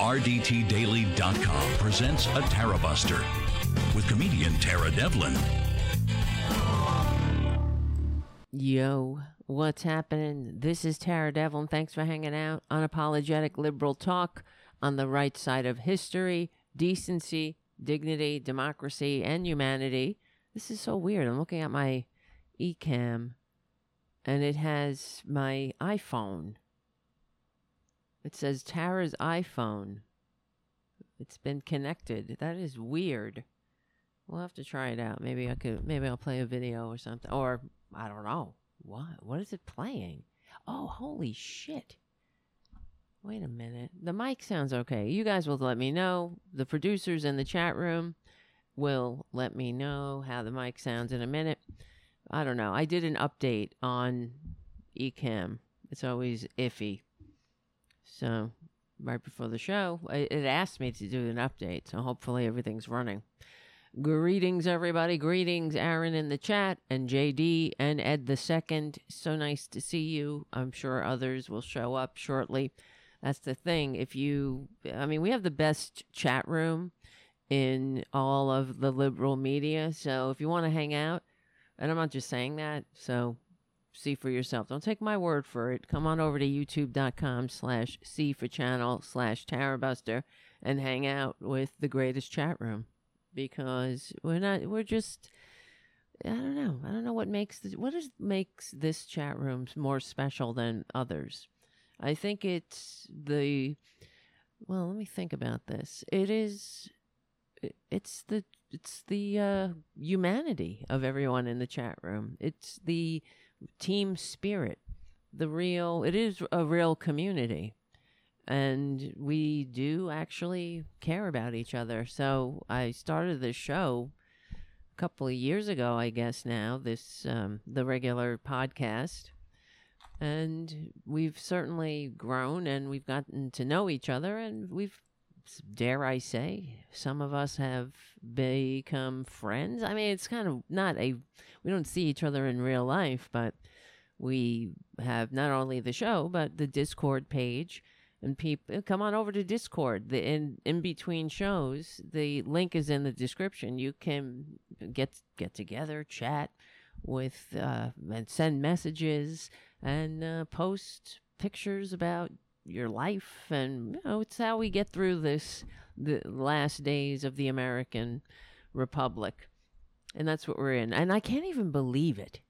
RDTDaily.com presents a Tara Buster with comedian Tara Devlin. Yo, what's happening? This is Tara Devlin. Thanks for hanging out. Unapologetic liberal talk on the right side of history, decency, dignity, democracy, and humanity. This is so weird. I'm looking at my Ecamm and it has my iPhone. It says Tara's iPhone. It's been connected. That is weird. We'll have to try it out. Maybe I could maybe I'll play a video or something. Or I don't know. What what is it playing? Oh, holy shit. Wait a minute. The mic sounds okay. You guys will let me know. The producers in the chat room will let me know how the mic sounds in a minute. I don't know. I did an update on Ecamm. It's always iffy. So, right before the show, it asked me to do an update. So, hopefully, everything's running. Greetings, everybody. Greetings, Aaron in the chat, and JD and Ed the second. So nice to see you. I'm sure others will show up shortly. That's the thing. If you, I mean, we have the best chat room in all of the liberal media. So if you want to hang out, and I'm not just saying that, so see for yourself. Don't take my word for it. Come on over to youtube.com slash C for channel slash Tarabuster and hang out with the greatest chat room because we're not, we're just, I don't know. I don't know what makes this, what is, makes this chat room more special than others. I think it's the, well, let me think about this. It is, it's the it's the uh, humanity of everyone in the chat room. It's the team spirit, the real. It is a real community, and we do actually care about each other. So I started this show a couple of years ago, I guess. Now this um, the regular podcast. And we've certainly grown and we've gotten to know each other and we've dare I say, some of us have become friends. I mean, it's kind of not a, we don't see each other in real life, but we have not only the show, but the Discord page. And people come on over to Discord. The in in between shows, the link is in the description. You can get get together, chat with, uh, and send messages and uh, post pictures about your life and you know it's how we get through this the last days of the American Republic. And that's what we're in. And I can't even believe it.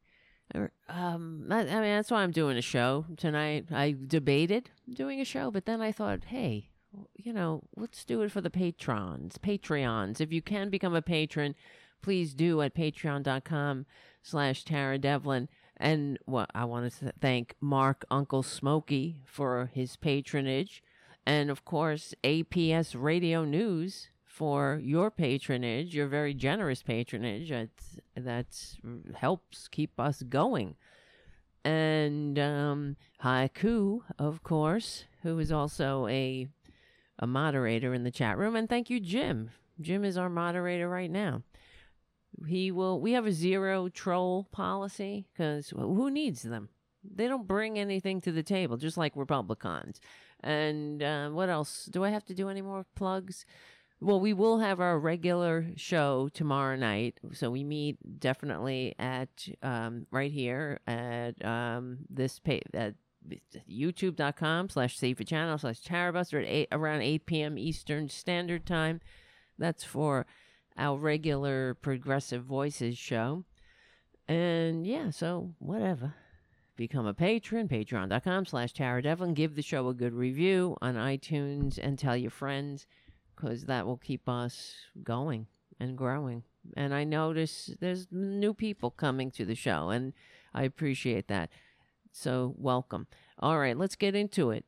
Um I, I mean that's why I'm doing a show tonight. I debated doing a show but then I thought hey you know let's do it for the patrons patreons. If you can become a patron please do at patreon.com slash tara devlin and well, I wanted to thank Mark Uncle Smokey for his patronage. And of course, APS Radio News for your patronage, your very generous patronage. That helps keep us going. And um, Haiku, of course, who is also a a moderator in the chat room. And thank you, Jim. Jim is our moderator right now he will we have a zero troll policy because who needs them? They don't bring anything to the table just like republicans. And uh, what else? Do i have to do any more plugs? Well we will have our regular show tomorrow night. So we meet definitely at um, right here at um, this page at youtube.com slash safe channel slash tarabuster at 8 around 8 p.m eastern standard time. That's for our regular Progressive Voices show. And yeah, so whatever. Become a patron, patreon.com slash Tara Devlin. Give the show a good review on iTunes and tell your friends because that will keep us going and growing. And I notice there's new people coming to the show, and I appreciate that. So, welcome. All right, let's get into it.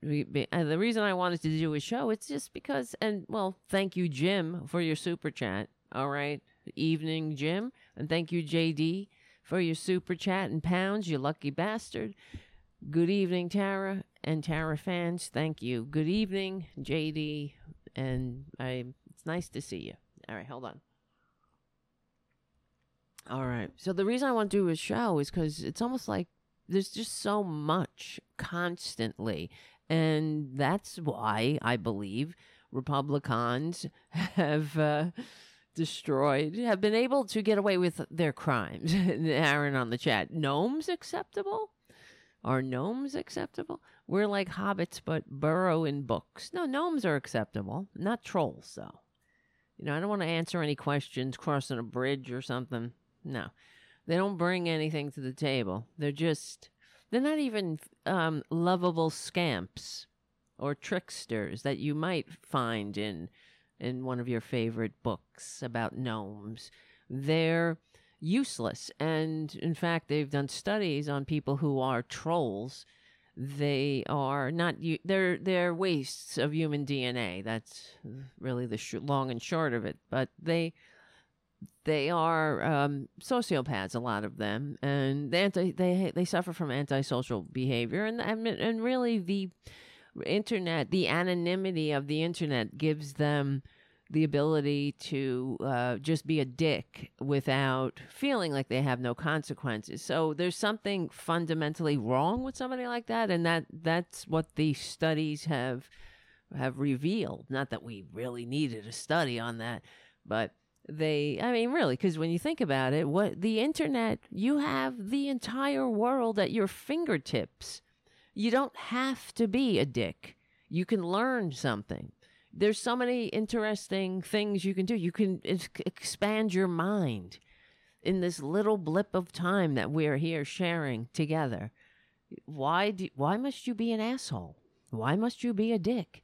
And the reason I wanted to do a show, it's just because, and well, thank you, Jim, for your super chat. All right. Evening, Jim. And thank you, JD, for your super chat and pounds, you lucky bastard. Good evening, Tara and Tara fans. Thank you. Good evening, JD. And I it's nice to see you. All right, hold on. All right. So the reason I want to do a show is because it's almost like there's just so much constantly. And that's why I believe Republicans have uh, destroyed, have been able to get away with their crimes. Aaron on the chat, gnomes acceptable? Are gnomes acceptable? We're like hobbits, but burrow in books. No, gnomes are acceptable, not trolls, though. You know, I don't want to answer any questions crossing a bridge or something. No, they don't bring anything to the table. They're just, they're not even um, lovable scamps or tricksters that you might find in in one of your favorite books about gnomes. They're useless. And in fact, they've done studies on people who are trolls. They are not they're they're wastes of human DNA. That's really the sh- long and short of it. But they they are um, sociopaths, a lot of them, and they anti, they they suffer from antisocial behavior, and and and really the internet, the anonymity of the internet gives them the ability to uh, just be a dick without feeling like they have no consequences. So there's something fundamentally wrong with somebody like that, and that that's what the studies have have revealed. Not that we really needed a study on that, but they i mean really because when you think about it what the internet you have the entire world at your fingertips you don't have to be a dick you can learn something there's so many interesting things you can do. You can expand your mind in this little blip of time that we're here sharing together. Why do, why must you be an asshole? Why must you be a dick?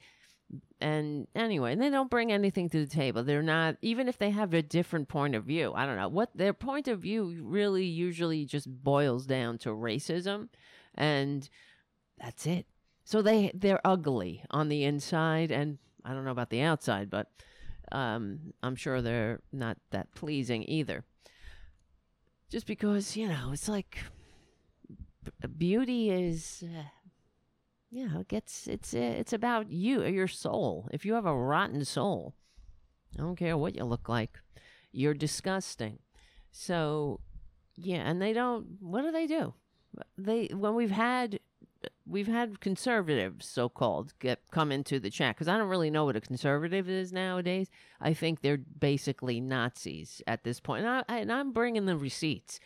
And anyway, they don't bring anything to the table. They're not even if they have a different point of view. I don't know what their point of view really usually just boils down to racism and that's it. So they they're ugly on the inside and I don't know about the outside, but um, I'm sure they're not that pleasing either. Just because, you know, it's like beauty is, uh, know, it gets, it's, uh, it's about you, your soul. If you have a rotten soul, I don't care what you look like, you're disgusting. So, yeah, and they don't, what do they do? They, when we've had we've had conservatives, so called, get come into the chat because I don't really know what a conservative is nowadays. I think they're basically Nazis at this point, and, I, and I'm bringing the receipts.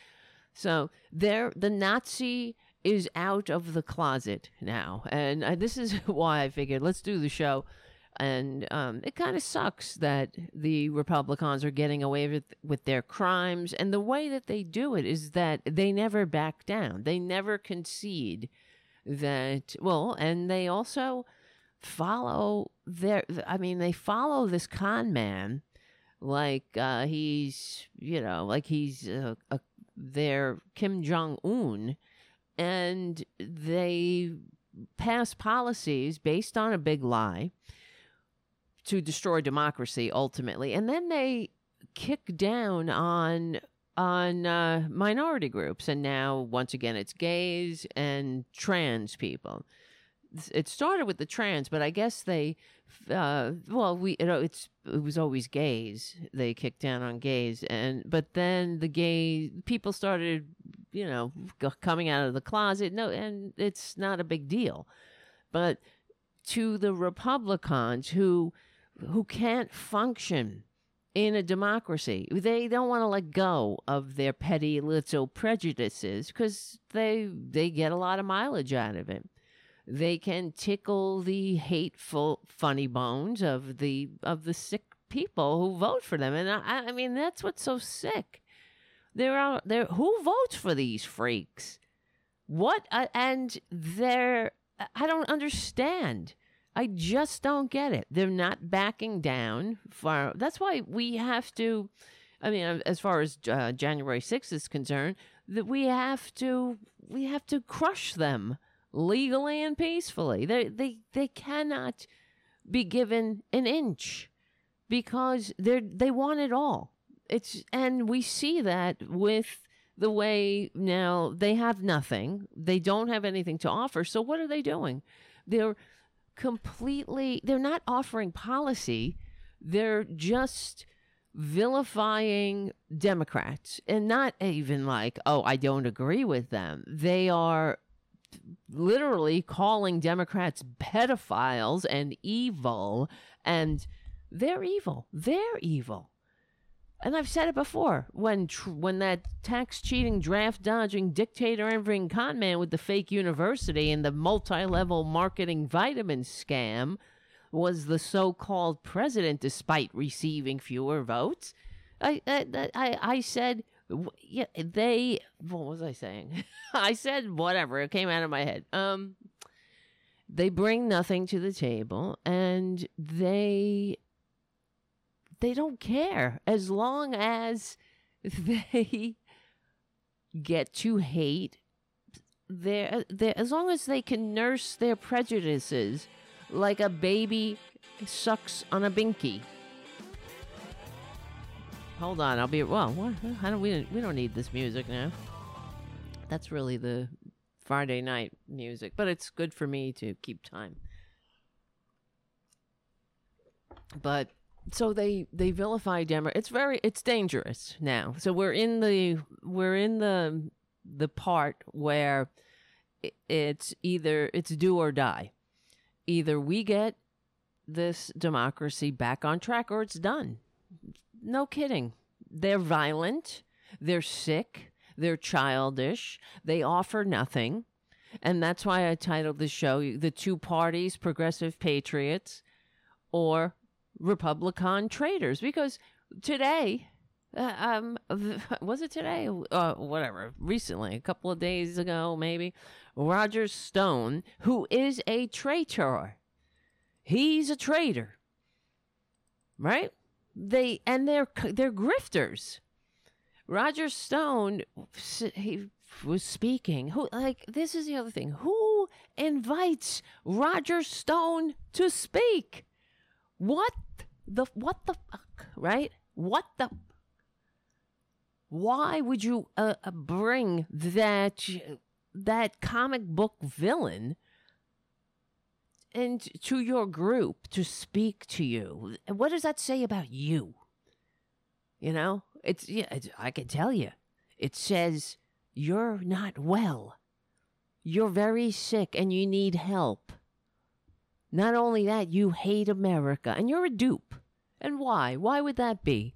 So they're the Nazi is out of the closet now, and I, this is why I figured let's do the show. And um, it kind of sucks that the Republicans are getting away with, with their crimes. And the way that they do it is that they never back down. They never concede that well and they also follow their i mean they follow this con man like uh he's you know like he's uh, a, their kim jong-un and they pass policies based on a big lie to destroy democracy ultimately and then they kick down on on uh, minority groups, and now once again it's gays and trans people. It started with the trans, but I guess they, uh, well, we you know it's it was always gays. They kicked down on gays, and but then the gay people started, you know, coming out of the closet. No, and it's not a big deal, but to the Republicans who who can't function in a democracy. They don't want to let go of their petty little prejudices because they they get a lot of mileage out of it. They can tickle the hateful funny bones of the of the sick people who vote for them, and I, I mean that's what's so sick. There are there who votes for these freaks. What uh, and they're I don't understand I just don't get it. They're not backing down. Far. that's why we have to. I mean, as far as uh, January 6th is concerned, that we have to we have to crush them legally and peacefully. They they they cannot be given an inch because they they want it all. It's and we see that with the way now they have nothing. They don't have anything to offer. So what are they doing? They're completely, they're not offering policy, they're just vilifying Democrats and not even like, oh, I don't agree with them. They are literally calling Democrats pedophiles and evil, and they're evil. They're evil. And I've said it before when tr- when that tax cheating, draft dodging, dictator envying con man with the fake university and the multi level marketing vitamin scam was the so called president, despite receiving fewer votes. I I I, I said yeah they what was I saying? I said whatever it came out of my head. Um, they bring nothing to the table, and they they don't care as long as they get to hate their, their as long as they can nurse their prejudices like a baby sucks on a binky. Hold on, I'll be well. What? I don't. We we don't need this music now. That's really the Friday night music, but it's good for me to keep time. But so they they vilify Democrats. It's very it's dangerous now. So we're in the we're in the the part where it's either it's do or die. Either we get this democracy back on track or it's done. No kidding. They're violent, they're sick, they're childish, they offer nothing. And that's why I titled the show The Two Parties, Progressive Patriots or Republican traitors because today, uh, um, was it today? Uh, whatever, recently, a couple of days ago, maybe, Roger Stone, who is a traitor, he's a traitor, right? They and they're they're grifters. Roger Stone, he was speaking. Who like this is the other thing. Who invites Roger Stone to speak? What the what the fuck, right? What the why would you uh, uh bring that that comic book villain into your group to speak to you? What does that say about you? You know, it's yeah, it's, I can tell you. It says you're not well. You're very sick and you need help. Not only that, you hate America and you're a dupe. And why? Why would that be?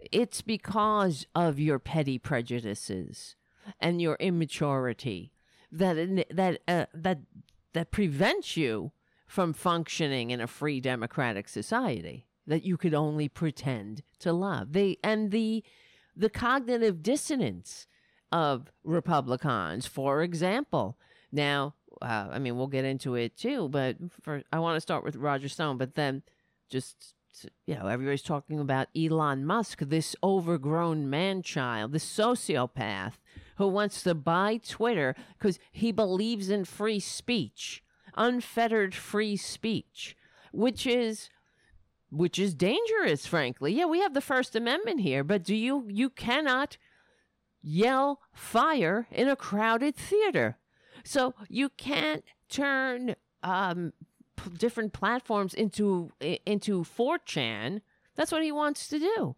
It's because of your petty prejudices and your immaturity that that uh, that that prevents you from functioning in a free democratic society that you could only pretend to love. They and the the cognitive dissonance of Republicans, for example. Now, uh, I mean, we'll get into it too, but for I want to start with Roger Stone, but then just you know, everybody's talking about Elon Musk, this overgrown man child, this sociopath who wants to buy Twitter because he believes in free speech, unfettered free speech, which is which is dangerous, frankly. Yeah, we have the First Amendment here, but do you you cannot yell fire in a crowded theater. So you can't turn um, p- different platforms into into 4chan. That's what he wants to do.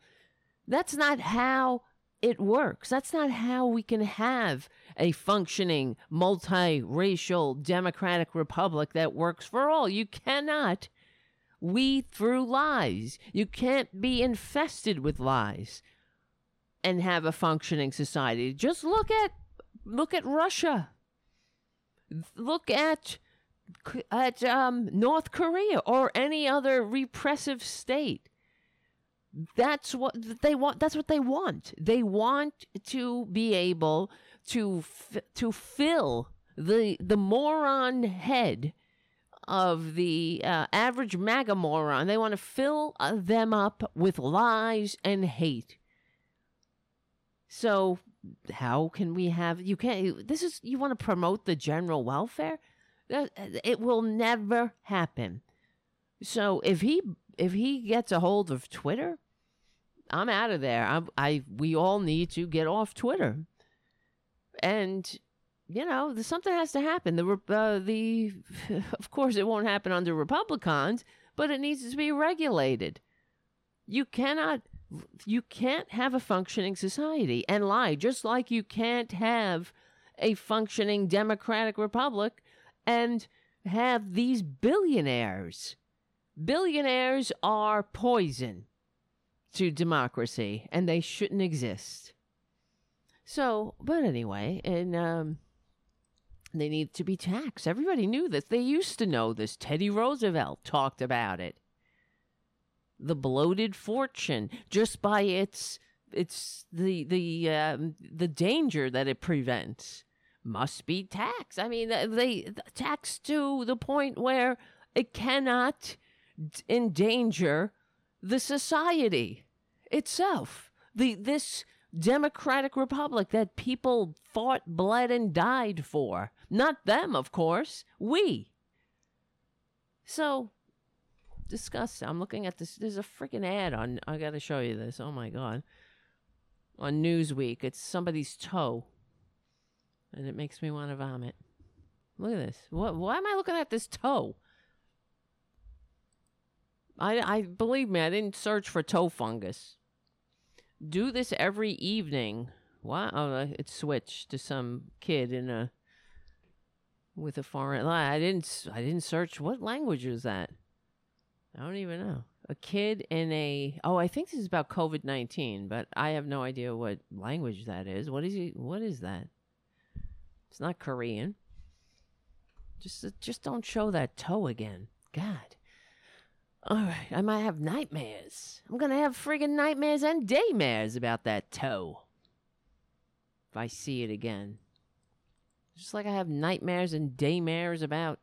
That's not how it works. That's not how we can have a functioning multiracial democratic republic that works for all. You cannot weed through lies. You can't be infested with lies and have a functioning society. Just look at look at Russia. Look at at um, North Korea or any other repressive state. That's what they want. That's what they want. They want to be able to f- to fill the the moron head of the uh, average MAGA moron. They want to fill uh, them up with lies and hate. So how can we have you can't this is you want to promote the general welfare? It will never happen. So if he if he gets a hold of Twitter, I'm out of there. I, I we all need to get off Twitter, and you know something has to happen. The uh, the of course it won't happen under Republicans, but it needs to be regulated. You cannot you can't have a functioning society and lie just like you can't have a functioning democratic republic and have these billionaires. Billionaires are poison to democracy and they shouldn't exist. So, but anyway, and um, they need to be taxed. Everybody knew this. They used to know this. Teddy Roosevelt talked about it. The bloated fortune, just by its it's the the um, the danger that it prevents, must be taxed. I mean, they taxed to the point where it cannot endanger the society itself. The this democratic republic that people fought, bled, and died for. Not them, of course. We. So, discuss. I'm looking at this. There's a freaking ad on. I got to show you this. Oh my God. On Newsweek. It's somebody's toe. And it makes me want to vomit. Look at this. What, why am I looking at this toe? I, I believe me, I didn't search for toe fungus do this every evening. Wow, oh, it switched to some kid in a with a foreign. I didn't. I didn't search. What language is that? I don't even know. A kid in a. Oh, I think this is about COVID nineteen, but I have no idea what language that is. What is he? What is that? It's not Korean. Just, just don't show that toe again. God. All right, I might have nightmares. I'm gonna have friggin' nightmares and daymares about that toe. If I see it again. Just like I have nightmares and daymares about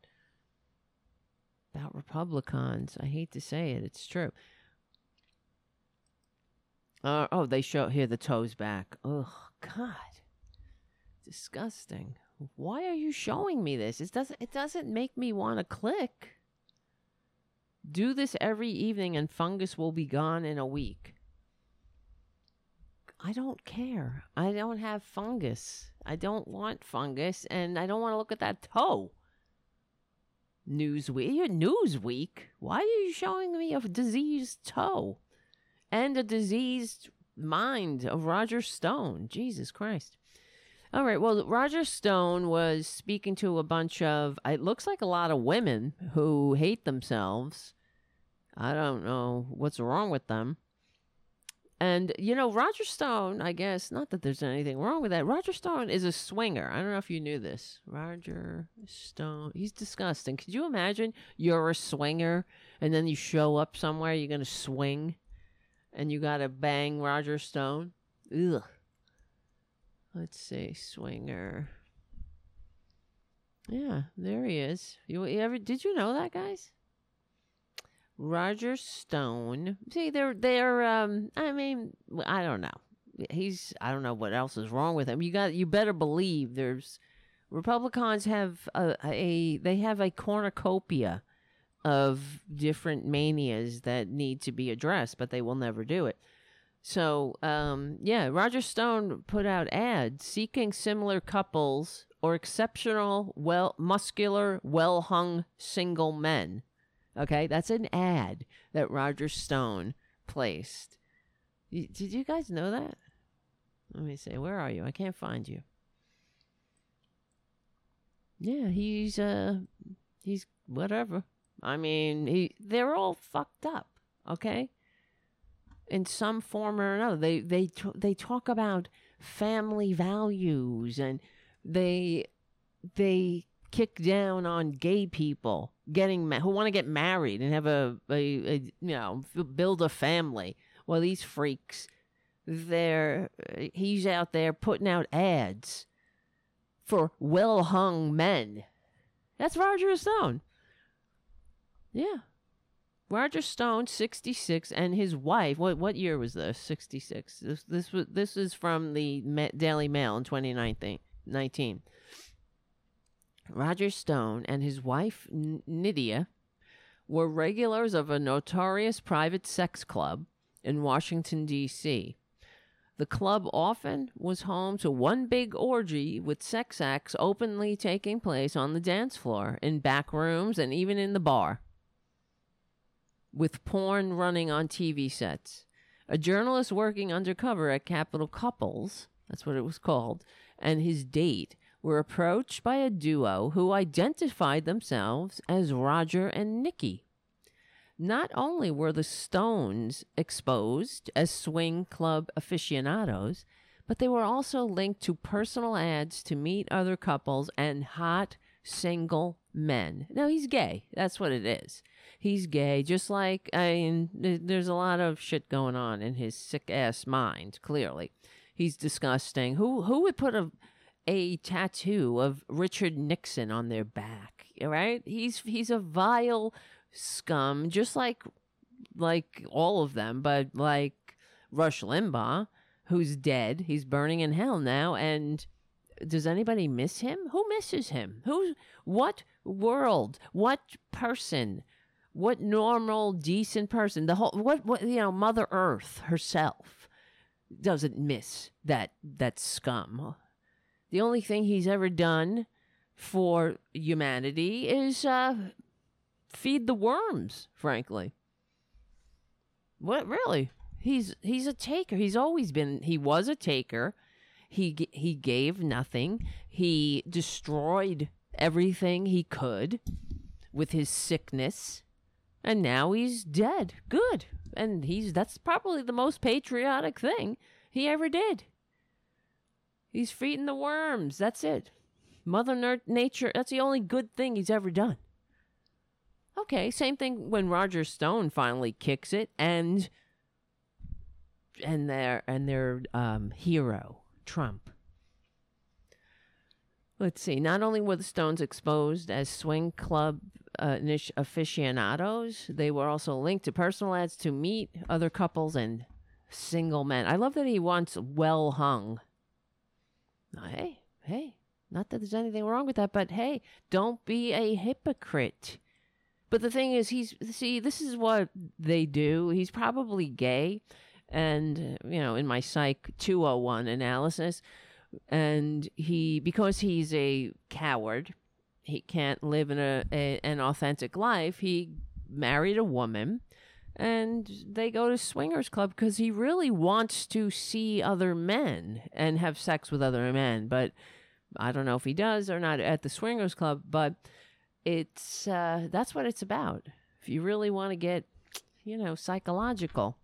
about Republicans. I hate to say it, it's true. Uh, oh, they show here the toes back. Oh God, disgusting. Why are you showing me this? It doesn't. It doesn't make me want to click. Do this every evening and fungus will be gone in a week. I don't care. I don't have fungus. I don't want fungus and I don't want to look at that toe. Newsweek, Newsweek. Why are you showing me a diseased toe and a diseased mind of Roger Stone? Jesus Christ. All right. Well, Roger Stone was speaking to a bunch of, it looks like a lot of women who hate themselves. I don't know what's wrong with them. And, you know, Roger Stone, I guess, not that there's anything wrong with that. Roger Stone is a swinger. I don't know if you knew this. Roger Stone, he's disgusting. Could you imagine you're a swinger and then you show up somewhere, you're going to swing and you got to bang Roger Stone? Ugh. Let's see, swinger. Yeah, there he is. You, you ever did you know that, guys? Roger Stone. See, they're they're. Um, I mean, I don't know. He's. I don't know what else is wrong with him. You got. You better believe there's. Republicans have a, a they have a cornucopia of different manias that need to be addressed, but they will never do it. So, um, yeah, Roger Stone put out ads seeking similar couples or exceptional, well, muscular, well hung single men. Okay, that's an ad that Roger Stone placed. Did you guys know that? Let me see. Where are you? I can't find you. Yeah, he's uh he's whatever. I mean, he they're all fucked up, okay? in some form or another. They they they talk about family values and they they kick down on gay people getting ma- who want to get married and have a, a, a you know build a family. Well, these freaks, they're uh, he's out there putting out ads for well hung men. That's Roger Stone. Yeah, Roger Stone, 66, and his wife. What what year was this? 66. This this was this is from the Daily Mail in 2019. Roger Stone and his wife Nydia were regulars of a notorious private sex club in Washington D.C. The club often was home to one big orgy with sex acts openly taking place on the dance floor, in back rooms, and even in the bar with porn running on TV sets. A journalist working undercover at Capital Couples, that's what it was called, and his date were approached by a duo who identified themselves as Roger and Nikki. Not only were the Stones exposed as swing club aficionados, but they were also linked to personal ads to meet other couples and hot single men. Now he's gay. That's what it is. He's gay, just like I mean, there's a lot of shit going on in his sick ass mind. Clearly, he's disgusting. Who who would put a a tattoo of Richard Nixon on their back? Right? He's he's a vile scum, just like like all of them, but like Rush Limbaugh, who's dead. He's burning in hell now, and does anybody miss him? Who misses him? Who? What world? What person? What normal, decent person? The whole what? What you know? Mother Earth herself doesn't miss that that scum. The only thing he's ever done for humanity is uh, feed the worms. Frankly, what really? He's he's a taker. He's always been. He was a taker he he gave nothing. He destroyed everything he could with his sickness. And now he's dead. Good. And he's that's probably the most patriotic thing he ever did. He's feeding the worms. That's it. Mother Nature, that's the only good thing he's ever done. Okay, same thing when Roger Stone finally kicks it and and their and their um, hero Trump. Let's see. Not only were the Stones exposed as swing club uh, aficionados, they were also linked to personal ads to meet other couples and single men. I love that he wants well hung. Hey, hey, not that there's anything wrong with that, but hey, don't be a hypocrite. But the thing is, he's, see, this is what they do. He's probably gay and you know in my psych 201 analysis and he because he's a coward he can't live in a, a, an authentic life he married a woman and they go to swingers club because he really wants to see other men and have sex with other men but i don't know if he does or not at the swingers club but it's uh, that's what it's about. If you really want to get you know psychological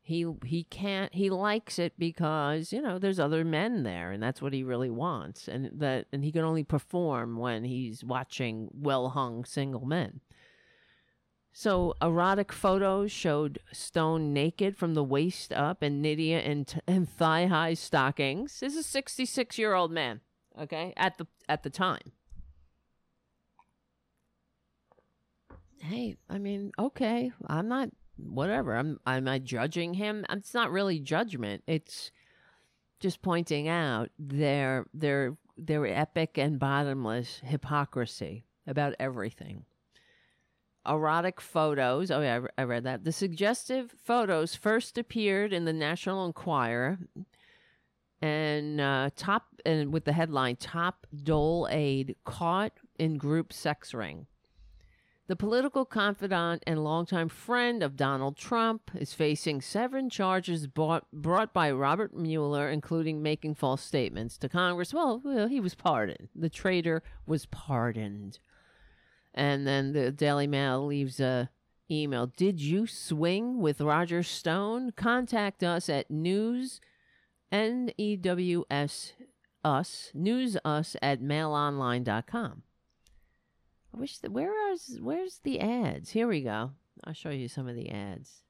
he he can't he likes it because you know there's other men there and that's what he really wants and that and he can only perform when he's watching well hung single men so erotic photos showed stone naked from the waist up and Nydia in, t- in thigh high stockings this is a 66 year old man okay at the at the time hey i mean okay i'm not whatever. I'm am I judging him? It's not really judgment. It's just pointing out their their their epic and bottomless hypocrisy about everything. Erotic photos. Oh yeah, I read that. The suggestive photos first appeared in the National Enquirer, and uh, top and with the headline "Top Dole Aide Caught in Group Sex Ring." The political confidant and longtime friend of Donald Trump is facing seven charges brought, brought by Robert Mueller, including making false statements to Congress. Well, well, he was pardoned. The traitor was pardoned. And then the Daily Mail leaves a email. Did you swing with Roger Stone? Contact us at news, N E W S, us, news us at mailonline.com. I wish that Where is where's the ads? Here we go. I'll show you some of the ads.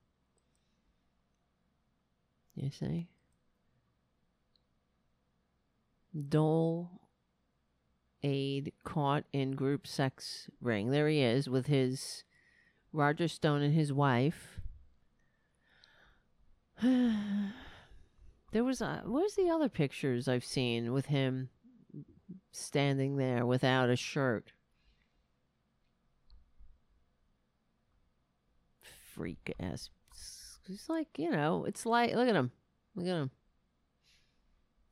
You see? Dole aide caught in group sex ring. There he is with his Roger Stone and his wife. there was a, where's the other pictures I've seen with him standing there without a shirt? freak ass. He's like, you know, it's like, look at him. Look at him.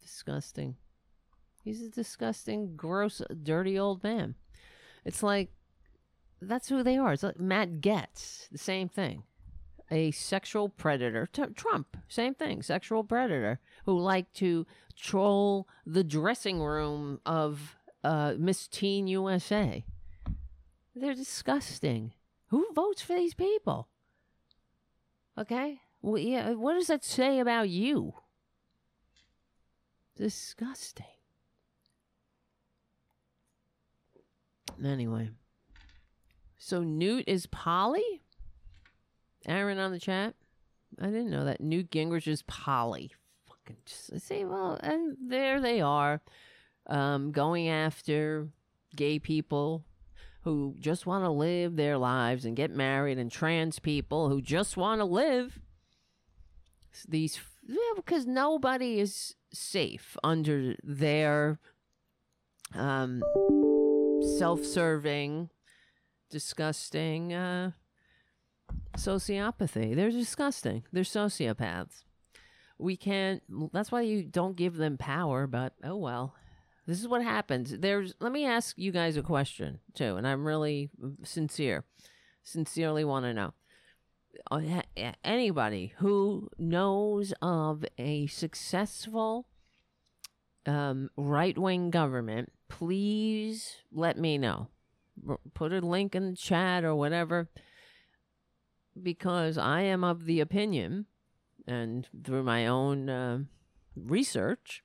Disgusting. He's a disgusting, gross, dirty old man. It's like, that's who they are. It's like Matt Gaetz, the same thing. a sexual predator. T- Trump, same thing, sexual predator who like to troll the dressing room of uh, Miss Teen USA. They're disgusting. Who votes for these people? Okay? Well, yeah, what does that say about you? Disgusting. Anyway. So Newt is Polly? Aaron on the chat? I didn't know that. Newt Gingrich is Polly. Fucking just say, well, and there they are. Um, going after gay people who just want to live their lives and get married and trans people who just want to live these yeah, because nobody is safe under their um self-serving disgusting uh sociopathy they're disgusting they're sociopaths we can't that's why you don't give them power but oh well this is what happens. There's let me ask you guys a question too, and I'm really sincere. Sincerely want to know. Uh, anybody who knows of a successful um, right wing government, please let me know. Put a link in the chat or whatever, because I am of the opinion, and through my own uh, research,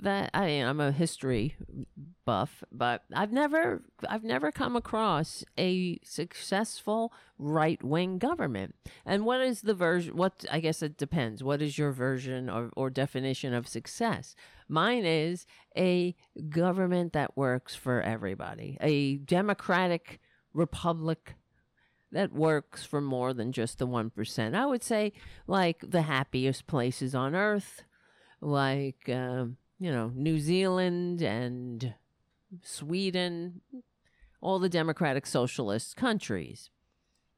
that I mean, I'm a history buff, but I've never I've never come across a successful right wing government. And what is the version? What I guess it depends. What is your version or, or definition of success? Mine is a government that works for everybody, a democratic republic that works for more than just the 1%. I would say like the happiest places on earth, like um, you know, New Zealand and Sweden, all the democratic socialist countries,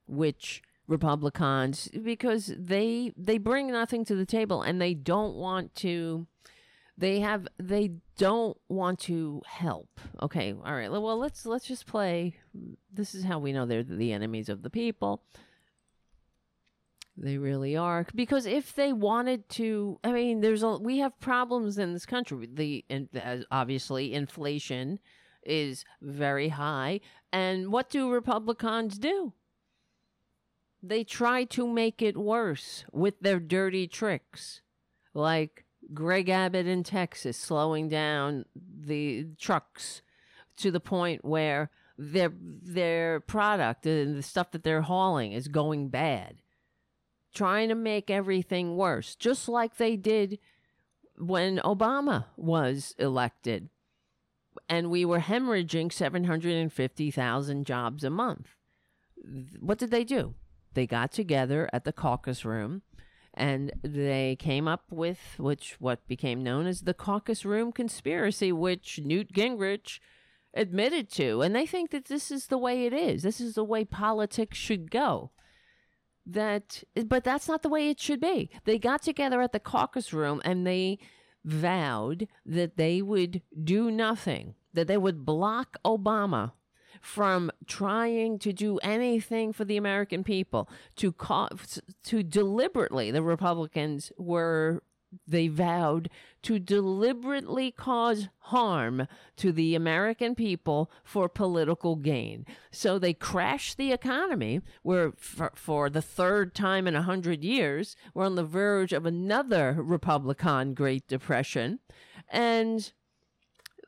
which Republicans because they they bring nothing to the table and they don't want to they have they don't want to help. Okay, all right. Well, let's let's just play. This is how we know they're the enemies of the people. They really are because if they wanted to, I mean, there's a we have problems in this country. The and obviously inflation is very high, and what do Republicans do? They try to make it worse with their dirty tricks, like Greg Abbott in Texas slowing down the trucks to the point where their their product and the stuff that they're hauling is going bad trying to make everything worse, just like they did when Obama was elected. And we were hemorrhaging 750,000 jobs a month. What did they do? They got together at the caucus room and they came up with which what became known as the caucus room conspiracy which Newt Gingrich admitted to and they think that this is the way it is this is the way politics should go that but that's not the way it should be. They got together at the caucus room and they vowed that they would do nothing that they would block obama from trying to do anything for the American people. To co- to deliberately the Republicans were they vowed to deliberately cause harm to the American people for political gain. So they crashed the economy, where for, for the third time in a hundred years, we're on the verge of another Republican Great Depression. And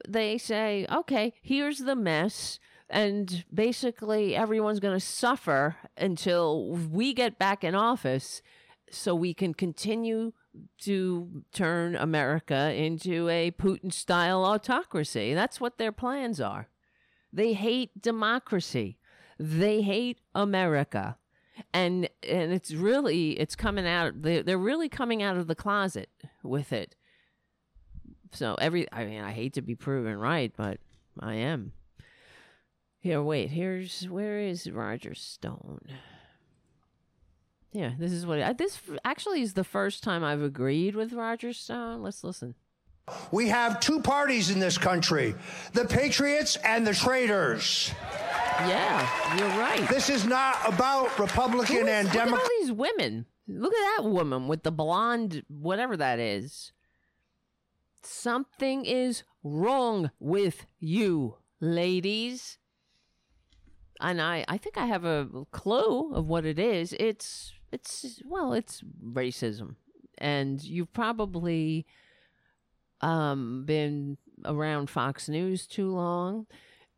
they say, okay, here's the mess. And basically, everyone's going to suffer until we get back in office so we can continue to turn America into a Putin style autocracy. That's what their plans are. They hate democracy. They hate America. And and it's really it's coming out they they're really coming out of the closet with it. So every I mean I hate to be proven right, but I am. Here, wait. Here's where is Roger Stone? Yeah, this is what I, this actually is the first time I've agreed with Roger Stone. Let's listen. We have two parties in this country the patriots and the traitors. Yeah, you're right. This is not about Republican is- and look at Democrat. all these women. Look at that woman with the blonde, whatever that is. Something is wrong with you, ladies. And I, I think I have a clue of what it is. It's, it's, well, it's racism. And you've probably um, been around Fox News too long,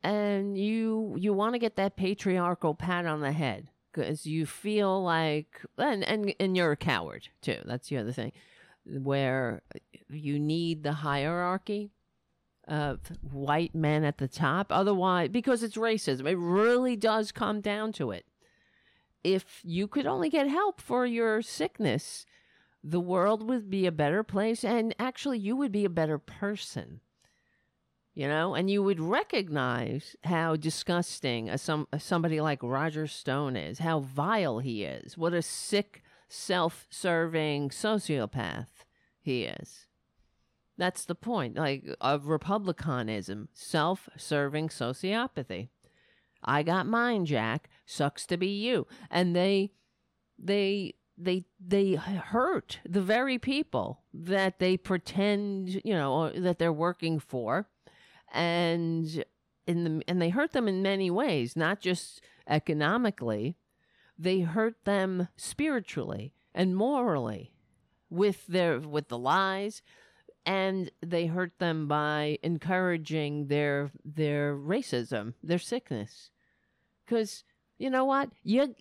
and you you want to get that patriarchal pat on the head because you feel like, and and and you're a coward too. That's the other thing, where you need the hierarchy of white men at the top. Otherwise, because it's racism, it really does come down to it. If you could only get help for your sickness, the world would be a better place and actually you would be a better person you know? And you would recognize how disgusting a some a somebody like roger stone is how vile he is what a sick self-serving sociopath he is. That's the point like of republicanism self-serving sociopathy. I got mine jack sucks to be you. And they they they they hurt the very people that they pretend you know that they're working for. And in the and they hurt them in many ways not just economically. They hurt them spiritually and morally with their with the lies. And they hurt them by encouraging their their racism their sickness. Because you know what? You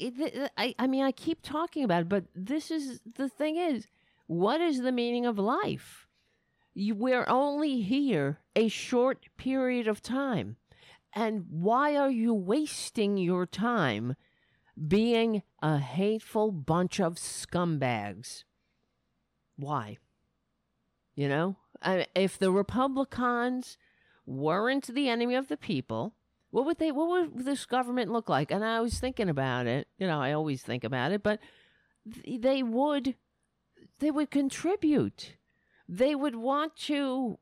I, I mean i keep talking about it but this is the thing is what is the meaning of life? You, we're only here a short period of time. And why are you wasting your time being a hateful bunch of scumbags? Why? You know? If the republicans weren't the enemy of the people what would they what would this government look like? And i was thinking about it you know i always think about it but th- they would they would contribute. They would want to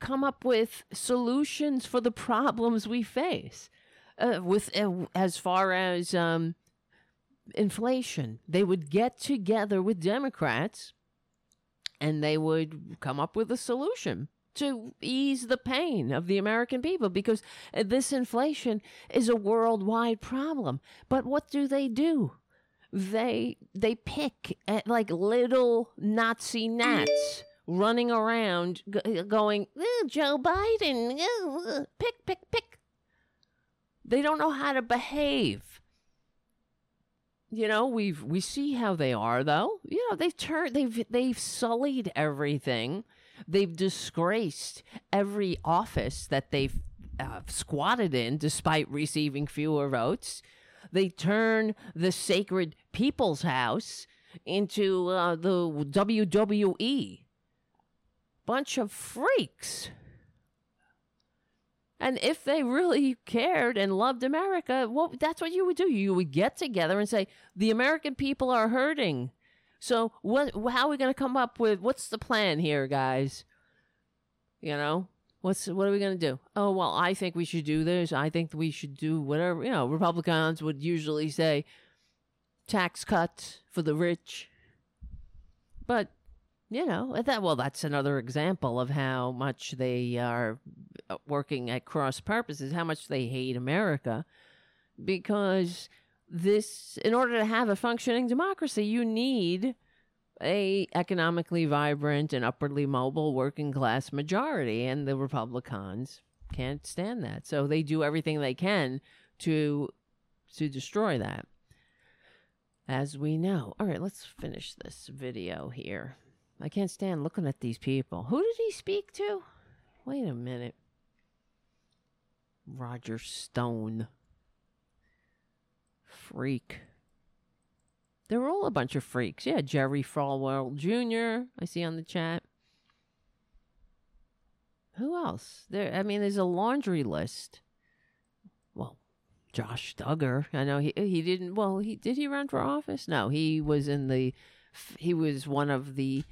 come up with solutions for the problems we face uh, with uh, as far as um, inflation. They would get together with democrats and they would come up with a solution to ease the pain of the American people because uh, this inflation is a worldwide problem. But what do they do? They they pick at like little Nazi gnats running around g- going, "Eh, Joe Biden, eh, pick, pick, pick. They don't know how to behave. You know, we've we see how they are though. You know, they've turned they've they've sullied everything. They've disgraced every office that they've uh, squatted in despite receiving fewer votes. They turn the sacred people's house into uh, the WWE. Bunch of freaks. And if they really cared and loved America, well, that's what you would do. You would get together and say, "The American people are hurting. So what how are we going to come up with what's the plan here, guys?" You know? What's what are we going to do? Oh, well, I think we should do this. I think we should do whatever, you know, Republicans would usually say tax cuts for the rich. But you know that well that's another example of how much they are working at cross purposes how much they hate america because this in order to have a functioning democracy you need a economically vibrant and upwardly mobile working class majority and the republicans can't stand that so they do everything they can to to destroy that as we know all right let's finish this video here I can't stand looking at these people. Who did he speak to? Wait a minute. Roger Stone. Freak. They're all a bunch of freaks. Yeah, Jerry Falwell Jr. I see on the chat. Who else? There I mean there's a laundry list. Well, Josh Duggar. I know he he didn't well, he did he run for office? No, he was in the he was one of the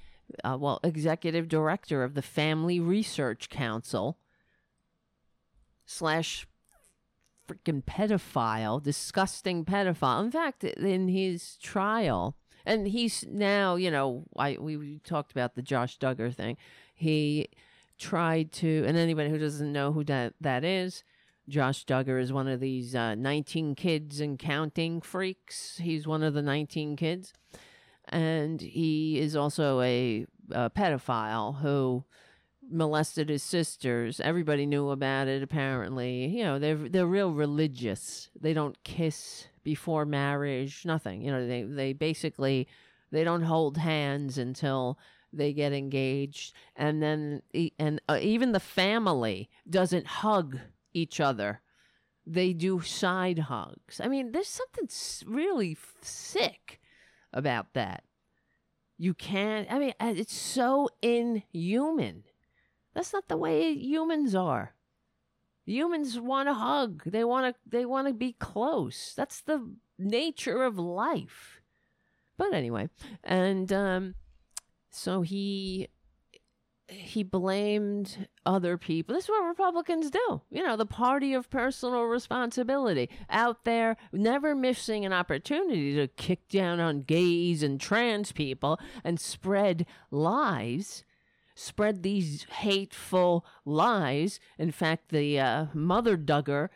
uh, well, executive director of the Family Research Council slash freaking pedophile, disgusting pedophile. In fact, in his trial, and he's now, you know, I we, we talked about the Josh Duggar thing. He tried to, and anybody who doesn't know who that that is, Josh Duggar is one of these uh, 19 kids and counting freaks. He's one of the 19 kids, and he is also a, a pedophile who molested his sisters. Everybody knew about it. Apparently, you know they're they're real religious. They don't kiss before marriage. Nothing. You know they they basically they don't hold hands until they get engaged, and then and uh, even the family doesn't hug each other. They do side hugs. I mean, there's something really sick about that. You can't. I mean, uh, it's so inhuman. That's not the way humans are. Humans want to hug. They want to they want to be close. That's the nature of life. But anyway, and um so he he blamed other people. This is what Republicans do. You know, the party of personal responsibility out there, never missing an opportunity to kick down on gays and trans people and spread lies spread these hateful lies. In fact, the uh, mother Duggar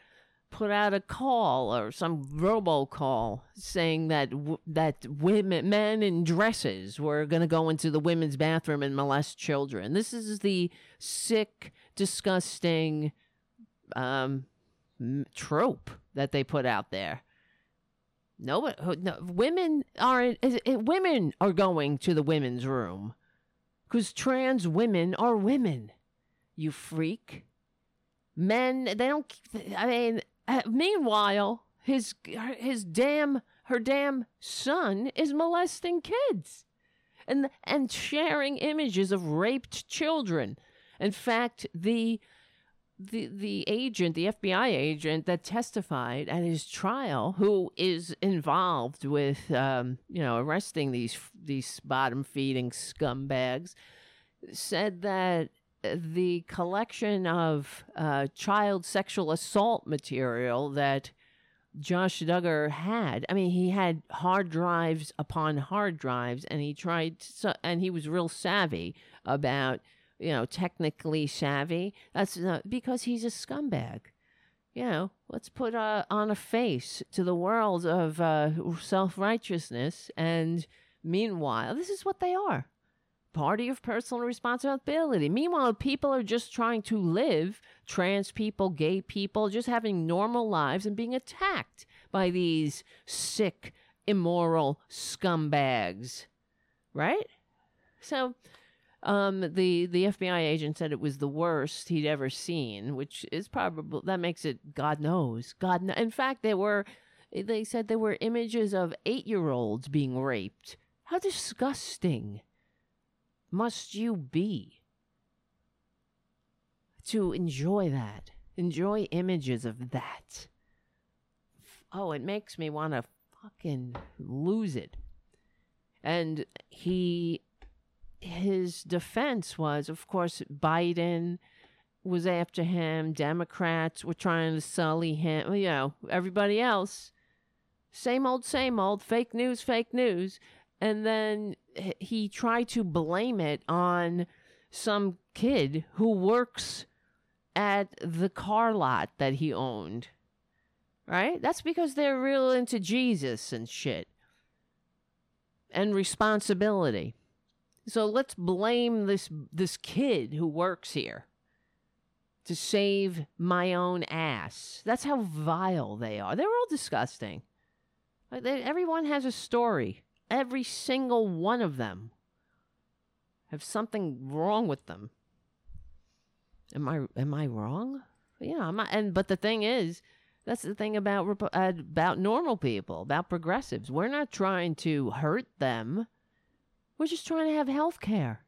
put out a call or some robocall saying that w- that women, men in dresses were going to go into the women's bathroom and molest children. This is the sick, disgusting um, trope that they put out there. No, no women is it- Women are going to the women's room because trans women are women. You freak. Men, they don't. I mean, uh, meanwhile, his his damn her damn son is molesting kids, and and sharing images of raped children. In fact, the the the agent, the FBI agent that testified at his trial, who is involved with um, you know arresting these these bottom feeding scumbags, said that the collection of uh, child sexual assault material that Josh Duggar had. I mean, he had hard drives upon hard drives, and he tried, so, and he was real savvy about you know, technically savvy. That's not, because he's a scumbag. You know, let's put uh, on a face to the world of uh, self righteousness. And meanwhile, this is what they are party of personal responsibility. Meanwhile, people are just trying to live, trans people, gay people, just having normal lives and being attacked by these sick, immoral scumbags. Right? So, um, the the FBI agent said it was the worst he'd ever seen, which is probably that makes it God knows. God, kn- in fact, there were they said there were images of eight year olds being raped. How disgusting must you be to enjoy that? Enjoy images of that. Oh, it makes me want to fucking lose it. And he his defense was, of course, Biden was after him. Democrats were trying to sully him. You know, everybody else, same old, same old, fake news, fake news. And then he tried to blame it on some kid who works at the car lot that he owned. Right? That's because they're real into Jesus and shit and responsibility. So let's blame this this kid who works here to save my own ass. That's how vile they are. They're all disgusting. Everyone has a story. Every single one of them have something wrong with them. Am I am I wrong? Yeah, I'm not. And but the thing is, that's the thing about uh, about normal people, about progressives. We're not trying to hurt them. We're just trying to have health care.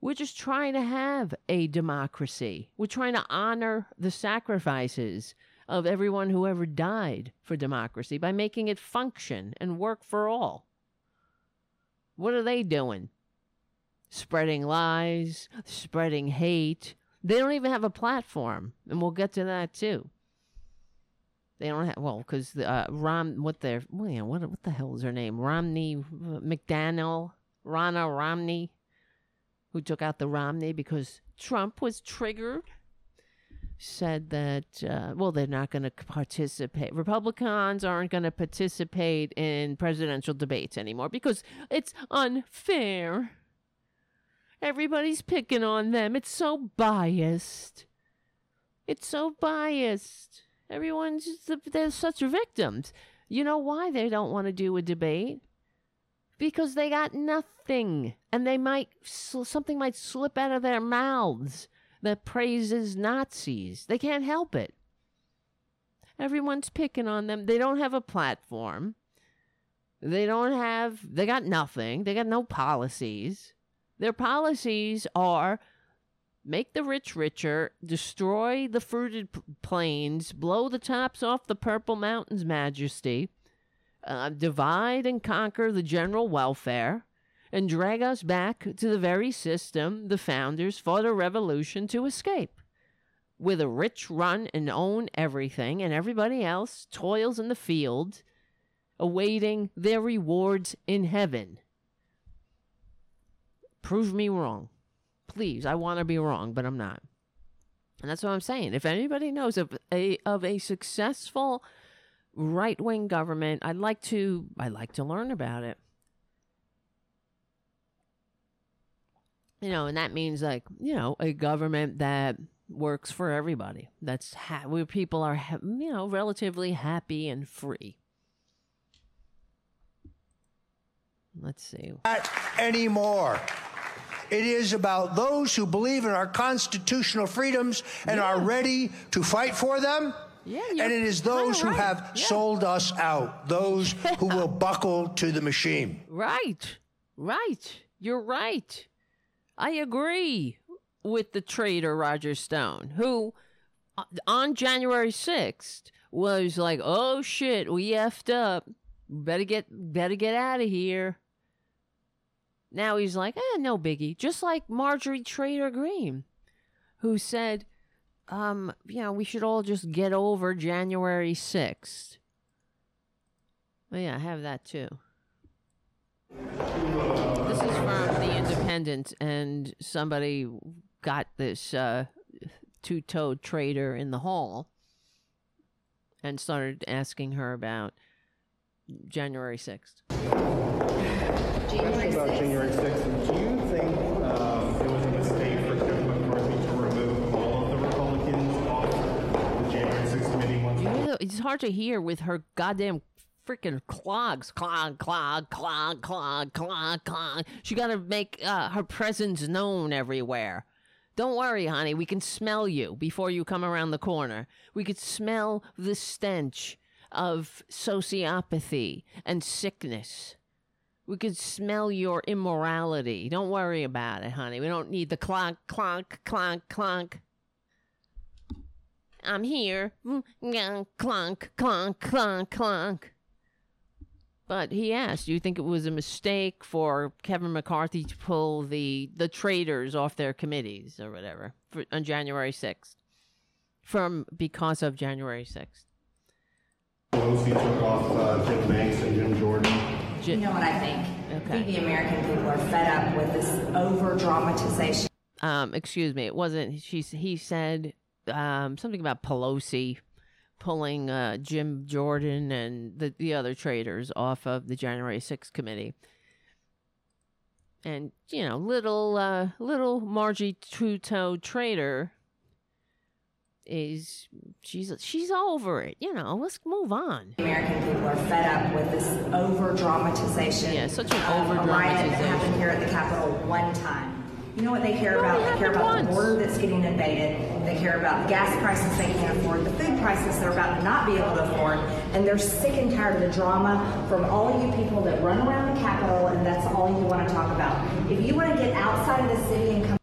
We're just trying to have a democracy. We're trying to honor the sacrifices of everyone who ever died for democracy by making it function and work for all. What are they doing? Spreading lies, spreading hate. They don't even have a platform, and we'll get to that too. They don't have well because uh, Rom what their well, know, what what the hell is her name Romney uh, McDaniel Ronna Romney, who took out the Romney because Trump was triggered. Said that uh, well they're not going to participate. Republicans aren't going to participate in presidential debates anymore because it's unfair. Everybody's picking on them. It's so biased. It's so biased. Everyone's they're such victims. You know why they don't want to do a debate? Because they got nothing, and they might something might slip out of their mouths that praises Nazis. They can't help it. Everyone's picking on them. They don't have a platform. They don't have. They got nothing. They got no policies. Their policies are make the rich richer, destroy the fruited plains, blow the tops off the purple mountains, majesty, uh, divide and conquer the general welfare, and drag us back to the very system the founders fought a revolution to escape. With a rich run and own everything, and everybody else toils in the field, awaiting their rewards in heaven. Prove me wrong. Please, I want to be wrong, but I'm not. And that's what I'm saying. If anybody knows of a of a successful right wing government, I'd like to I'd like to learn about it. You know, and that means like you know a government that works for everybody. That's ha- where people are ha- you know relatively happy and free. Let's see. Not anymore. It is about those who believe in our constitutional freedoms and are ready to fight for them. Yeah, and it is those who right. have Yeah. sold us out, those who will buckle to the machine. Right. Right. You're right. I agree with the traitor Roger Stone, who uh, on January 6th was like, "Oh shit, we effed up. Better get better get out of here." Now he's like, "Eh, no biggie." Just like Marjorie Trader Green, who said, um, you know, we should all just get over January 6th. Oh, yeah, I have that too. This is from The Independent, and somebody got this uh, two toed trader in the hall and started asking her about January 6th. Question about January 6th. Do you think it's hard to hear with her goddamn freaking clogs. Clog, clog, clog, clog, clog, clog. She got to make uh, her presence known everywhere. Don't worry, honey. We can smell you before you come around the corner. We could smell the stench of sociopathy and sickness. We could smell your immorality. Don't worry about it, honey. We don't need the clonk, clonk, clonk, clonk. I'm here. Clunk, clunk, clunk, clunk. clonk, clonk. But he asked, "Do you think it was a mistake for Kevin McCarthy to pull the the traitors off their committees or whatever for, on January sixth, from because of January sixth? Pelosi took off uh, Jim Banks and Jim Jordan. You know what I think? Okay. I think the American people are fed up with this over dramatization Um, excuse me, it wasn't. She he said um something about Pelosi pulling uh, Jim Jordan and the the other traitors off of the January 6th committee. And you know, little uh, little Margie Toe traitor is she's she's over it. You know, let's move on. American people are fed up with this over dramatization. Yeah, such an of A riot that over-dramatization. happened here at the Capitol one time. You know what they care about? They care about once. the border that's getting invaded. They care about the gas prices they can't afford, the food prices they're about to not be able to afford, and they're sick and tired of the drama from all of you people that run around the Capitol, and that's all you want to talk about. If you want to get outside of the city and come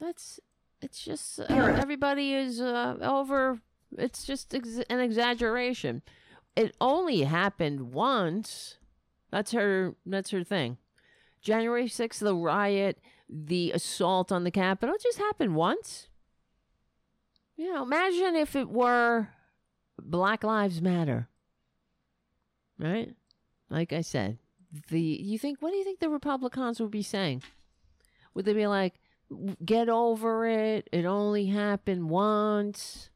That's it's just uh, everybody is uh, over. It's just ex- an exaggeration. It only happened once. That's her. That's her thing. January sixth, the riot, the assault on the Capitol, just happened once. You know, imagine if it were Black Lives Matter. Right? Like I said, the you think what do you think the Republicans would be saying? Would they be like, "Get over it. It only happened once."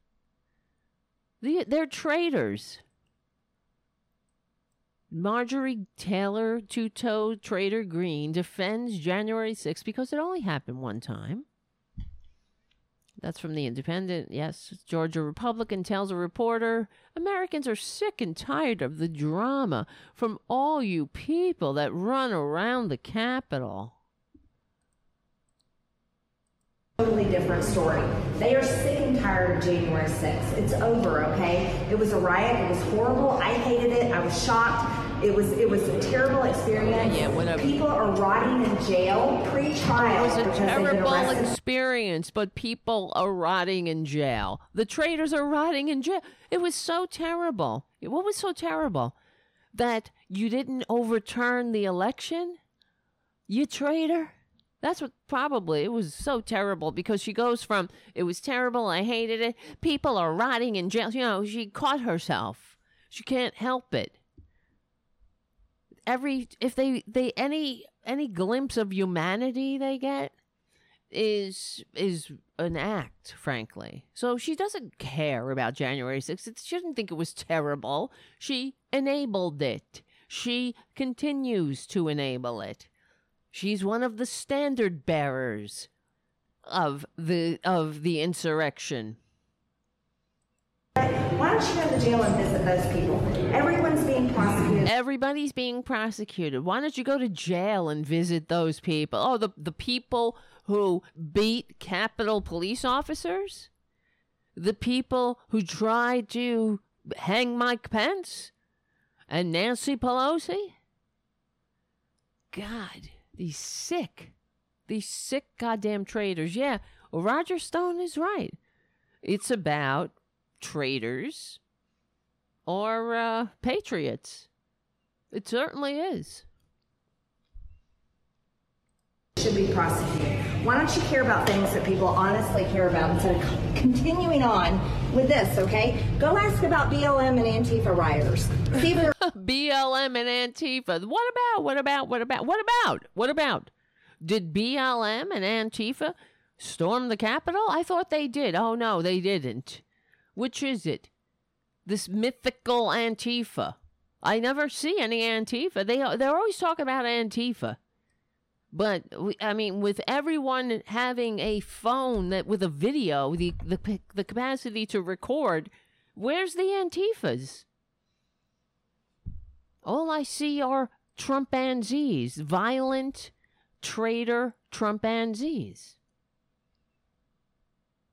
The, they're traitors. Marjorie Taylor Two Toe Trader Green defends January 6th because it only happened one time. That's from The Independent. Yes, Georgia Republican tells a reporter Americans are sick and tired of the drama from all you people that run around the Capitol. Totally different story. They are sick and tired of January 6th. It's over, okay? It was a riot. It was horrible. I hated it. I was shocked. It was it was a terrible experience. Yeah, whatever. People are rotting in jail pre-trial It was a because they've been terrible experience, but people are rotting in jail. The traitors are rotting in jail. It was so terrible. What was so terrible? That you didn't overturn the election? You traitor? That's what probably it was so terrible because she goes from it was terrible, I hated it, people are rotting in jail. You know, she caught herself. She can't help it. Every if they they any any glimpse of humanity they get is is an act, frankly. So she doesn't care about January 6th. She didn't think it was terrible. She enabled it. She continues to enable it. She's one of the standard bearers of the of the insurrection. Why don't you go to jail and visit those people? Everyone's being prosecuted. Everybody's being prosecuted. Why don't you go to jail and visit those people? Oh, the the people who beat Capitol police officers? The people who tried to hang Mike Pence and Nancy Pelosi? God, these sick, these sick goddamn traitors. Yeah, Roger Stone is right. It's about traitors or uh, patriots. It certainly is. should be prosecuted. Why don't you care about things that people honestly care about instead of continuing on with this, okay? Go ask about BLM and Antifa rioters. See if BLM and Antifa. What about? What about? What about? What about? What about? Did BLM and Antifa storm the Capitol? I thought they did. Oh no, they didn't. Which is it? This mythical Antifa. I never see any Antifa. They they're always talking about Antifa. But I mean, with everyone having a phone that with a video, the the the capacity to record, where's the Antifas? All I see are Trumpanzees, violent traitor Trumpanzees.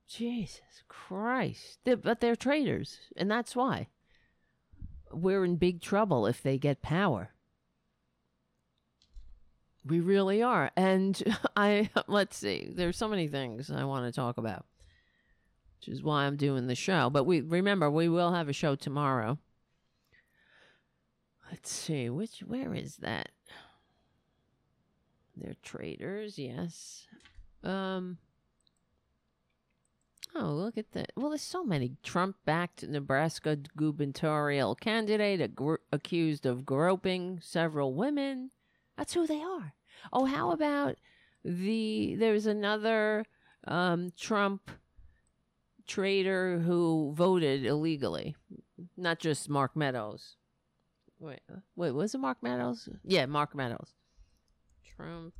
Jesus Christ. They're- but they're traitors, and that's why. We're in big trouble if they get power. We really are. And I, let's see, there's so many things I want to talk about, which is why I'm doing the show. But we, remember, we will have a show tomorrow. Let's see, which, where is that? They're traitors, yes. Um, oh, look at that. Well, there's so many Trump backed Nebraska gubernatorial candidate accused of groping several women. That's who they are. Oh, how about the there's another um, Trump traitor who voted illegally, not just Mark Meadows. Wait, wait, was it Mark Meadows? Yeah, Mark Meadows. Trump.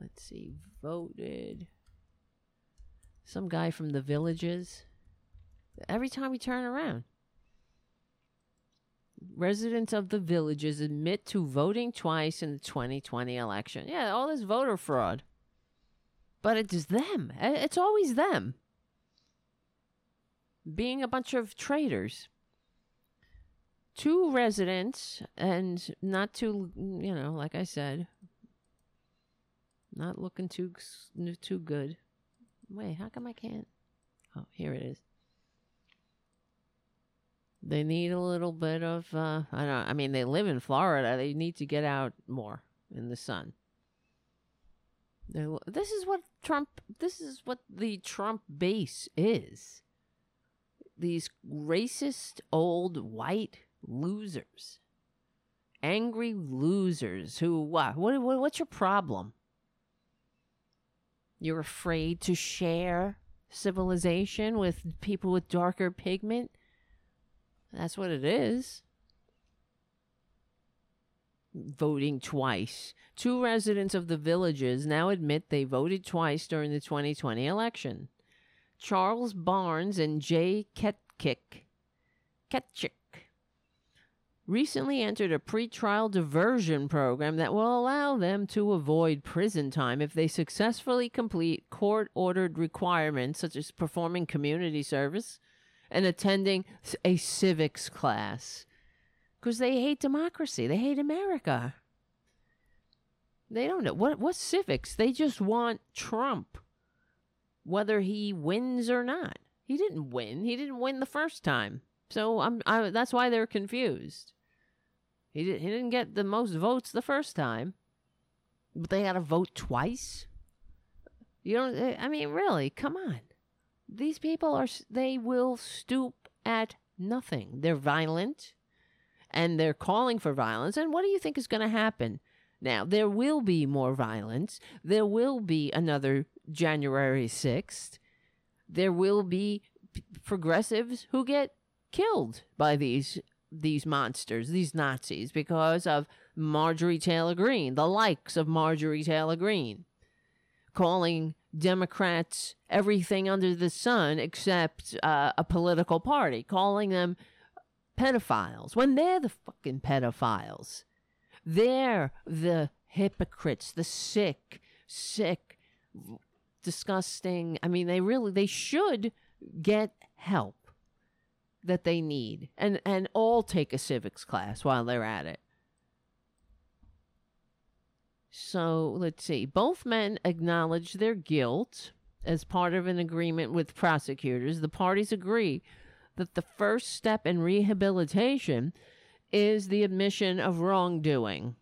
Let's see, voted. Some guy from the villages. Every time we turn around. Residents of the villages admit to voting twice in the 2020 election. Yeah, all this voter fraud. But it's them. It's always them. Being a bunch of traitors. Two residents, and not too, you know, like I said, not looking too too good. Wait, how come I can't? Oh, here it is. They need a little bit of uh I don't I mean they live in Florida. They need to get out more in the sun. They're, this is what Trump this is what the Trump base is. these racist old white losers, angry losers who what what, what what's your problem? You're afraid to share civilization with people with darker pigment. That's what it is. Voting twice. Two residents of the villages now admit they voted twice during the 2020 election. Charles Barnes and Jay Ketchick, Ketchick recently entered a pretrial diversion program that will allow them to avoid prison time if they successfully complete court ordered requirements such as performing community service and attending a civics class because they hate democracy. They hate America. They don't know what what's civics. They just want Trump, whether he wins or not. He didn't win. He didn't win the first time. So I'm. I, that's why they're confused. He did, he didn't get the most votes the first time, but they got to vote twice. You don't. I mean, really? Come on. These people are. They will stoop at nothing. They're violent and they're calling for violence. And what do you think is going to happen? Now, there will be more violence. There will be another January 6th. There will be progressives who get killed by these these monsters, these Nazis because of Marjorie Taylor Greene, the likes of Marjorie Taylor Greene, calling Democrats everything under the sun except uh, a political party, calling them pedophiles when they're the fucking pedophiles. They're the hypocrites, the sick, sick, disgusting. I mean, they really they should get help that they need and and all take a civics class while they're at it. So, let's see. Both men acknowledge their guilt as part of an agreement with prosecutors. The parties agree that the first step in rehabilitation is the admission of wrongdoing.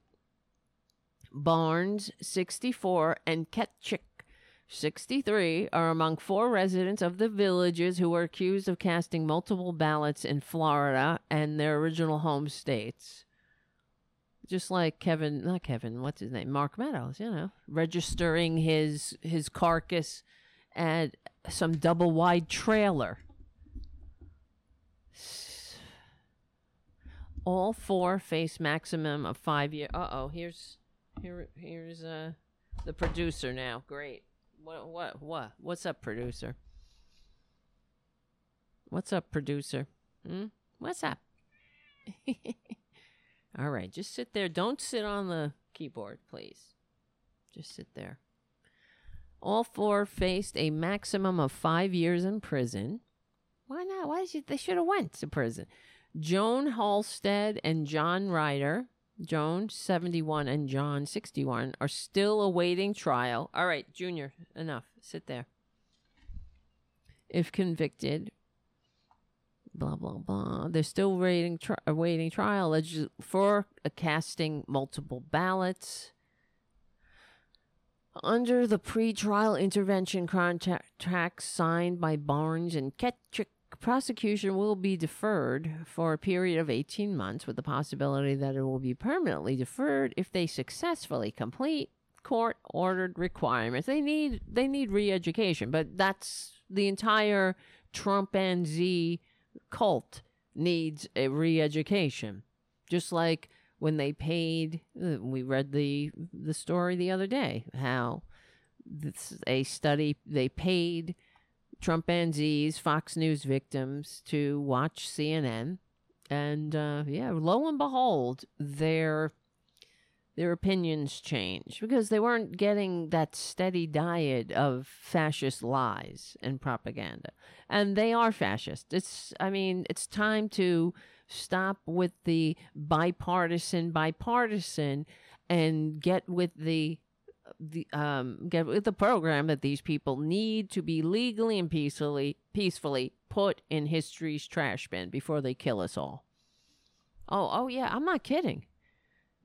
Barnes, 64, and Ketchick, 63, are among four residents of the villages who were accused of casting multiple ballots in Florida and their original home states. Just like Kevin, not Kevin, what's his name? Mark Meadows, you know, registering his his carcass at some double wide trailer all four face maximum of five year. Uh oh, here's here here's uh the producer now. Great. What what what what's up, producer? What's up, producer? Hmm? What's up? all right, just sit there. Don't sit on the keyboard, please. Just sit there. All four faced a maximum of five years in prison. Why not? Why you, they should have went to prison? Joan Halstead and John Ryder, Joan 71 and John 61, are still awaiting trial. All right, Junior, enough. Sit there. If convicted, blah, blah, blah. They're still waiting, tri- awaiting trial for casting multiple ballots. Under the pre-trial intervention contract signed by Barnes and Ketchick prosecution will be deferred for a period of 18 months with the possibility that it will be permanently deferred if they successfully complete court ordered requirements. They need they need re-education, but that's the entire Trumpanzee cult needs a re-education. Just like when they paid uh, we read the the story the other day how this a study they paid trump Trumpanzees, Fox News victims to watch CNN, and uh, yeah, lo and behold, their their opinions change because they weren't getting that steady diet of fascist lies and propaganda, and they are fascist. It's, I mean, it's time to stop with the bipartisan, bipartisan, and get with the the um get with the program that these people need to be legally and peacefully peacefully put in history's trash bin before they kill us all. Oh, oh yeah, I'm not kidding.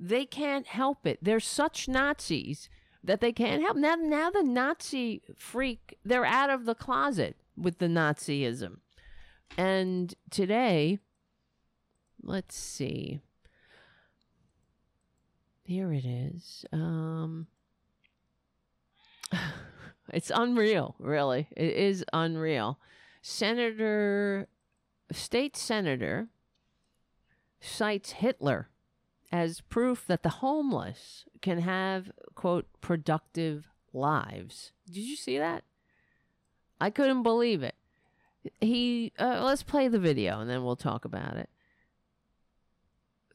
They can't help it. They're such Nazis that they can't help. Now now the Nazi freak, they're out of the closet with the Nazism. And today, let's see. Here it is. Um, it's unreal, really. It is unreal. Senator, state senator, cites Hitler as proof that the homeless can have, quote, productive lives. Did you see that? I couldn't believe it. He, uh, let's play the video and then we'll talk about it.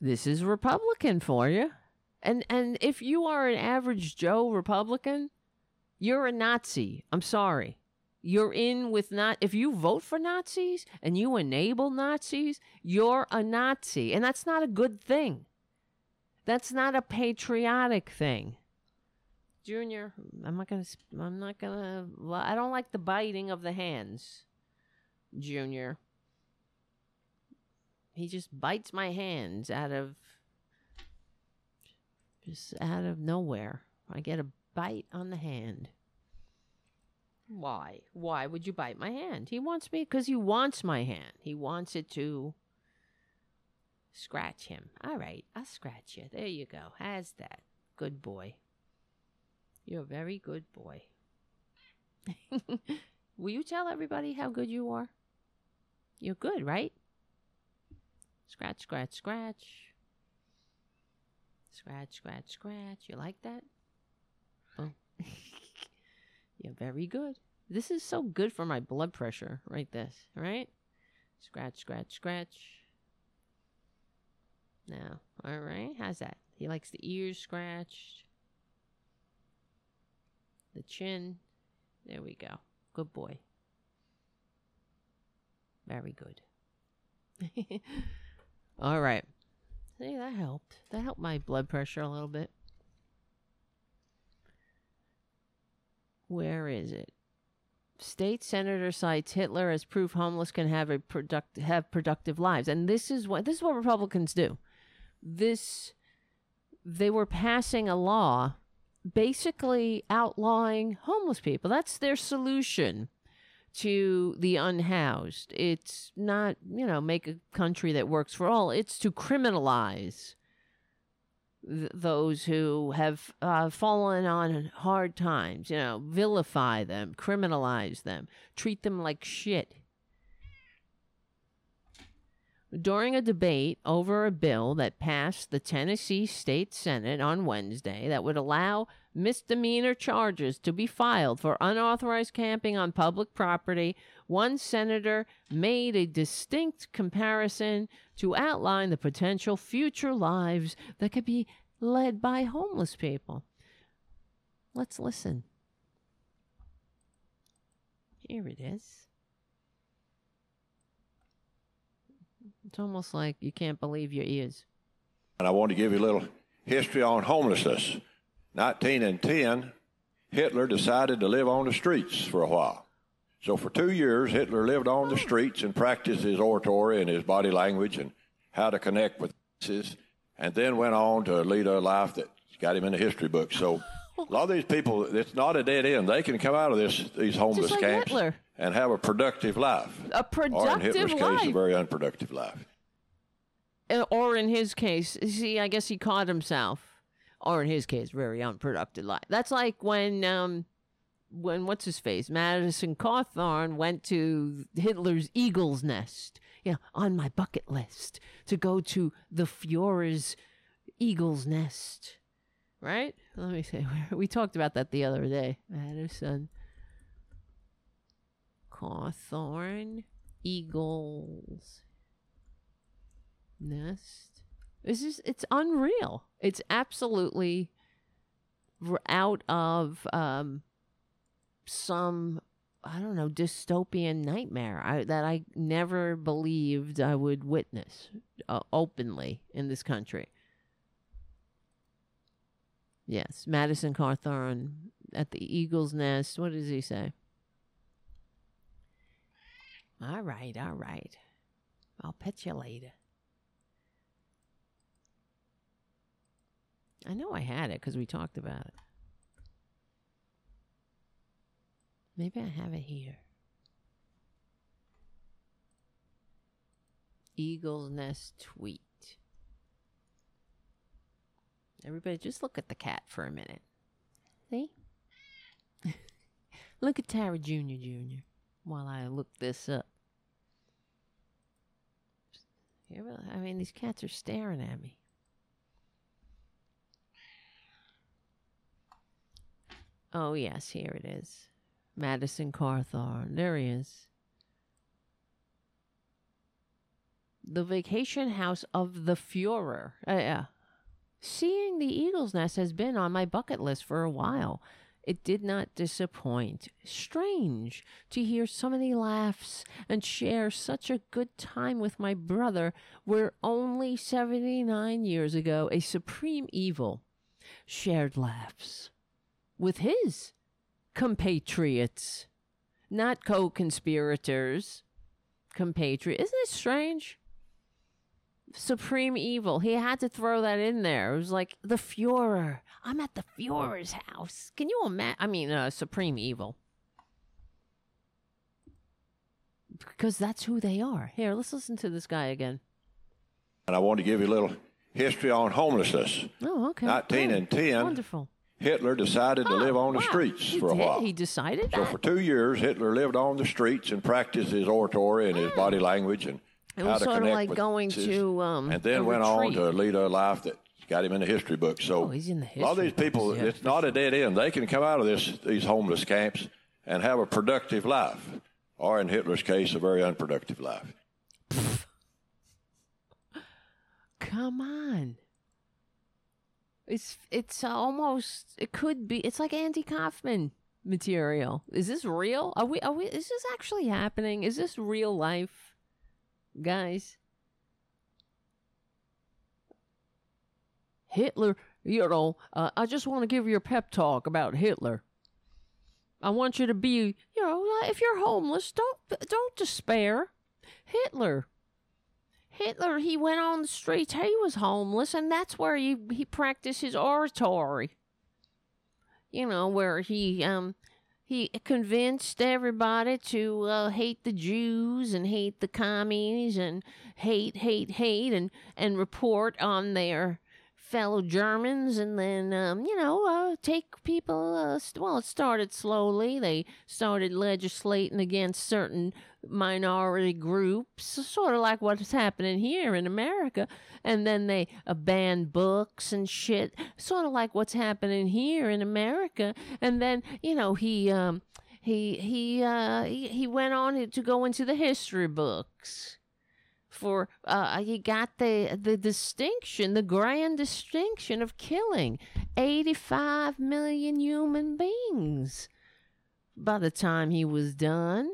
This is Republican for you. And and if you are an average Joe Republican, you're a Nazi. I'm sorry. You're in with not if you vote for Nazis and you enable Nazis, you're a Nazi. And that's not a good thing. That's not a patriotic thing. Junior, I'm not going to I'm not going to I don't like the biting of the hands. Junior. He just bites my hands out of just out of nowhere. I get a bite on the hand. Why? Why would you bite my hand? He wants me because he wants my hand. He wants it to scratch him. All right, I'll scratch you. There you go. How's that? Good boy. You're a very good boy. Will you tell everybody how good you are? You're good, right? Scratch, scratch, scratch. Scratch, scratch, scratch. You like that? Oh. You're very good. This is so good for my blood pressure, right? This, right? Scratch, scratch, scratch. Now, all right. How's that? He likes the ears scratched, the chin. There we go. Good boy. Very good. all right. See, that helped. That helped my blood pressure a little bit. Where is it? State senator cites Hitler as proof homeless can have a product have productive lives, and this is what this is what Republicans do. This they were passing a law basically outlawing homeless people. That's their solution to the unhoused. It's not, you know, make a country that works for all. It's to criminalize th- those who have uh, fallen on hard times, you know, vilify them, criminalize them, treat them like shit. During a debate over a bill that passed the Tennessee State Senate on Wednesday that would allow misdemeanor charges to be filed for unauthorized camping on public property, one senator made a distinct comparison to outline the potential future lives that could be led by homeless people. Let's listen. Here it is. It's almost like you can't believe your ears. And I want to give you a little history on homelessness. 1910, Hitler decided to live on the streets for a while. So for two years, Hitler lived on the streets and practiced his oratory and his body language and how to connect with masses, and then went on to lead a life that got him in the history books. So a lot of these people, it's not a dead end. They can come out of this these homeless like camps Hitler. and have a productive life. A productive or in Hitler's productive case, a very unproductive life. Uh, or in his case, see, I guess he caught himself. Or in his case, very unproductive life. That's like when, um, when what's his face, Madison Cawthorn went to Hitler's eagle's nest. You know, on my bucket list to go to the Führer's eagle's nest. Right? Let me say, We talked about that the other day. Madison Cawthorn Eagles nest. This is it's unreal. It's absolutely out of um some I don't know dystopian nightmare I, that I never believed I would witness uh, openly in this country. Yes, Madison Cawthorn at the Eagle's Nest. What does he say? All right, all right. I'll pet you later. I know I had it because we talked about it. Maybe I have it here. Eagle's Nest tweet. Everybody, just look at the cat for a minute. See? look at Tara Jr. Jr. while I look this up. I mean, these cats are staring at me. Oh, yes, here it is. Madison Cawthorn. There he is. The vacation house of the Fuhrer. Uh, yeah. Seeing the Eagle's Nest has been on my bucket list for a while. It did not disappoint. Strange to hear so many laughs and share such a good time with my brother, where only 79 years ago a supreme evil shared laughs with his compatriots, not co conspirators. Compatriot. Isn't it strange? Supreme evil. He had to throw that in there. It was like the Fuhrer. I'm at the Fuhrer's house. Can you imagine? I mean, uh, Supreme evil. Because that's who they are. Here, let's listen to this guy again. And I want to give you a little history on homelessness. Oh, okay. 1910. Wonderful. Hitler decided to Oh, live on the wow. streets He for a did? while. He decided So that. for two years, Hitler lived on the streets and practiced his oratory and his body language and It was sort of like going his- to, um, and then went on to lead a life that got him in the history books. So Oh, he's in the a lot of these people, books, yeah. it's not a dead end. They can come out of this these homeless camps and have a productive life, or in Hitler's case, a very unproductive life. Come on. It's it's almost it could be it's like Andy Kaufman material. Is this real? Are we are we is this actually happening? Is this real life? Guys. Hitler, you know, uh, I just want to give you a pep talk about Hitler. I want you to be, you know, if you're homeless, don't don't despair. Hitler, Hitler, he went on the streets. He was homeless, and that's where he he practiced his oratory. You know, where he um he convinced everybody to uh, hate the Jews and hate the commies and hate hate hate and and report on their fellow Germans and then um, you know uh, take people. Uh, st- well, it started slowly. They started legislating against certain minority groups, sort of like what's happening here in America. And then they uh, banned books and shit, sort of like what's happening here in America. And then you know he um, he he uh, he, he went on to go into the history books for uh, he got the the distinction, the grand distinction of killing 85 million human beings. By the time he was done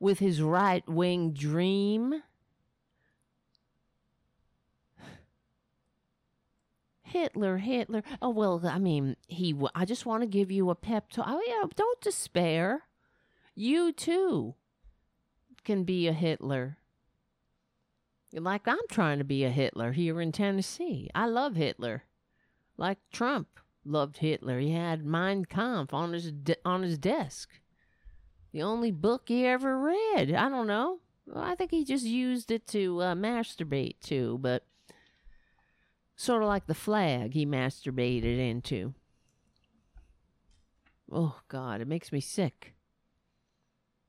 with his right wing dream, Hitler, Hitler. Oh well, I mean, he. I just want to give you a pep talk. Oh yeah, don't despair. You too can be a Hitler. Like I'm trying to be a Hitler here in Tennessee. I love Hitler. Like Trump loved Hitler. He had Mein Kampf on his de- on his desk. The only book he ever read. I don't know. Well, I think he just used it to uh, masturbate to, but sort of like the flag he masturbated into. Oh God, it makes me sick.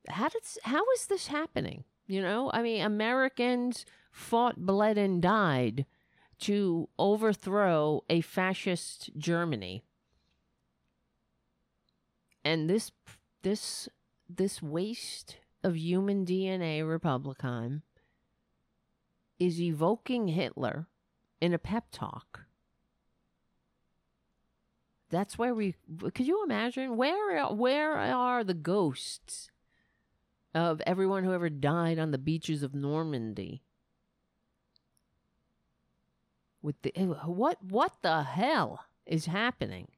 How did how is this happening? You know, I mean, Americans fought, bled, and died to overthrow a fascist Germany, and this this this waste of human DNA Republican is evoking Hitler in a pep talk. That's where we could you imagine where where are the ghosts of everyone who ever died on the beaches of Normandy? With the eh, what what the hell is happening?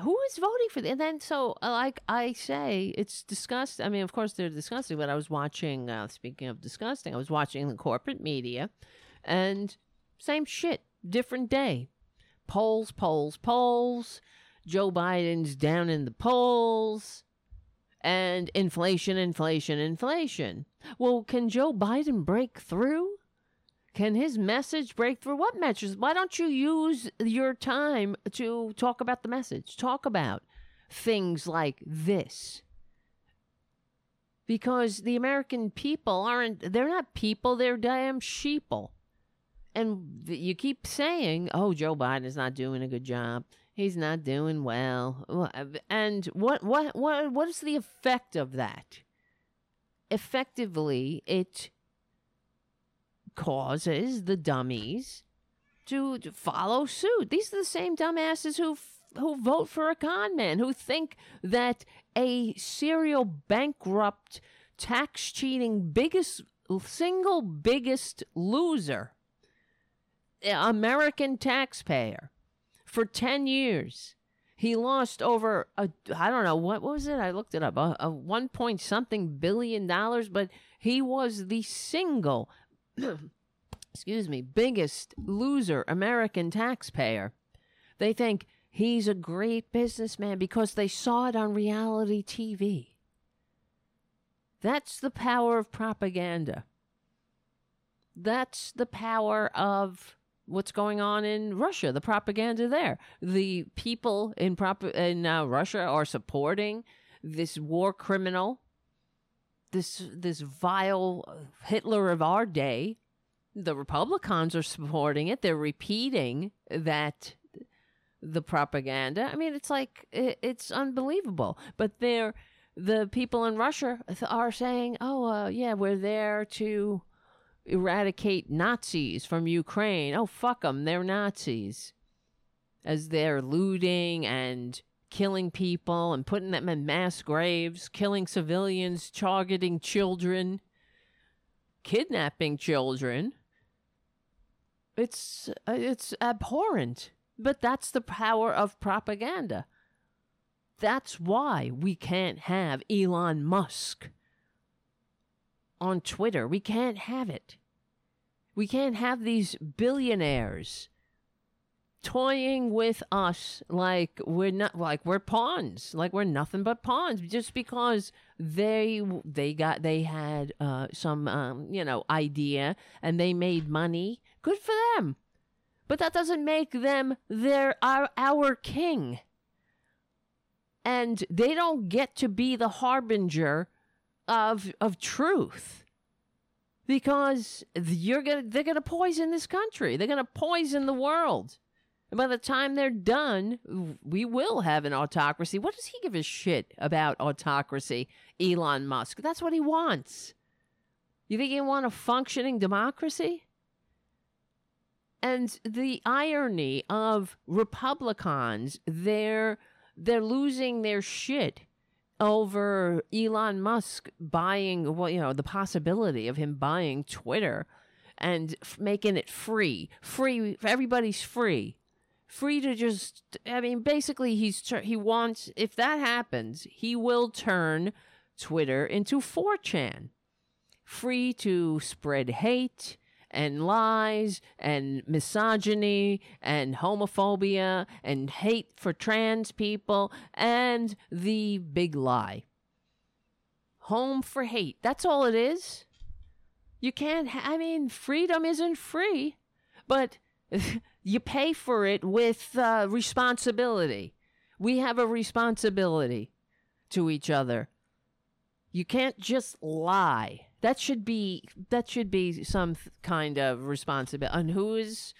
Who is voting for the, and then so uh, like I say, it's disgusting. I mean, of course they're disgusting, but I was watching. Uh, speaking of disgusting, I was watching the corporate media, and same shit, different day. Polls, polls, polls. Joe Biden's down in the polls, and inflation, inflation, inflation. Well, can Joe Biden break through? Can his message break through? What message? Why don't you use your time to talk about the message? Talk about things like this. Because the American people aren't, they're not people, they're damn sheeple. And you keep saying, oh, Joe Biden is not doing a good job. He's not doing well. And what, what, what, what is the effect of that? Effectively, it causes the dummies to, to follow suit. These are the same dumbasses who who vote for a con man, who think that a serial bankrupt, tax cheating, biggest single biggest loser, American taxpayer, for ten years. He lost over a I don't know what, what was it I looked it up a, a one point something billion dollars, but he was the single excuse me, biggest loser American taxpayer. They think he's a great businessman because they saw it on reality TV. That's the power of propaganda. That's the power of what's going on in Russia, the propaganda there. The people in prop- in uh, Russia are supporting this war criminal, this this vile Hitler of our day the Republicans are supporting it. They're repeating that the propaganda. I mean, it's like it's unbelievable. But they're the people in Russia are saying, "Oh, uh, yeah, we're there to eradicate Nazis from Ukraine. Oh, fuck them, they're Nazis." As they're looting and killing people and putting them in mass graves, killing civilians, targeting children, kidnapping children it's uh, it's abhorrent, but that's the power of propaganda. That's why we can't have Elon Musk on Twitter. We can't have it. We can't have these billionaires toying with us like we're not like we're pawns like we're nothing but pawns just because they they got they had uh some um you know idea and they made money. Good for them. But that doesn't make them their our, our king. And they don't get to be the harbinger of of truth. Because you're gonna they're gonna poison this country. They're gonna poison the world and by the time they're done, we will have an autocracy. What does he give a shit about autocracy, Elon Musk? That's what he wants. You think he want a functioning democracy? And the irony of Republicans, they're they're losing their shit over Elon Musk buying well, you know, the possibility of him buying Twitter and f- making it free. Free everybody's free free to just i mean basically he's he wants if that happens he will turn twitter into 4chan free to spread hate and lies and misogyny and homophobia and hate for trans people and the big lie. Home for hate. That's all it is. You can't ha- i mean freedom isn't free but you pay for it with uh, responsibility. We have a responsibility to each other. You can't just lie. That should be that should be some kind of responsibility. And who is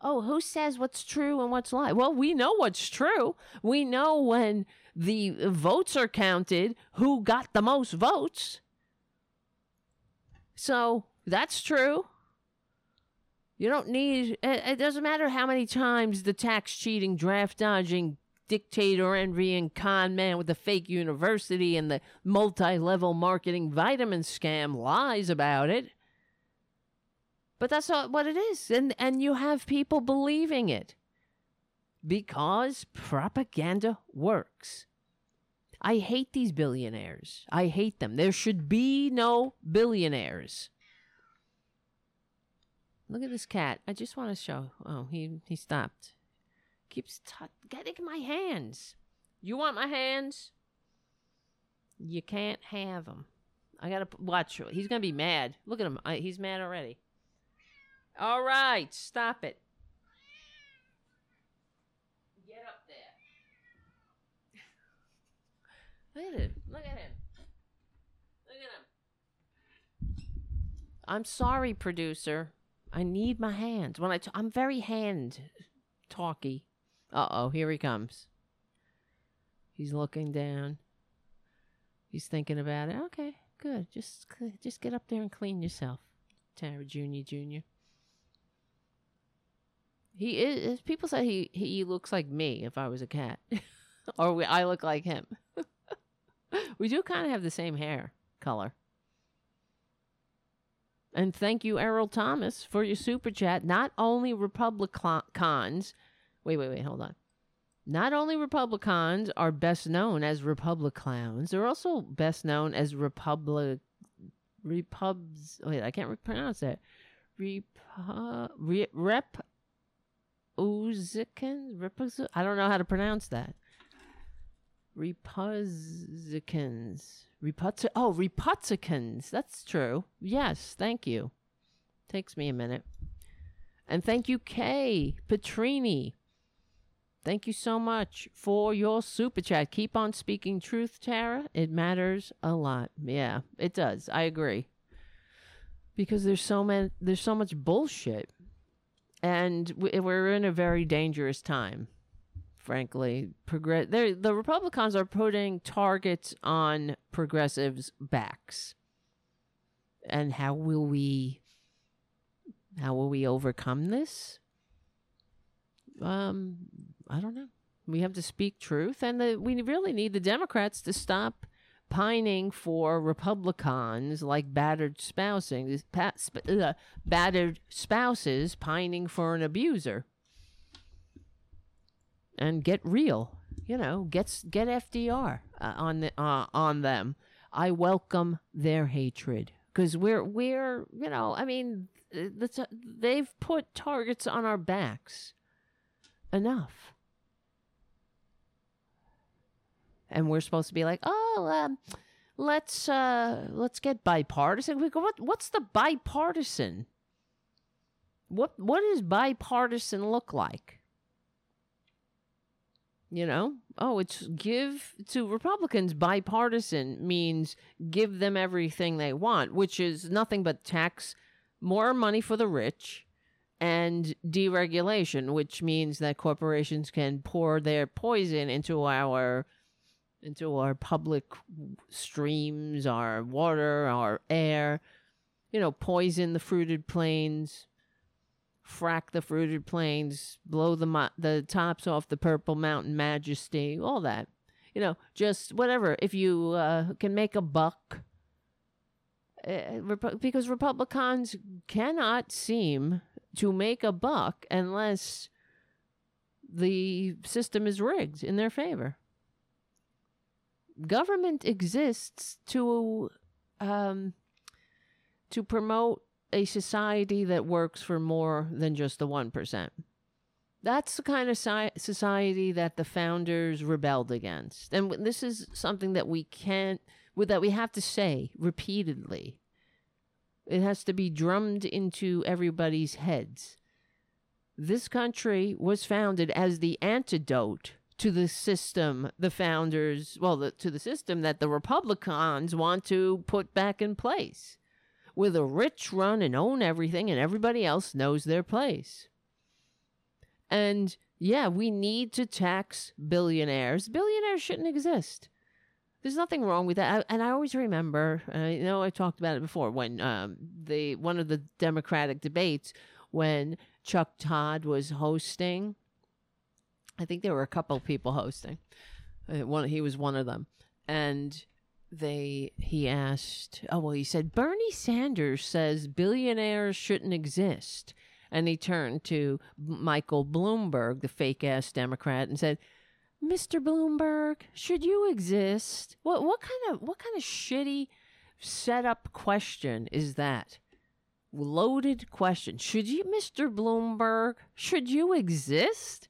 oh, who says what's true and what's lie? Well, we know what's true. We know when the votes are counted who got the most votes. So that's true. You don't need, it, doesn't matter how many times the tax cheating, draft dodging, dictator envying con man with the fake university and the multi level marketing vitamin scam lies about it. But that's not what it is. And, and you have people believing it because propaganda works. I hate these billionaires. I hate them. There should be no billionaires. Look at this cat. I just want to show. Oh, he he stopped. Keeps t- getting my hands. You want my hands? You can't have them. I gotta watch. He's gonna be mad. Look at him. I, he's mad already. All right, stop it. Get up there. Look at him. Look at him. Look at him. I'm sorry, producer. I need my hands. When I t- I'm very hand talky. Uh oh, here he comes. He's looking down. He's thinking about it. Okay, good. Just just get up there and clean yourself, Tara Junior Junior. He is. People say he he looks like me if I was a cat, or we, I look like him. we do kind of have the same hair color. And thank you, Errol Thomas, for your super chat. Not only Republicans, wait, wait, wait, hold on. Not only Republicans are best known as Republicans, they're also best known as Republic Repubs. Wait, I can't pronounce that. Repu, re, rep. Uzikans? Repu- I don't know how to pronounce that. Republicans. Reputz- oh, Republicans. That's true. Yes, thank you. Takes me a minute. And thank you, Kay Petrini. Thank you so much for your super chat. Keep on speaking truth, Tara. It matters a lot. Yeah, it does. I agree. Because there's so many there's so much bullshit. And we're in a very dangerous time. Frankly, progress the Republicans are putting targets on progressives' backs. And how will we how will we overcome this? Um, I don't know. We have to speak truth, and the, we really need the Democrats to stop pining for Republicans like battered spousing, pa- sp- uh, battered spouses pining for an abuser, and get real. You know, get get FDR uh, on the, uh, on them. I welcome their hatred because we're we're you know I mean they've put targets on our backs enough. And we're supposed to be like, oh, um, let's uh, let's get bipartisan. We go, what? What's the bipartisan? What What does bipartisan look like? You know, oh, it's give to Republicans. Bipartisan means give them everything they want, which is nothing but tax more money for the rich and deregulation, which means that corporations can pour their poison into our into our public streams, our water, our air, you know, poison the fruited plains, frack the fruited plains, blow the mo- the tops off the purple mountain majesty, all that. You know, just whatever. If you uh, can make a buck, uh, Repu- because Republicans cannot seem to make a buck unless the system is rigged in their favor. Government exists to um, to promote a society that works for more than just the one percent. That's the kind of society that the founders rebelled against, and this is something that we can't, that we have to say repeatedly. It has to be drummed into everybody's heads. This country was founded as the antidote to the system the founders, well, the, to the system that the Republicans want to put back in place, where a rich run and own everything and everybody else knows their place. And yeah, we need to tax billionaires. Billionaires shouldn't exist. There's nothing wrong with that. I, and I always remember, and I know I talked about it before, when um, the one of the Democratic debates when Chuck Todd was hosting. I think there were a couple of people hosting. Uh, one, he was one of them, and they he asked, oh well, he said Bernie Sanders says billionaires shouldn't exist, and he turned to Michael Bloomberg, the fake ass Democrat, and said, Mr. Bloomberg, should you exist? What what kind of what kind of shitty setup question is that? Loaded question. Should you Mr. Bloomberg, should you exist?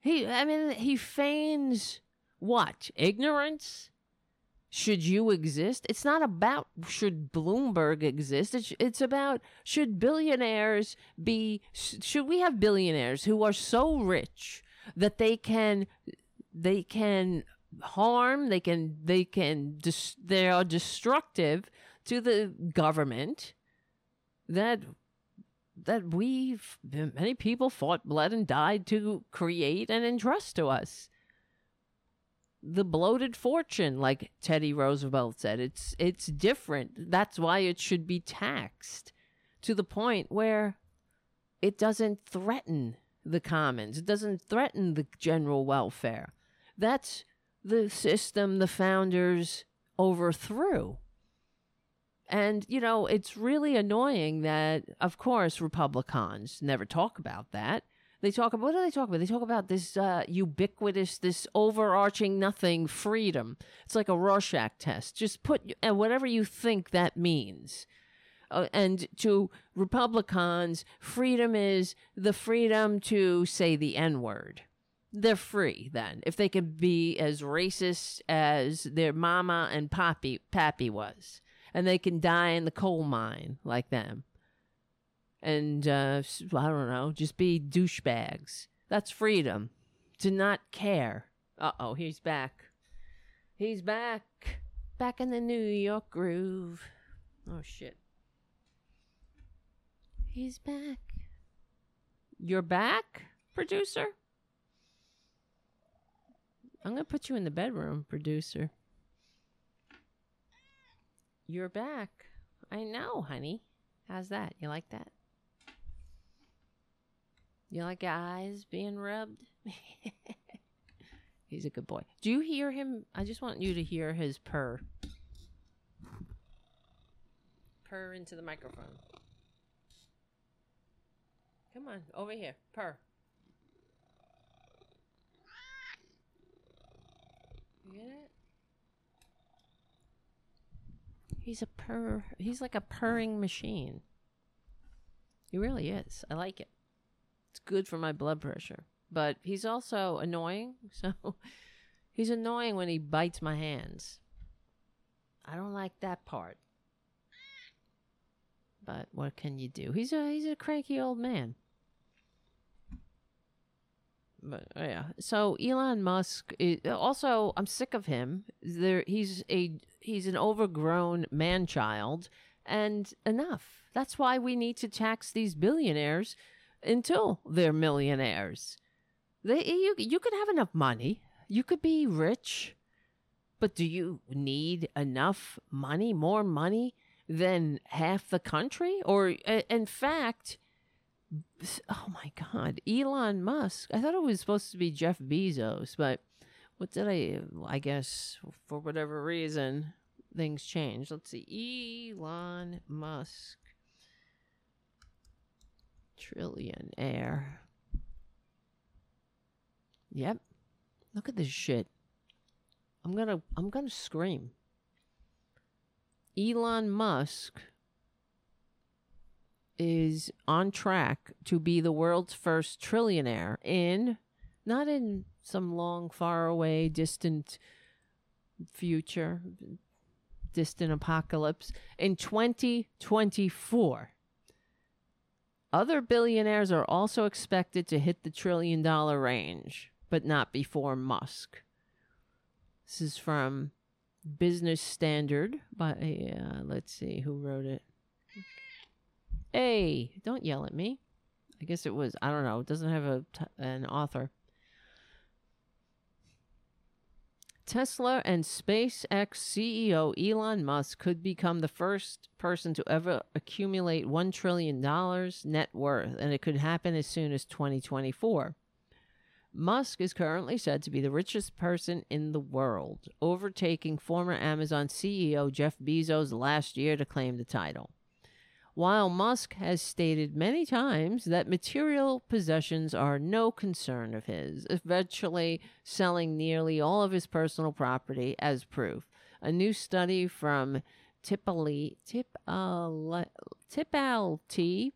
He I mean he feigns what? Ignorance? Should you exist? It's not about should Bloomberg exist. It's, it's about should billionaires be, should we have billionaires who are so rich that they can, they can harm, they can, they can, dis, they are destructive to the government that that we've many people fought, bled, and died to create and entrust to us. The bloated fortune, like Teddy Roosevelt said, it's it's different. That's why it should be taxed to the point where it doesn't threaten the commons. It doesn't threaten the general welfare. That's the system the founders overthrew. And, you know, it's really annoying that, of course, Republicans never talk about that. They talk about, what do they talk about? They talk about this uh, ubiquitous, this overarching nothing freedom. It's like a Rorschach test. Just put uh, whatever you think that means. Uh, and to Republicans, freedom is the freedom to say the N word. They're free then, if they can be as racist as their mama and pappy, pappy was and they can die in the coal mine like them. And uh, I don't know, just be douchebags. That's freedom to not care. Uh oh, he's back. He's back. Back in the New York groove. Oh shit. He's back. You're back, producer? I'm going to put you in the bedroom, producer. You're back. I know, honey. How's that? You like that? You like your eyes being rubbed? He's a good boy. Do you hear him? I just want you to hear his purr. Purr into the microphone. Come on, over here. Purr. You get it? He's a purr. He's like a purring machine. He really is. I like it. It's good for my blood pressure. But he's also annoying. So he's annoying when he bites my hands. I don't like that part. But what can you do? He's a he's a cranky old man. But oh, yeah, so Elon Musk. Is, also, I'm sick of him. There, he's a he's an overgrown man child, and enough. That's why we need to tax these billionaires until they're millionaires. They you you could have enough money. You could be rich, but do you need enough money, more money than half the country? Or in fact, oh my god, Elon Musk. I thought it was supposed to be Jeff Bezos, but what did I I guess for whatever reason things changed. Let's see. Elon Musk trillionaire. Yep. Look at this shit. I'm to I'm to scream. Elon Musk is on track to be the world's first trillionaire in not in some long far away distant future distant apocalypse in 2024 other billionaires are also expected to hit the trillion dollar range but not before musk this is from business standard by uh, let's see who wrote it Hey, don't yell at me. I guess it was, I don't know, it doesn't have a an author. Tesla and SpaceX CEO Elon Musk could become the first person to ever accumulate $1 trillion net worth, and it could happen as soon as 2024. Musk is currently said to be the richest person in the world, overtaking former Amazon CEO Jeff Bezos last year to claim the title. While Musk has stated many times that material possessions are no concern of his, eventually selling nearly all of his personal property as proof. A new study from Tipali, Tipalti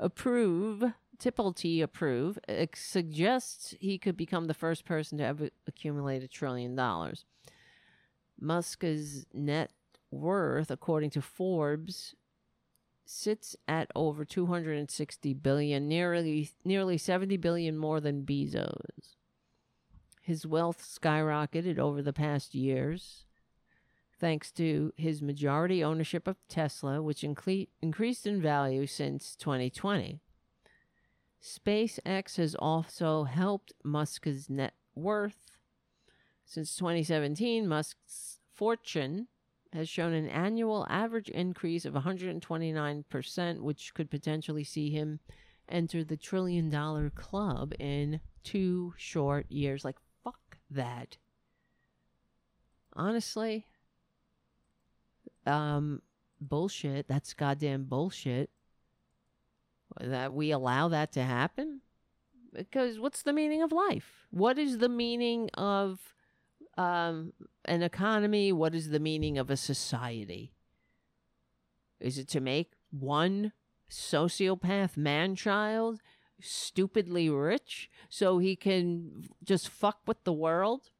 approve Tipalti approve suggests he could become the first person to ever accumulate a trillion dollars. Musk's net worth, according to Forbes, sits at over 260 billion, nearly nearly 70 billion more than Bezos. His wealth skyrocketed over the past years thanks to his majority ownership of Tesla, which increased in value since 2020. SpaceX has also helped Musk's net worth. Since 2017, Musk's fortune has shown an annual average increase of 129%, which could potentially see him enter the trillion dollar club in two short years. Like, fuck that. Honestly, um, bullshit. That's goddamn bullshit. That we allow that to happen? Because what's the meaning of life? What is the meaning of um, an economy? What is the meaning of a society? Is it to make one sociopath man child stupidly rich so he can just fuck with the world?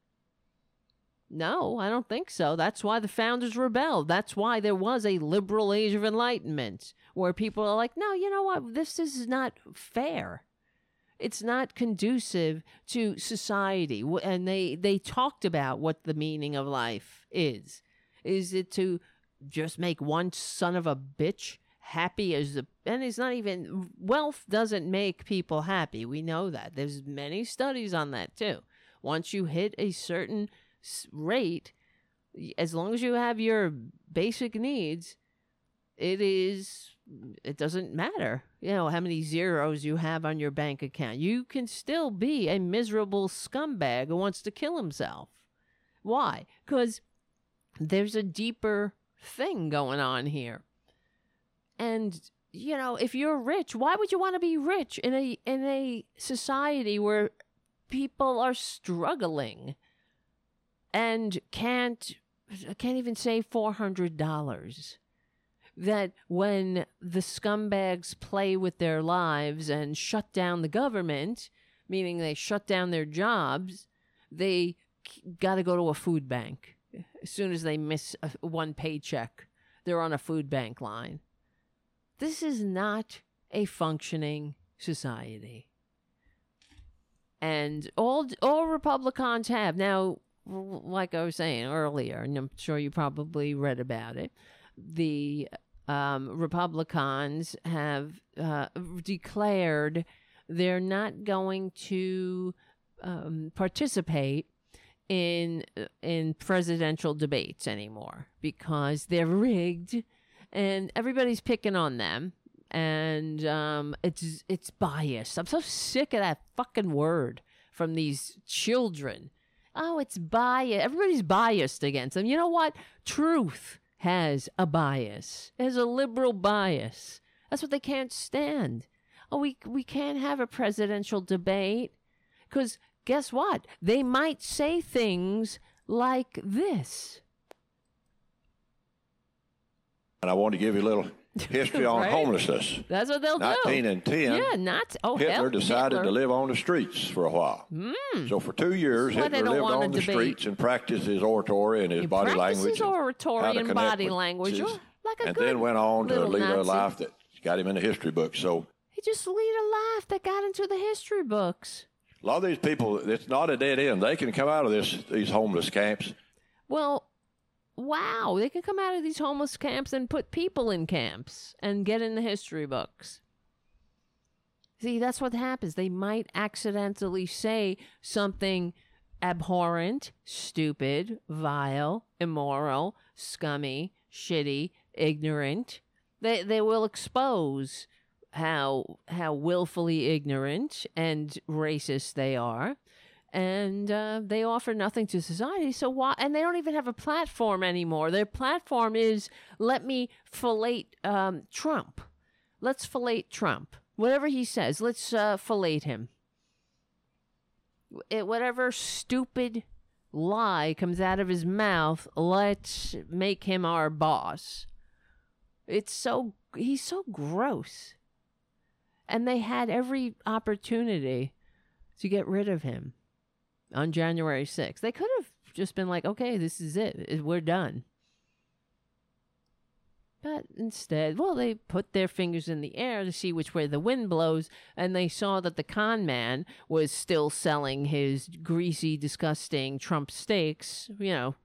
No, I don't think so. That's why the founders rebelled. That's why there was a liberal age of enlightenment where people are like, no, you know what? This is not fair. It's not conducive to society. And they, they talked about what the meaning of life is. Is it to just make one son of a bitch happy as and it's not even wealth doesn't make people happy we know that there's many studies on that too once you hit a certain rate, as long as you have your basic needs, it is it doesn't matter you know how many zeros you have on your bank account. You can still be a miserable scumbag who wants to kill himself. Why? Because there's a deeper thing going on here. And you know if you're rich why would you want to be rich in a in a society where people are struggling and can't can't even save four hundred dollars. That when the scumbags play with their lives and shut down the government, meaning they shut down their jobs, they got to go to a food bank as soon as they miss a, one paycheck. They're on a food bank line. This is not a functioning society. And all all Republicans have now like I was saying earlier, and I'm sure you probably read about it, the um, Republicans have uh, declared they're not going to um, participate in in presidential debates anymore because they're rigged, and everybody's picking on them, and um, it's it's biased. I'm so sick of that fucking word from these children oh, it's bias. Everybody's biased against them. You know what? Truth has a bias. Has a liberal bias. That's what they can't stand. Oh, we we can't have a presidential debate because guess what? They might say things like this. And I want to give you a little history on Right. homelessness. That's what they'll do. 1910, Yeah, not oh Hitler hell, decided Hitler. to live on the streets for a while. Hmm. So for two years, That's Hitler lived on the streets and practiced his oratory and his He body language. and oratory how to and body language, his- oh, like a and then went on to lead a life that got him in the history books. So He just lead a life that got into the history books. a lot of these people, it's not a dead end. They can come out of this these homeless camps. Well, wow, they can come out of these homeless camps and put people in camps and get in the history books. See, that's what happens. They might accidentally say something abhorrent, stupid, vile, immoral, scummy, shitty, ignorant. They they will expose how how willfully ignorant and racist they are and uh, they offer nothing to society. So why? And they don't even have a platform anymore. Their platform is let me fillet um, Trump. Let's fillet Trump. Whatever he says, let's uh, fillet him. It, whatever stupid lie comes out of his mouth, let's make him our boss. It's so he's so gross. And they had every opportunity to get rid of him on January 6th. They could have just been like, okay, this is it. We're done. But instead, well, they put their fingers in the air to see which way the wind blows, and they saw that the con man was still selling his greasy, disgusting Trump steaks, you know,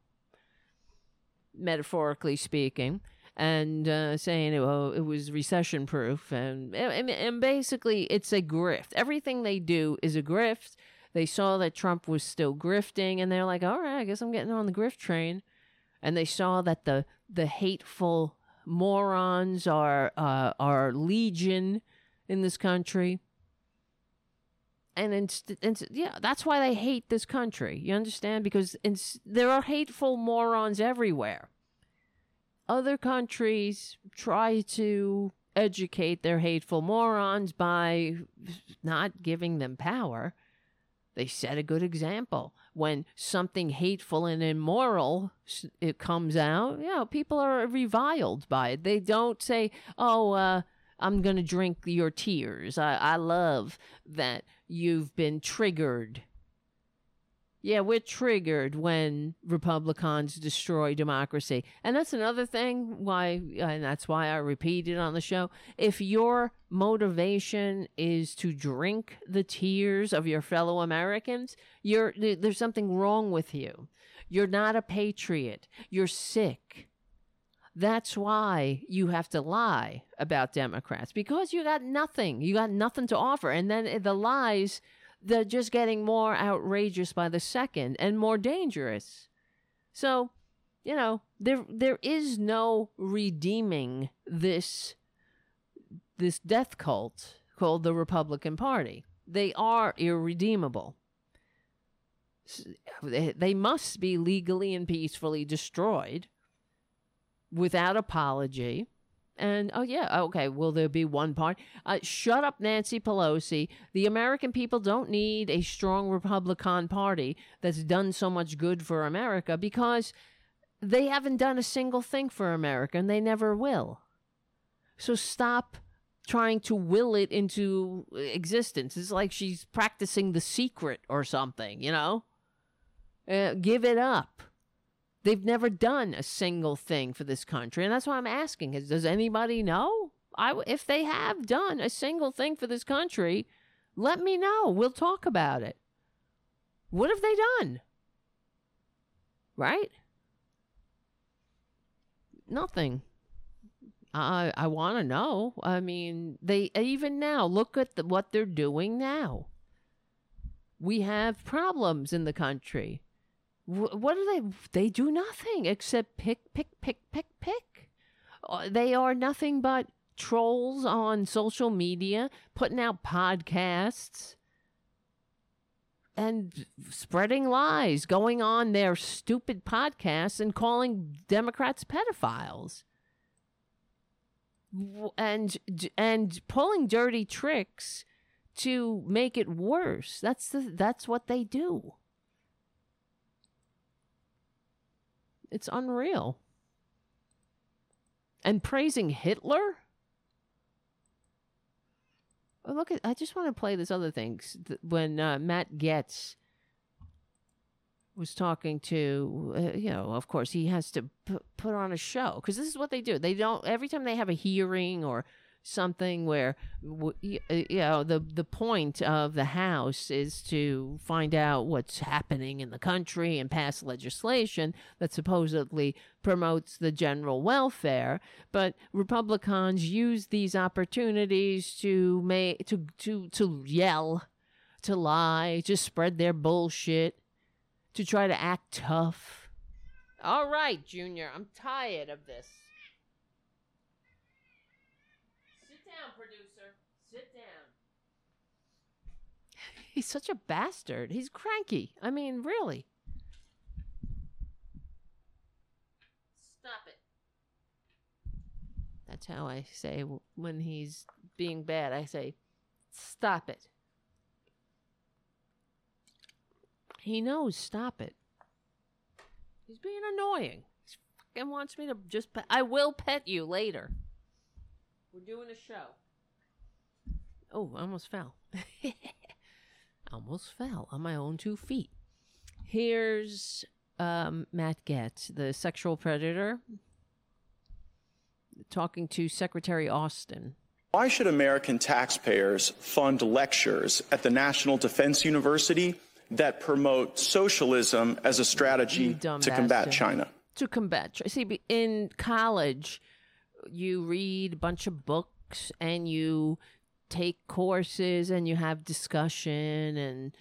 metaphorically speaking, and uh, saying it, well, it was recession proof. And, and, and basically, it's a grift. Everything they do is a grift. They saw that Trump was still grifting, and they're like, all right, I guess I'm getting on the grift train. And they saw that the, the hateful morons are uh, are legion in this country. And it's, yeah, that's why they hate this country. You understand? Because there are hateful morons everywhere. Other countries try to educate their hateful morons by not giving them power. They set a good example. When something hateful and immoral it comes out, you know, people are reviled by it. They don't say, "Oh, uh, I'm gonna drink your tears." I, I love that you've been triggered. Yeah, we're triggered when Republicans destroy democracy. And that's another thing why, and that's why I repeat it on the show. If your motivation is to drink the tears of your fellow Americans, you're, there's something wrong with you. You're not a patriot. You're sick. That's why you have to lie about Democrats because you got nothing. You got nothing to offer. And then the lies they're just getting more outrageous by the second and more dangerous. So, you know, there there is no redeeming this this death cult called the Republican Party. They are irredeemable. They must be legally and peacefully destroyed without apology and oh yeah, okay. Will there be one party? Uh, shut up, Nancy Pelosi. The American people don't need a strong Republican Party that's done so much good for America because they haven't done a single thing for America, and they never will. So stop trying to will it into existence. It's like she's practicing the secret or something, you know. Uh, give it up. They've never done a single thing for this country. And that's why I'm asking is does anybody know? I, if they have done a single thing for this country, let me know. We'll talk about it. What have they done? Right? Nothing. I I want to know. I mean, they even now look at the, what they're doing now. We have problems in the country what do they? They do nothing except pick, pick, pick, pick, pick. Uh, they are nothing but trolls on social media, putting out podcasts and spreading lies, going on their stupid podcasts and calling Democrats pedophiles. And and pulling dirty tricks to make it worse. That's the, that's what they do. It's unreal. And praising Hitler? Oh, look at I just want to play this other thing when uh, Matt Gaetz was talking to uh, you know of course he has to p- put on a show because this is what they do they don't every time they have a hearing or something where you know the the point of the house is to find out what's happening in the country and pass legislation that supposedly promotes the general welfare. But republicans use these opportunities to make to to to yell to lie to spread their bullshit to try to act tough. All right junior i'm tired of this He's such a bastard. He's cranky. I mean, really. Stop it. That's how I say when he's being bad. I say, stop it. He knows, stop it. He's being annoying. He fucking wants me to just pet. I will pet you later. We're doing a show. Oh, I almost fell. almost fell on my own two feet. Here's um, Matt Gaetz, the sexual predator, talking to Secretary Austin. Why should American taxpayers fund lectures at the National Defense University that promote socialism as a strategy to combat. China? to combat. See, in college, you read a bunch of books and you take courses and you have discussion and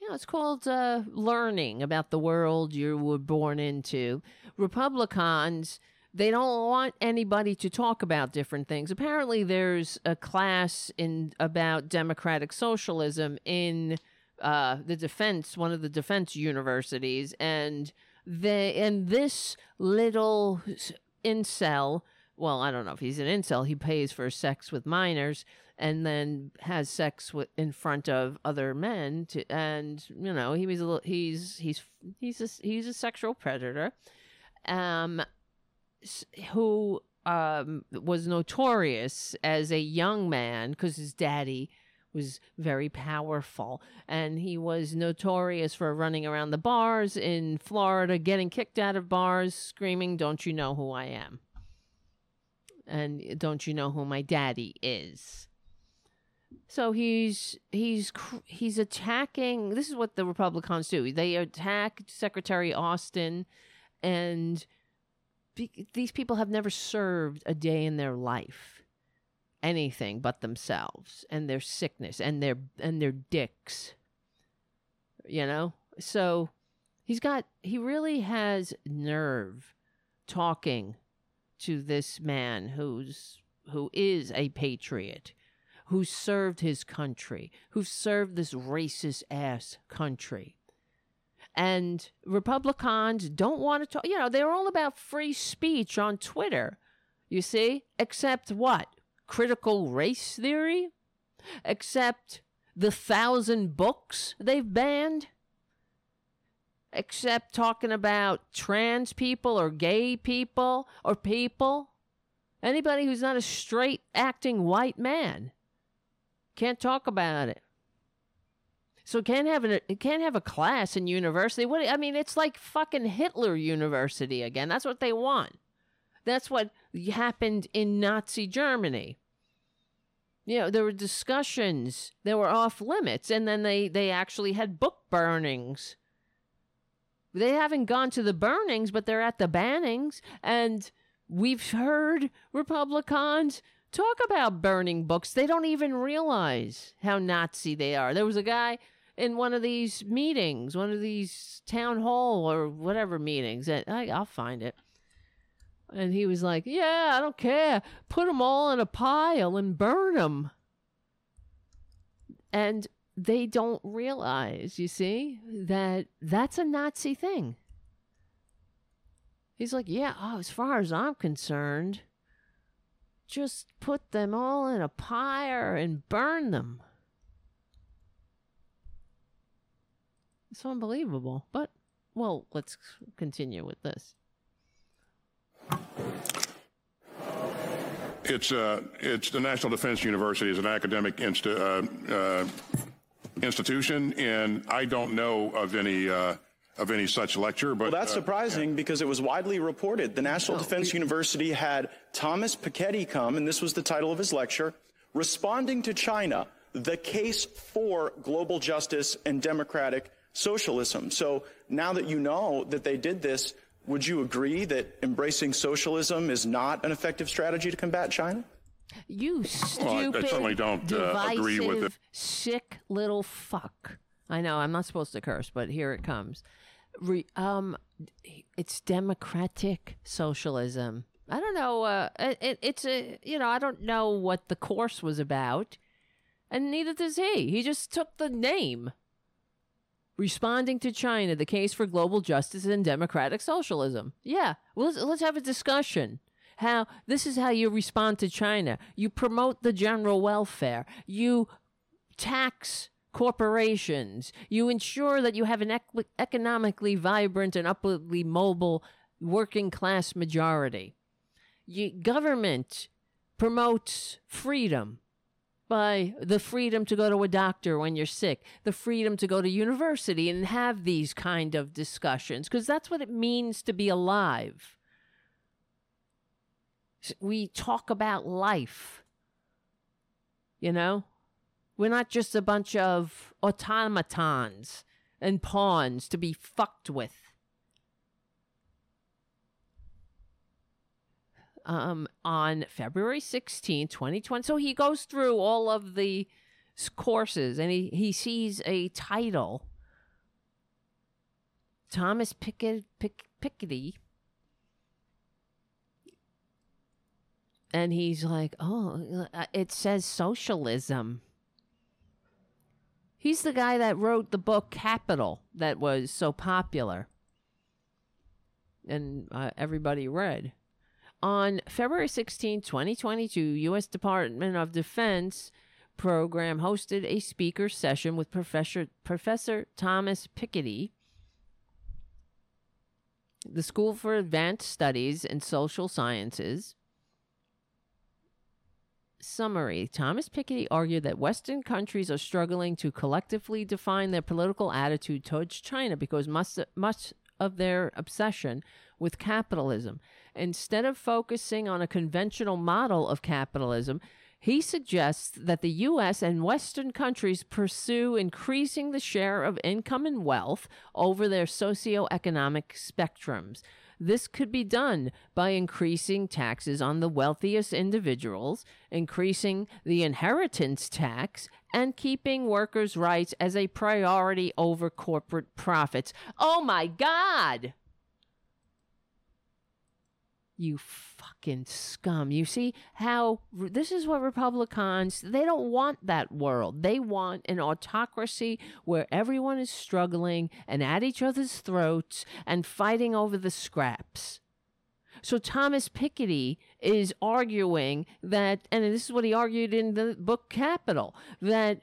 you know it's called uh, learning about the world you were born into. Republicans. They don't want anybody to talk about different things. Apparently, there's a class in about democratic socialism in uh, the defense, one of the defense universities, and they and this little incel. Well, I don't know if he's an incel. He pays for sex with minors and then has sex with in front of other men. To, and you know, he was a little, he's he's he's a, he's a sexual predator. Um, who um was notorious as a young man because his daddy was very powerful and he was notorious for running around the bars in Florida getting kicked out of bars screaming don't you know who I am and don't you know who my daddy is so he's he's he's attacking this is what the republicans do. They attack secretary austin and be- these people have never served a day in their life anything but themselves and their sickness and their and their dicks you know? So he's got he really has nerve talking to this man who's who is a patriot who served his country who served this racist ass country and Republicans don't want to talk. You know, they're all about free speech on Twitter, you see, except what? Critical race theory? Except the thousand books they've banned? Except talking about trans people or gay people or people? Anybody who's not a straight acting white man can't talk about it. So can't have an can't have a class in university. What I mean, it's like fucking Hitler University again. That's what they want. That's what happened in Nazi Germany. You know, there were discussions that were off limits, and then they they actually had book burnings. They haven't gone to the burnings, but they're at the bannings, and we've heard Republicans talk about burning books. They don't even realize how Nazi they are. There was a guy in one of these meetings, one of these town hall or whatever meetings. And I, I'll find it. And he was like, "Yeah, I don't care. Put them all in a pile and burn them." And they don't realize, you see, that that's a Nazi thing. He's like, "Yeah, oh, as far as I'm concerned, just put them all in a pyre and burn them." It's unbelievable. But, well, let's continue with this. It's uh, it's the National Defense University is an academic insti- uh, uh, institution, and I don't know of any uh, of any such lecture. But Well, that's uh, surprising because it was widely reported. The National No, Defense we- University had Thomas Piketty come, and this was the title of his lecture, Responding to China, the Case for Global Justice and Democratic Socialism. So now that you know that they did this, would you agree that embracing socialism is not an effective strategy to combat China? You Well, I- I stupid, certainly don't, uh, agree with divisive, it. sick little fuck. I know I'm not supposed to curse, but here it comes. Re, um, it's democratic socialism. I don't know. Uh, it, it's a you know I don't know what the course was about, and neither does he. He just took the name. Responding to China, the case for global justice and democratic socialism. Yeah, well, let's, let's have a discussion. How this is how you respond to China. You promote the general welfare. You tax corporations. You ensure that you have an ec- economically vibrant and upwardly mobile working class majority. You, government promotes freedom by the freedom to go to a doctor when you're sick, the freedom to go to university and have these kind of discussions, because that's what it means to be alive. We talk about life. You know? We're not just a bunch of automatons and pawns to be fucked with. Um, on February 16, 2020. So he goes through all of the courses and he, he sees a title Thomas Pickett, Pick, Piketty. And he's like, oh, uh, it says socialism. He's the guy that wrote the book Capital that was so popular and uh, everybody read. On February 16, 2022, U.S. Department of Defense program hosted a speaker session with Professor, Professor Thomas Piketty, the School for Advanced Studies in Social Sciences. Summary Thomas Piketty argued that Western countries are struggling to collectively define their political attitude towards China because much, much of their obsession with capitalism. Instead of focusing on a conventional model of capitalism, he suggests that the U.S. and Western countries pursue increasing the share of income and wealth over their socioeconomic spectrums. This could be done by increasing taxes on the wealthiest individuals, increasing the inheritance tax, and keeping workers' rights as a priority over corporate profits. Oh my God! You fucking scum. You see how this is what Republicans, they don't want that world. They want an autocracy where everyone is struggling and at each other's throats and fighting over the scraps. So Thomas Piketty is arguing that, and this is what he argued in the book Capital, that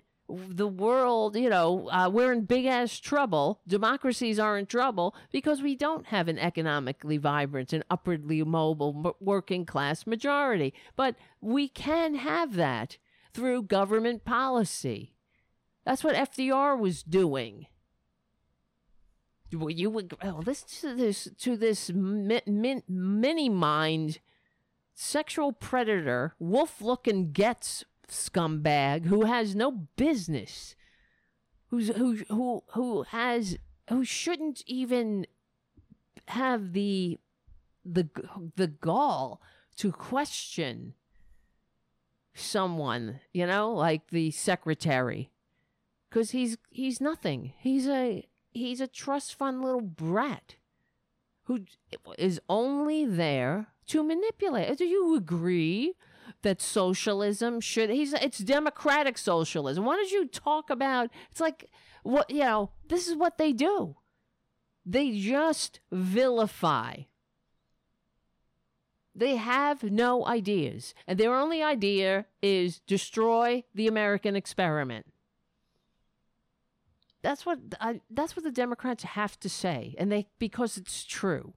the world, you know, uh, we're in big ass trouble. Democracies are in trouble because we don't have an economically vibrant and upwardly mobile working class majority. But we can have that through government policy. That's what FDR was doing. Well, you would oh, listen to this to this mi- min, mini mind sexual predator, wolf looking gets scumbag who has no business, who's who who who has who shouldn't even have the the the gall to question someone, you know, like the secretary, because he's he's nothing. He's a he's a trust fund little brat who is only there to manipulate. Do you agree that socialism should he's it's democratic socialism. Why don't you talk about it's like what you know, this is what they do. They just vilify. They have no ideas, and their only idea is destroy the American experiment. That's what I, that's what the Democrats have to say, and they because it's true,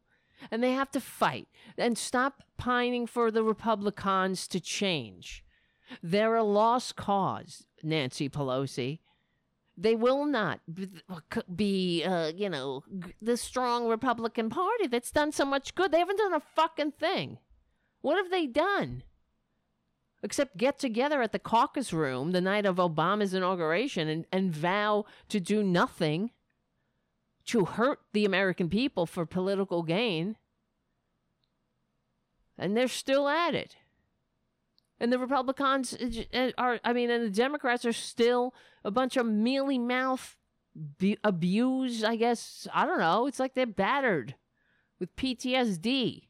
and they have to fight and stop pining for the Republicans to change. They're a lost cause, Nancy Pelosi. They will not be, uh, you know, the strong Republican Party that's done so much good. They haven't done a fucking thing. What have they done? except get together at the caucus room the night of Obama's inauguration and, and vow to do nothing to hurt the American people for political gain. And they're still at it. And the Republicans uh, uh, are, I mean, and the Democrats are still a bunch of mealy mouth, be- abused, I guess. I don't know. It's like they're battered with PTSD.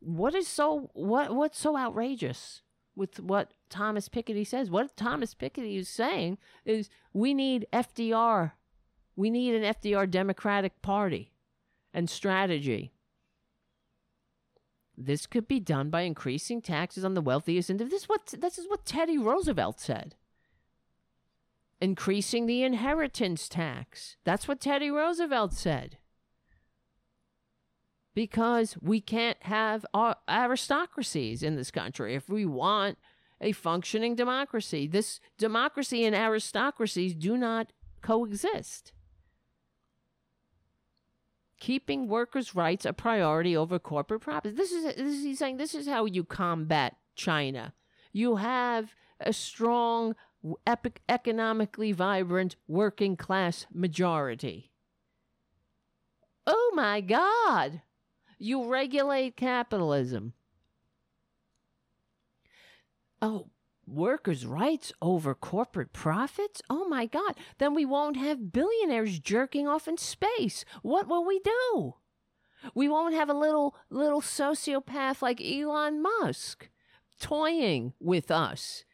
what is so what what's so outrageous with what Thomas Piketty says? What Thomas Piketty is saying is we need FDR. We need an FDR Democratic Party and strategy. This could be done by increasing taxes on the wealthiest and this is what this is what Teddy Roosevelt said. Increasing the inheritance tax. That's what Teddy Roosevelt said because we can't have aristocracies in this country if we want a functioning democracy. This democracy and aristocracies do not coexist. Keeping workers' rights a priority over corporate profits. This is, this is he's saying this is how you combat China. You have a strong, epic, economically vibrant working class majority. Oh my God! You regulate capitalism. Oh, workers' rights over corporate profits? Oh my God. Then we won't have billionaires jerking off in space. What will we do? We won't have a little little sociopath like Elon Musk toying with us,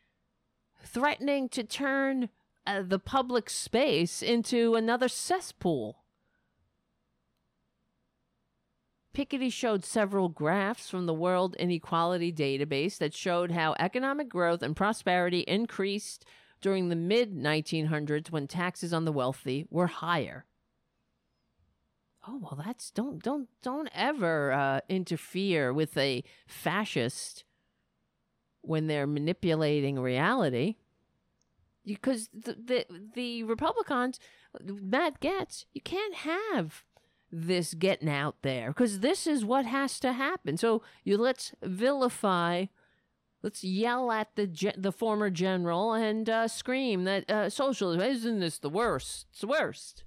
threatening to turn uh, the public space into another cesspool. Piketty showed several graphs from the World Inequality Database that showed how economic growth and prosperity increased during the mid 1900s when taxes on the wealthy were higher. Oh well, that's don't don't don't ever uh, interfere with a fascist when they're manipulating reality. Because the the, the Republicans, Matt Gaetz, you can't have this getting out there because this is what has to happen. So you let's vilify, let's yell at the ge- the former general and uh, scream that uh, socialism isn't this the worst? It's the worst.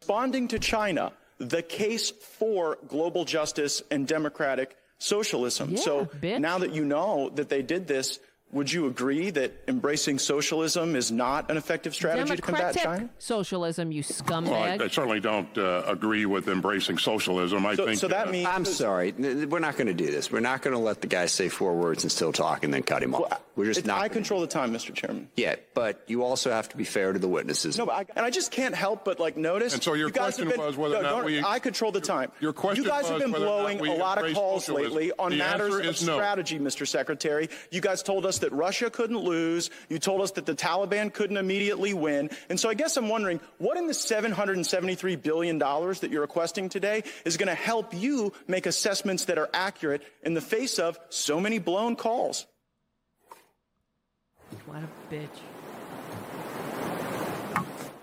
Responding to China, the case for global justice and democratic socialism. Yeah, so bitch. now that you know that they did this, would you agree that embracing socialism is not an effective strategy to combat Democratic China? socialism, you Well, I, scumbag. I certainly don't uh, agree with embracing socialism. I So, think so that uh, means I'm sorry. We're not going to do this. We're not going to let the guy say four words and still talk and then cut him off. We're just not. I control the time, Mr. Chairman. Yeah, but you also have to be fair to the witnesses. No, but I, and I just can't help but like notice. And so your you question been, was whether or no, not don't- we- I control the time. your question You guys have was been whether blowing we a lot of embrace calls socialism. lately on The matters answer of is no. strategy, Mr. Secretary. You guys told us that Russia couldn't lose. You told us that the Taliban couldn't immediately win. And so I guess I'm wondering, what in the 773 billion dollars that you're requesting today is going to help you make assessments that are accurate in the face of so many blown calls? what a bitch.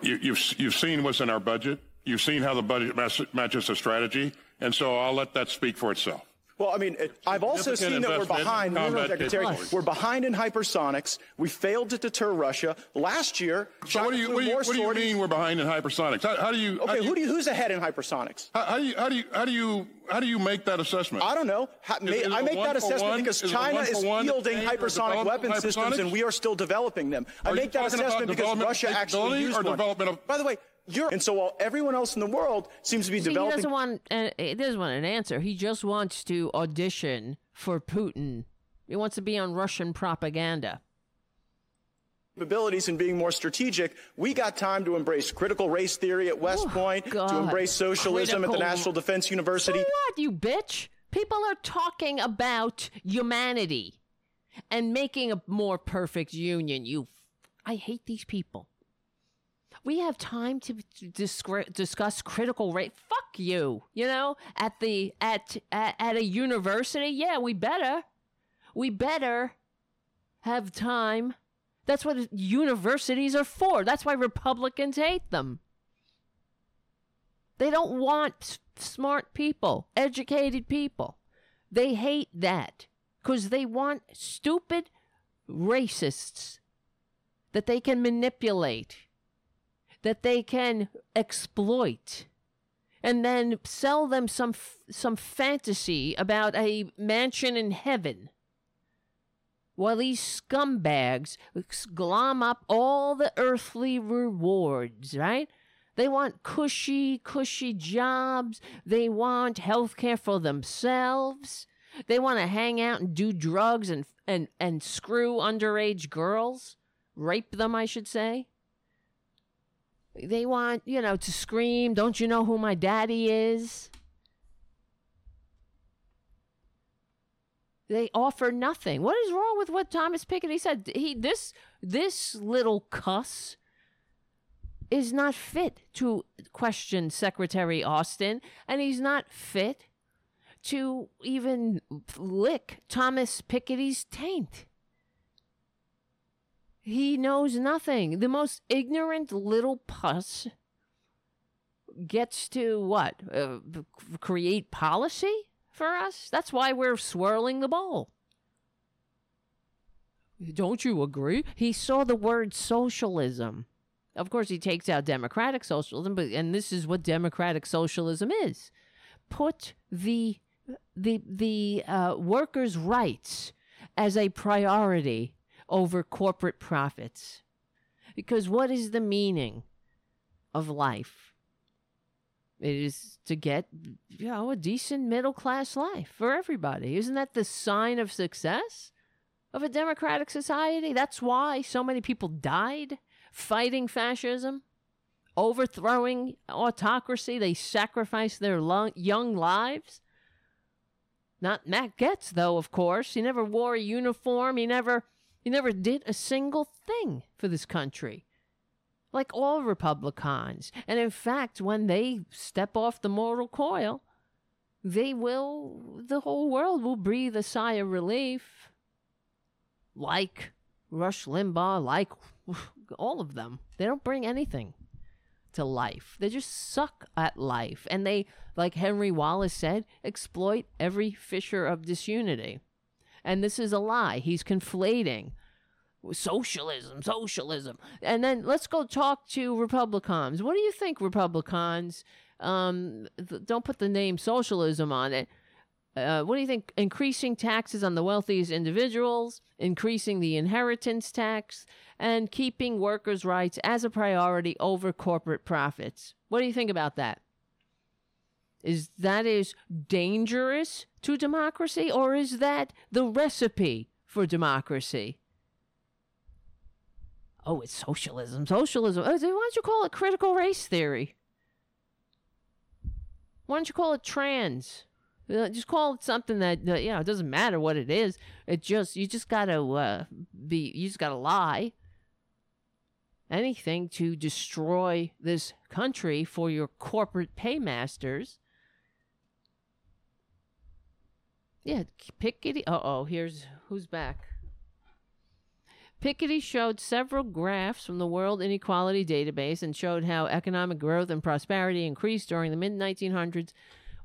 you, you've you've seen what's in our budget. You've seen how the budget matches the strategy, and so I'll let that speak for itself. Well, I mean, it, I've also seen that we're behind, combat Secretary. We're behind in hypersonics. We failed to deter Russia. Last year, So China what do you what do you, what do you mean we're behind in hypersonics? How, how do you how Okay, do you, who do you, who's ahead in hypersonics? how, how do you how do you how do you how do you make that assessment? I don't know. Ha- Is- ma- is I make that assessment one? because Is China is fielding hypersonic weapon systems, and we are still developing them. I Are you make that assessment because Russia actually used or one. development of- By the way, you're and so while everyone else in the world seems to be See, he developing doesn't want uh, he doesn't want an answer. He just wants to audition for Putin. He wants to be on Russian propaganda. capabilities and being more strategic, we got time to embrace critical race theory at West Oh, Point, to embrace socialism at the National Defense University. So what, you bitch? People are talking about humanity and making a more perfect union. You, I hate these people. We have time to discre- discuss critical race. Fuck you. You know, at the at, at at a university. Yeah, we better. We better have time. That's what universities are for. That's why Republicans hate them. They don't want s- smart people, educated people. They hate that because they want stupid racists that they can manipulate, that they can exploit, and then sell them some some fantasy about a mansion in heaven. While these scumbags glom up all the earthly rewards, right? They want cushy, cushy jobs. They want health care for themselves. They want to hang out and do drugs and, and, and screw underage girls, rape them, I should say. They want, you know, to scream, Don't you know who my daddy is? They offer nothing. What is wrong with what Thomas Piketty said? He this this little cuss is not fit to question Secretary Austin, and he's not fit to even lick Thomas Piketty's taint. He knows nothing. The most ignorant little puss gets to what? Uh, create policy for us? That's why we're swirling the ball. Don't you agree? He saw the word socialism. Of course, he takes out democratic socialism, but and this is what democratic socialism is: put the the the uh, workers' rights as a priority over corporate profits. Because what is the meaning of life? It is to get, you know, a decent middle class life for everybody. Isn't that the sign of success of a democratic society? That's why so many people died fighting fascism, overthrowing autocracy. They sacrificed their long, young lives. Not Matt Gaetz, though, of course. He never wore a uniform. He never he never did a single thing for this country, like all Republicans. And in fact, when they step off the mortal coil, they will, the whole world will breathe a sigh of relief. Like Rush Limbaugh, like all of them. They don't bring anything to life. They just suck at life. And they, like Henry Wallace said, exploit every fissure of disunity. And this is a lie. He's conflating socialism, socialism. And then let's go talk to Republicans. What do you think, Republicans? Um, th- don't put the name socialism on it. Uh, what do you think? Increasing taxes on the wealthiest individuals, increasing the inheritance tax, and keeping workers' rights as a priority over corporate profits. What do you think about that? Is that is dangerous to democracy, or is that the recipe for democracy? Oh, it's socialism. Socialism. Oh, why don't you call it critical race theory? Why don't you call it trans? Uh, just call it something that, that you know. It doesn't matter what it is. It just you just gotta uh, be. You just gotta lie. Anything to destroy this country for your corporate paymasters. Yeah, Pickety. Uh oh, here's who's back. Piketty showed several graphs from the World Inequality Database and showed how economic growth and prosperity increased during the mid 1900s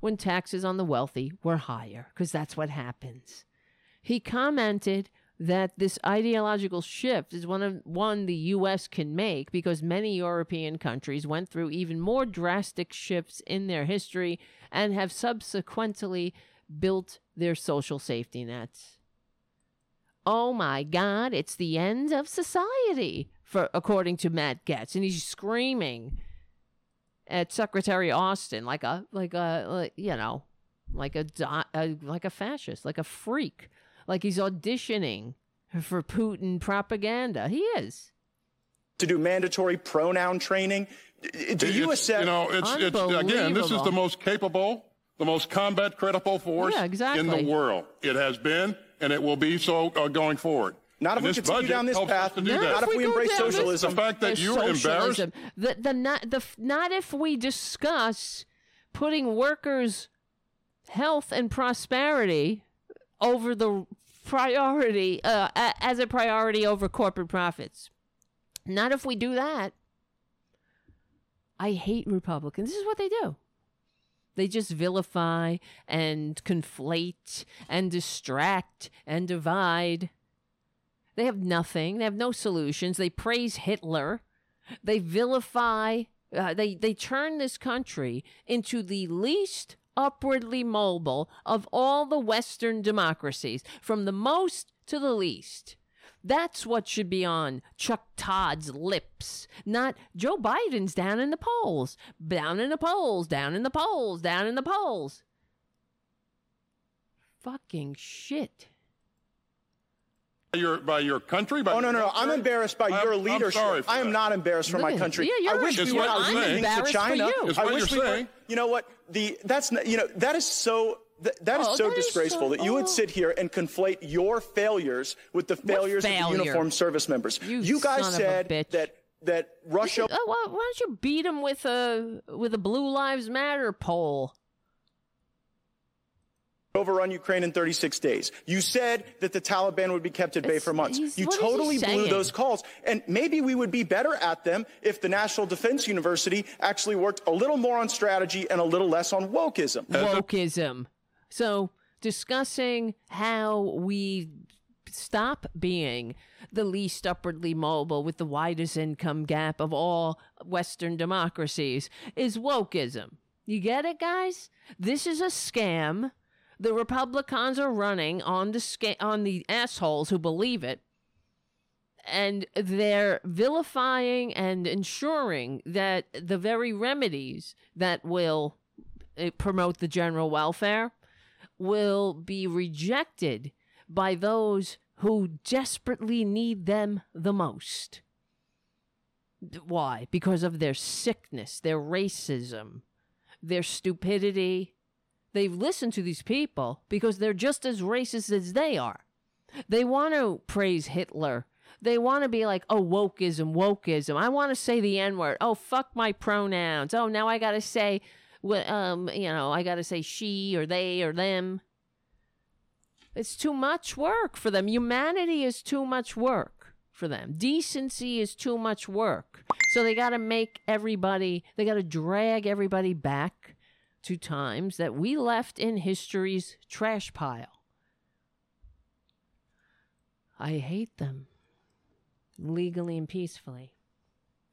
when taxes on the wealthy were higher, because that's what happens. He commented that this ideological shift is one of one the US can make because many European countries went through even more drastic shifts in their history and have subsequently built their social safety nets. Oh my God, it's the end of society, for according to Matt Gaetz, and he's screaming at Secretary Austin like a like a like, you know like a, a like a fascist, like a freak, like he's auditioning for Putin propaganda. He is to do mandatory pronoun training. Do you it's, accept? You know, it's, it's again, this is the most capable, the most combat critical force yeah, exactly. in the world. It has been and it will be so uh, going forward. Not if and we continue down this path. Not, not if we, we embrace socialism. The fact that you're embarrassed. The, the, not, the, not if we discuss putting workers' health and prosperity over the priority, uh, as a priority over corporate profits. Not if we do that. I hate Republicans. This is what they do. They just vilify and conflate and distract and divide. They have nothing. They have no solutions. They praise Hitler. They vilify. Uh, they they turn this country into the least upwardly mobile of all the Western democracies, from the most to the least. That's what should be on Chuck Todd's lips, not Joe Biden's down in the polls, down in the polls, down in the polls, down in the polls. Fucking shit. By your, by your country? By oh, no, no, no. I'm embarrassed by I'm, your leadership. I am that. not embarrassed for Look my country. yeah, you're I wish right. we were not I'm limiting saying. to Embarrassed for China. you. I what wish you're we were. saying. You know what? The that's not, you know that is so that, that is Oh, so that is disgraceful so- that you would oh. sit here and conflate your failures with the failures of the uniformed service members. You guys of a said that that Russia. Uh, why, why don't you beat them with a with a Blue Lives Matter pole? overrun Ukraine in 36 days. You said that the Taliban would be kept at bay It's- for months. You is totally blew those calls. And maybe we would be better at them if the National Defense University actually worked a little more on strategy and a little less on wokeism. wokeism. So discussing how we stop being the least upwardly mobile with the widest income gap of all Western democracies is wokeism. You get it, guys? This is a scam. The Republicans are running on the sca- on the assholes who believe it and they're vilifying and ensuring that the very remedies that will uh, promote the general welfare will be rejected by those who desperately need them the most. Why? Because of their sickness, their racism, their stupidity. They've listened to these people because they're just as racist as they are. They want to praise Hitler. They want to be like, oh, wokeism, wokeism. I want to say the N word. Oh, fuck my pronouns. Oh, now I got to say, wh- um, you know, I got to say she or they or them. It's too much work for them. Humanity is too much work for them. Decency is too much work. So they got to make everybody, they got to drag everybody back to times that we left in history's trash pile. I hate them. Legally and peacefully.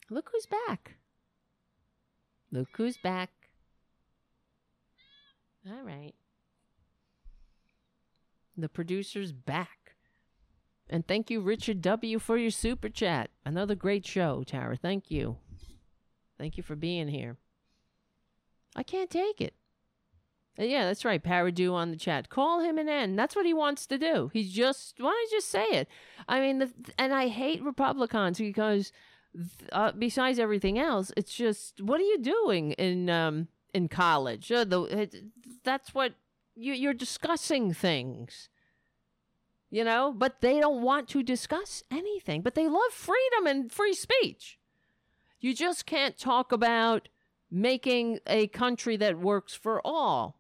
Look who's back. Look who's back. All right. The producer's back. And thank you, Richard W., for your super chat. Another great show, Tara. Thank you. Thank you for being here. I can't take it. Uh, Yeah, that's right. Paradu on the chat. Call him an N. That's what he wants to do. He's just why don't you just say it? I mean, the, and I hate Republicans because uh, besides everything else, it's just what are you doing in um in college? Uh, the that's what you you're discussing things. You know, but they don't want to discuss anything. But they love freedom and free speech. You just can't talk about making a country that works for all.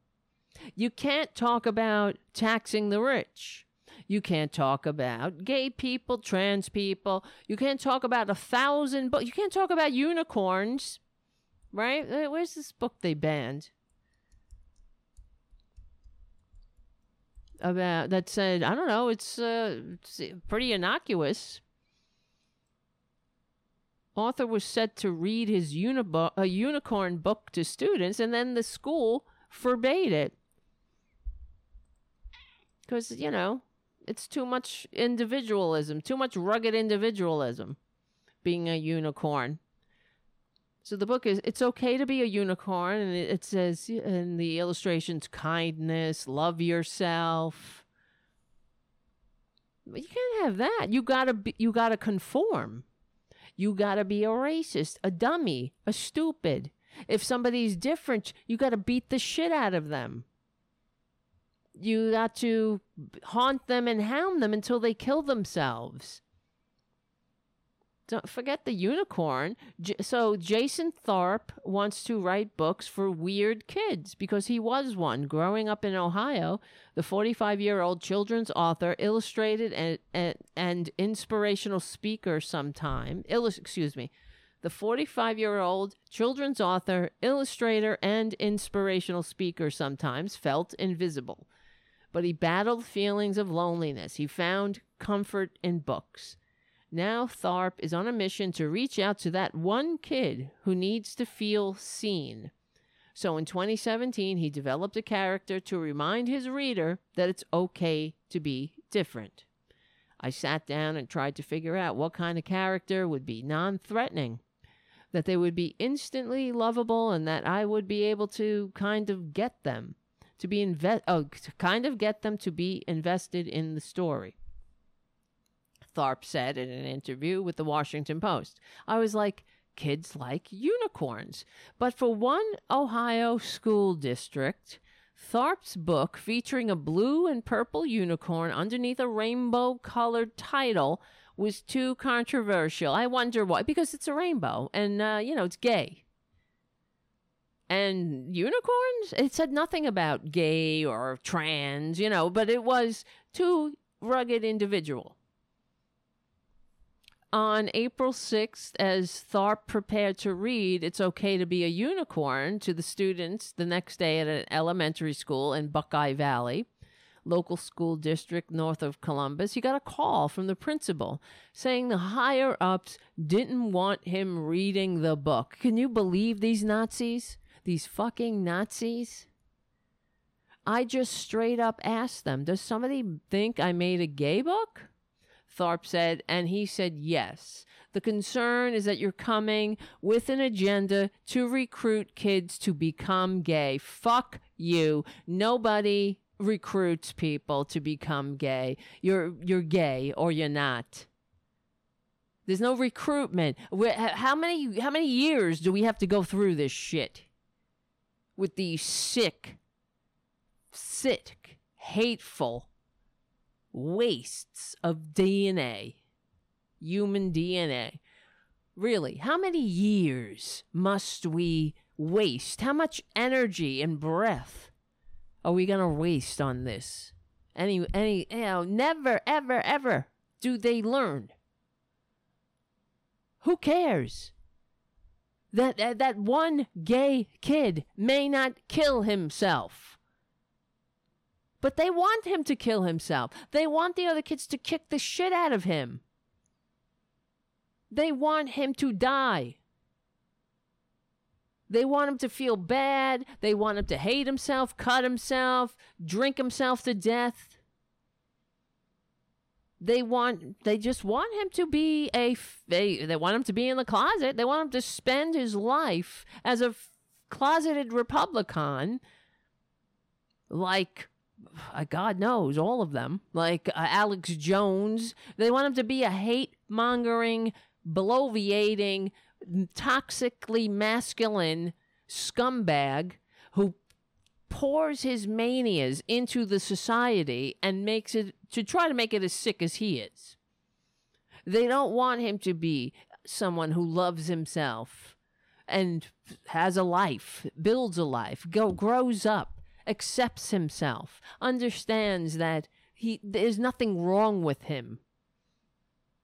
You can't talk about taxing the rich. You can't talk about gay people, trans people. You can't talk about a thousand, but you can't talk about unicorns, right? Where's this book they banned? About that said, I don't know. It's, uh, it's pretty innocuous. Author was set to read his unibo- a unicorn book to students, and then the school forbade it because you know it's too much individualism, too much rugged individualism, being a unicorn. So the book is it's okay to be a unicorn, and it, says in the illustrations kindness, love yourself. But you can't have that. You gotta be, you gotta conform. You gotta be a racist, a dummy, a stupid. If somebody's different, you gotta beat the shit out of them. You got to haunt them and hound them until they kill themselves. Don't forget the unicorn. J- so Jason Tharp wants to write books for weird kids because he was one growing up in Ohio. The 45-year-old children's author, illustrated and and, and inspirational speaker sometime. Illus- excuse me. The 45-year-old children's author, illustrator and inspirational speaker sometimes felt invisible. But he battled feelings of loneliness. He found comfort in books. Now Tharp is on a mission to reach out to that one kid who needs to feel seen. So in 2017, he developed a character to remind his reader that it's okay to be different. I sat down and tried to figure out what kind of character would be non threatening, that they would be instantly lovable, and that I would be able to kind of get them to be invest oh kind of get them to be invested in the story. Tharp said in an interview with the Washington Post. I was like, kids like unicorns. But for one Ohio school district, Tharp's book featuring a blue and purple unicorn underneath a rainbow colored title was too controversial. I wonder why. Because it's a rainbow and, uh, you know, it's gay. And unicorns? It said nothing about gay or trans, you know, but it was too rugged individual. On April 6th, as Tharp prepared to read It's Okay to Be a Unicorn to the students the next day at an elementary school in Buckeye Valley, local school district north of Columbus, he got a call from the principal saying the higher ups didn't want him reading the book. Can you believe these Nazis? These fucking Nazis? I just straight up asked them, Does somebody think I made a gay book? Tharp said, and he said yes. The concern is that you're coming with an agenda to recruit kids to become gay. Fuck you. Nobody recruits people to become gay. You're you're gay or you're not. There's no recruitment. How many how many years do we have to go through this shit with these sick, sick, hateful wastes of DNA, human DNA. Really, how many years must we waste? How much energy and breath are we going to waste on this? Any, any, you know, never, ever, ever do they learn. Who cares? That, that, that one gay kid may not kill himself. But they want him to kill himself. They want the other kids to kick the shit out of him. They want him to die. They want him to feel bad. They want him to hate himself, cut himself, drink himself to death. They want they just want him to be a they they want him to be in the closet. They want him to spend his life as a closeted Republican like God knows all of them, like uh, Alex Jones. They want him to be a hate mongering, bloviating, toxically masculine scumbag who pours his manias into the society and makes it to try to make it as sick as he is. They don't want him to be someone who loves himself and has a life, builds a life, go grows up, accepts himself, understands that he there's nothing wrong with him.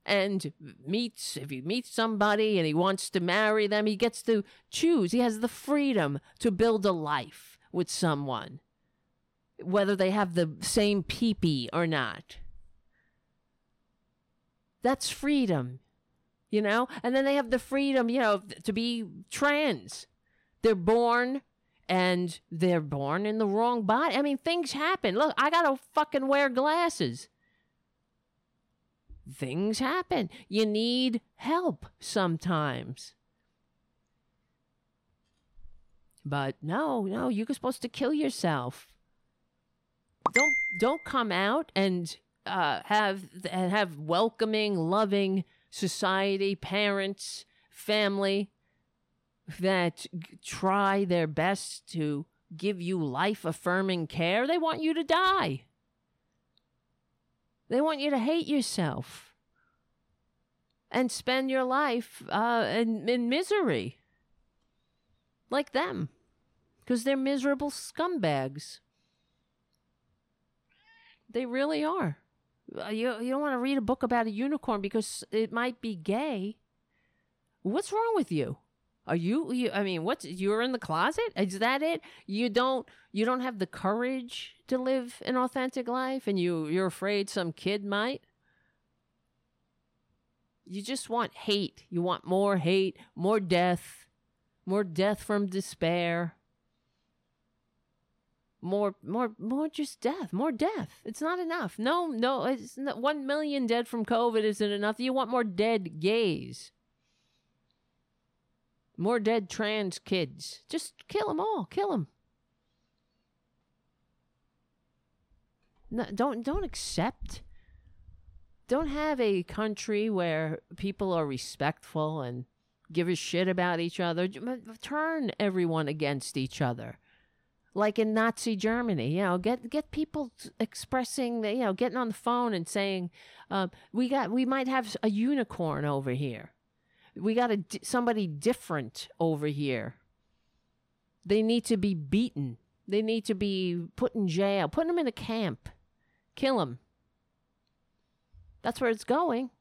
And meets if he meets somebody and he wants to marry them, he gets to choose. He has the freedom to build a life with someone, whether they have the same peepee or not. That's freedom, you know? And then they have the freedom, you know, to be trans. They're born and they're born in the wrong body. I mean, things happen. Look, I got to fucking wear glasses. Things happen. You need help sometimes. But no, no, you're supposed to kill yourself. Don't don't come out and uh, have have welcoming, loving society, parents, family that try their best to give you life affirming care. They want you to die. They want you to hate yourself and spend your life uh, in, in misery like them because they're miserable scumbags. They really are. Uh, You, you don't want to read a book about a unicorn because it might be gay. What's wrong with you? Are you, you I mean, what's you're in the closet? Is that it? You don't you don't have the courage to live an authentic life and you you're afraid some kid might? You just want hate. You want more hate, more death, more death from despair. More, more, more just death, more death. It's not enough. No, no, it's not, one million dead from COVID isn't enough. You want more dead gays. More dead trans kids. Just kill them all. Kill them. No, don't don't accept. Don't have a country where people are respectful and give a shit about each other. Turn everyone against each other. like in Nazi Germany. You know, get get people expressing, you know, getting on the phone and saying, um, "We got, we might have a unicorn over here. We got a somebody different over here. They need to be beaten. They need to be put in jail. Put them in a camp. Kill them. That's where it's going."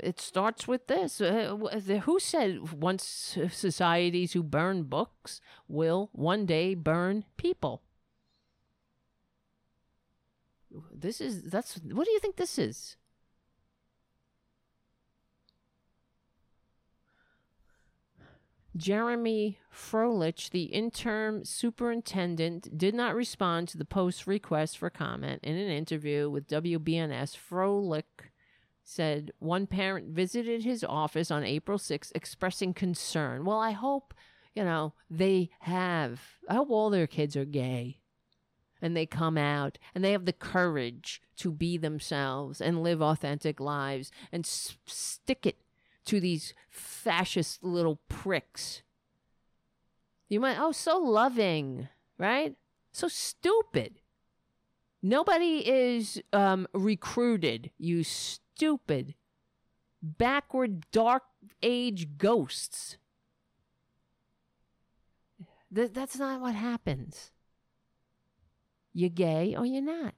It starts with this. Uh, who said once societies who burn books will one day burn people? This is that's what do you think this is? Jeremy Froelich, the interim superintendent, did not respond to the Post's request for comment in an interview with WBNS. Froelich said one parent visited his office on April 6th expressing concern. Well, I hope, you know, they have, I hope all their kids are gay and they come out and they have the courage to be themselves and live authentic lives and s- stick it to these fascist little pricks. You might, oh, so loving, right? So stupid. Nobody is um, recruited, you stupid, backward, dark age ghosts. Th- that's not what happens. You're gay or you're not.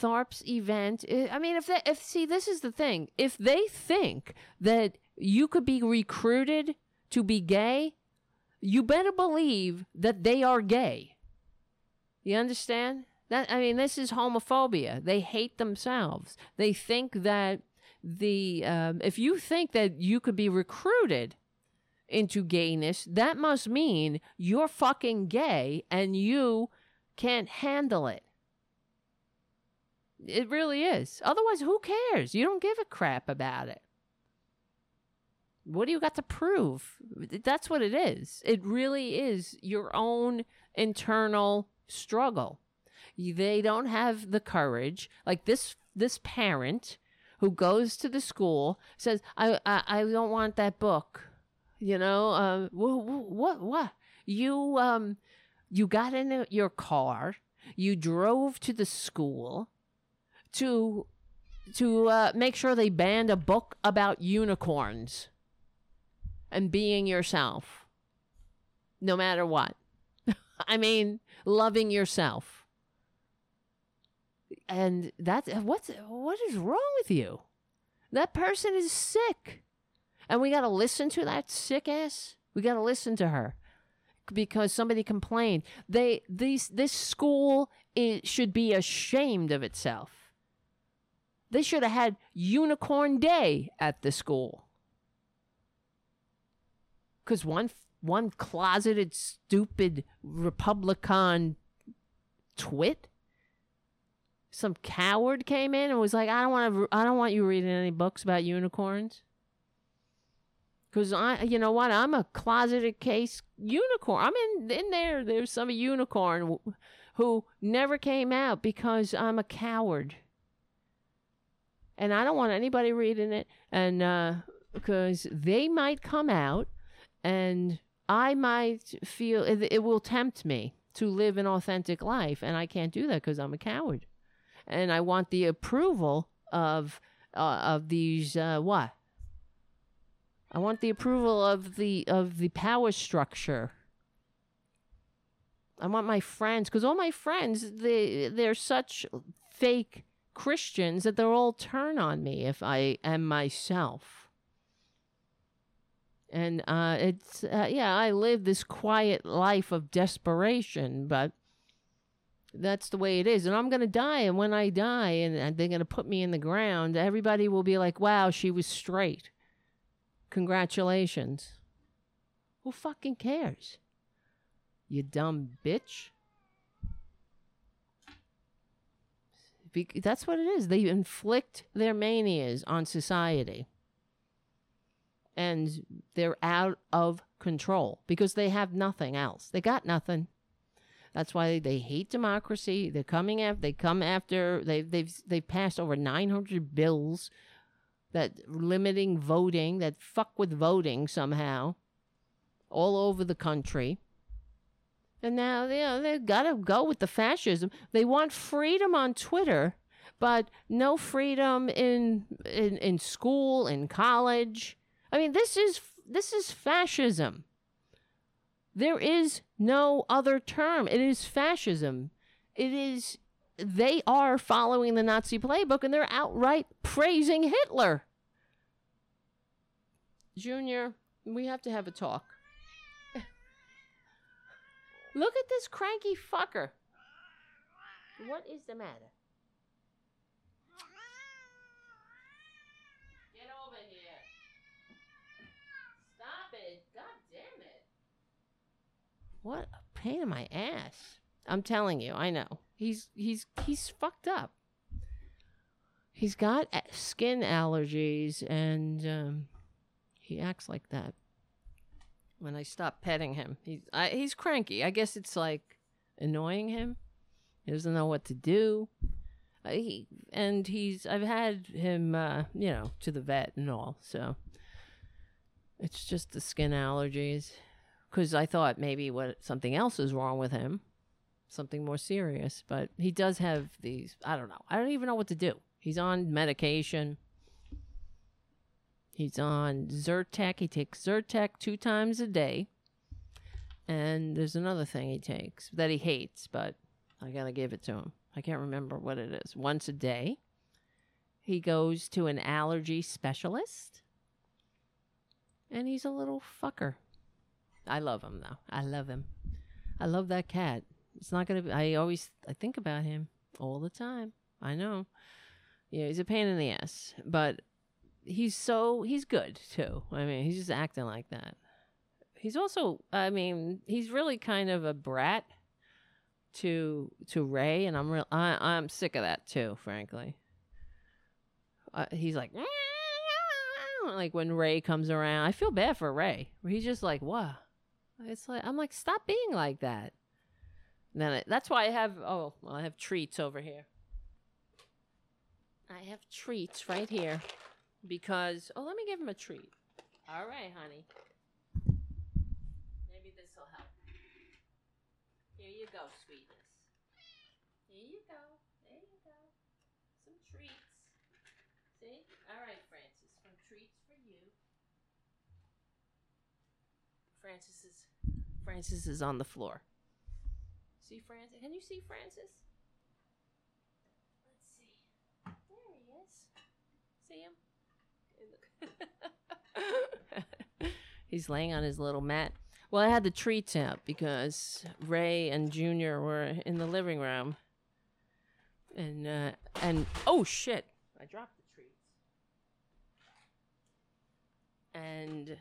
Tharp's event. i- I mean, if they, if see, this is the thing. If they think that you could be recruited to be gay, you better believe that they are gay. You understand? That I mean, this is homophobia. They hate themselves. They think that the um, if you think that you could be recruited into gayness, that must mean you're fucking gay and you can't handle it. It really is. Otherwise, who cares? You don't give a crap about it. What do you got to prove? That's what it is. It really is your own internal struggle. They don't have the courage. Like this this parent who goes to the school says, "I I, I don't want that book." You know, uh, what what what? You um, you got in your car. You drove to the school to to uh, make sure they banned a book about unicorns and being yourself, no matter what. I mean, loving yourself. And that's what's what is wrong with you? That person is sick. And we got to listen to that sick ass. We got to listen to her because somebody complained. They these this school is, should be ashamed of itself. They should have had Unicorn Day at the school. Cuz one one closeted stupid Republican twit some coward came in and was like, "I don't want to. I don't want you reading any books about unicorns." Because I, you know what, I'm a closeted case unicorn. I'm in in there. There's some unicorn who never came out because I'm a coward, and I don't want anybody reading it. And uh, because they might come out, and I might feel it, it will tempt me to live an authentic life, and I can't do that because I'm a coward and I want the approval of uh, of these uh, what? I want the approval of the of the power structure. I want my friends because all my friends they they're such fake Christians that they'll all turn on me if I am myself. And uh, it's uh, yeah, I live this quiet life of desperation, but that's the way it is. And I'm going to die. And when I die and, and they're going to put me in the ground, everybody will be like, wow, she was straight. Congratulations. Who fucking cares? You dumb bitch. Be- that's what it is. They inflict their manias on society. And they're out of control because they have nothing else. They got nothing. That's why they hate democracy. They're coming after. They come after. They they've they've passed over 900 bills that limiting voting that fuck with voting somehow. all over the country. And now you know, they got to go with the fascism. They want freedom on Twitter, but no freedom in in in school, in college. I mean, this is this is fascism. There is no other term. It is fascism. It is they are following the Nazi playbook and they're outright praising Hitler. Junior, we have to have a talk. Look at this cranky fucker. What is the matter? Get over here. Stop it. God damn it. What a pain in my ass. I'm telling you, I know. He's he's he's fucked up. He's got skin allergies and um, he acts like that. When I stop petting him, he's I, he's cranky. I guess it's like annoying him. He doesn't know what to do. Uh, he, and he's I've had him, uh, you know, to the vet and all. So it's just the skin allergies. Because I thought maybe what something else is wrong with him, something more serious. But he does have these. I don't know. I don't even know what to do. He's on medication. He's on Zyrtec. He takes Zyrtec two times a day. And there's another thing he takes that he hates, but I gotta give it to him. I can't remember what it is. Once a day, he goes to an allergy specialist, and he's a little fucker. I love him though. I love him. I love that cat. It's not gonna be. I always I think about him all the time. I know. Yeah, he's a pain in the ass, but he's so he's good too. I mean, he's just acting like that. He's also, I mean, he's really kind of a brat to to Ray, and I'm real. I, I'm sick of that too, frankly. Uh, he's like, like when Ray comes around, I feel bad for Ray. He's just like, what? It's like I'm like, stop being like that. And then I, that's why I have oh, well, I have treats over here. I have treats right here because oh, let me give him a treat. All right, honey. Maybe this will help. Here you go, sweetness. Here you go. There you go. Some treats. See? All right, Francis. Some treats for you. Francis is Francis is on the floor. See Francis? Can you see Francis? Let's see. There he is. See him? He's laying on his little mat. Well, I had the treats out because Ray and Junior were in the living room. And uh and oh shit, I dropped the treats. And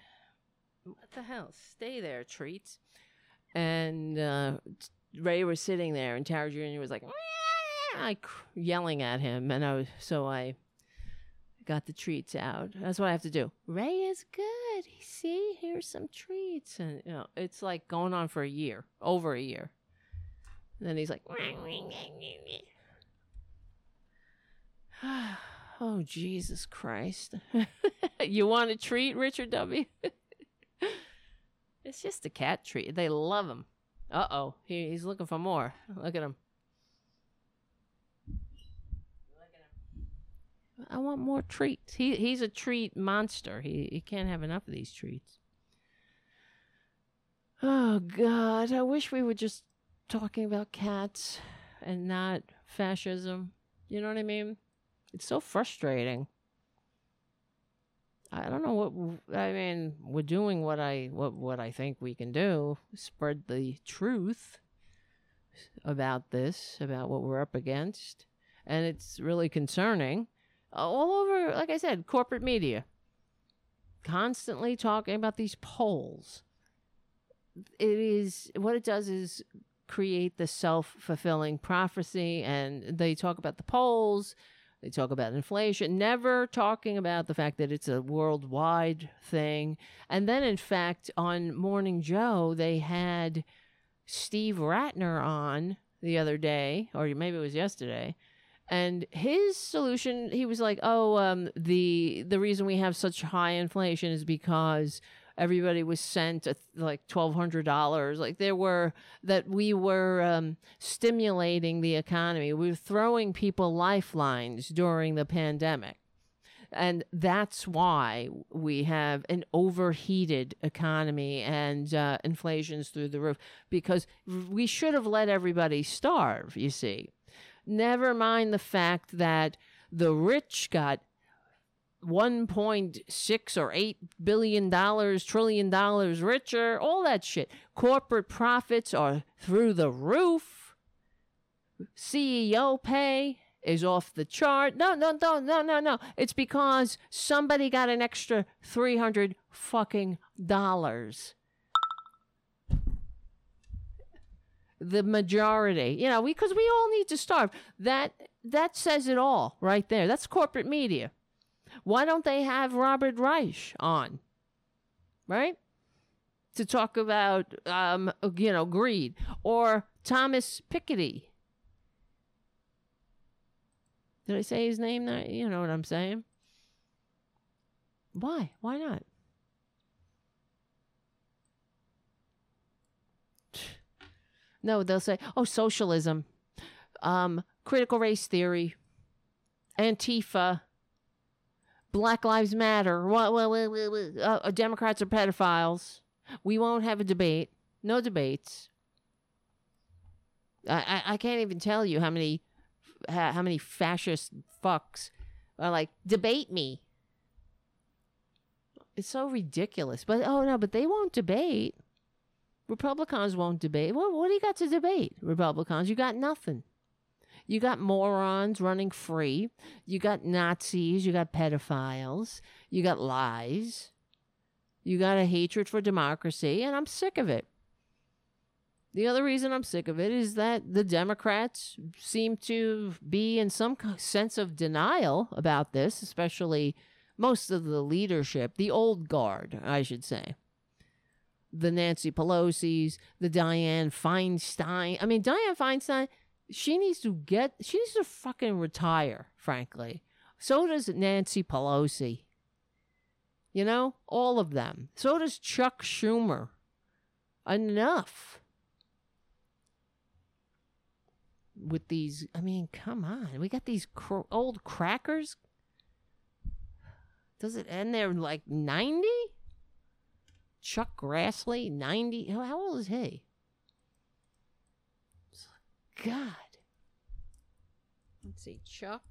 what the hell? Stay there, treats. And uh Ray was sitting there and Tara Junior was like like yelling at him and I was so I got the treats out. That's what I have to do. Ray is good. See, here's some treats, and you know, it's like going on for a year, over a year. And then he's like, "Oh Jesus Christ! you want a treat, Richard W? it's just a cat treat. They love him. Uh oh, he, he's looking for more. Look at him. I want more treats. He he's a treat monster. He he can't have enough of these treats. Oh God, I wish we were just talking about cats and not fascism. You know what I mean? It's so frustrating. I don't know what I mean. We're doing what I what what I think we can do. Spread the truth about this, about what we're up against, and it's really concerning all over, like I said, corporate media, constantly talking about these polls. It is what it does is create the self fulfilling prophecy, and they talk about the polls, they talk about inflation, never talking about the fact that it's a worldwide thing. And then, in fact, on Morning Joe, they had Steve Rattner on the other day, or maybe it was yesterday and his solution he was like oh um, the the reason we have such high inflation is because everybody was sent a, like twelve hundred dollars. Like there were that we were um, stimulating the economy. We were throwing people lifelines during the pandemic. And that's why we have an overheated economy and uh, inflation's through the roof because we should have let everybody starve, you see. Never mind the fact that the rich got 1.6 or 8 billion dollars, trillion dollars richer, all that shit. Corporate profits are through the roof. CEO pay is off the chart. No, no, no, no, no, no. It's because somebody got an extra 300 fucking dollars. The majority, you know, because we all need to starve. That that says it all right there. That's corporate media. Why don't they have Robert Reich on? Right? To talk about, um, you know, greed. Or Thomas Piketty. Did I say his name? There? You know what I'm saying? Why? Why not? No, they'll say, oh, socialism, um, critical race theory, Antifa, Black Lives Matter. Well, well, well, uh, Democrats are pedophiles. We won't have a debate. No debates. I, I, I can't even tell you how many how many fascist fucks are like debate me. It's so ridiculous. But oh no, but they won't debate. Republicans won't debate. Well, what do you got to debate, Republicans? You got nothing. You got morons running free. You got Nazis. You got pedophiles. You got lies. You got a hatred for democracy, and I'm sick of it. The other reason I'm sick of it is that the Democrats seem to be in some sense of denial about this, especially most of the leadership, the old guard, I should say. The Nancy Pelosi's, the Dianne Feinstein. I mean, Dianne Feinstein, she needs to get, she needs to fucking retire, frankly. So does Nancy Pelosi. You know, all of them. So does Chuck Schumer. Enough with these. I mean, come on. We got these cr- old crackers. Does it end there like 90? Chuck Grassley, 90. How, old is he? God. Let's see. Chuck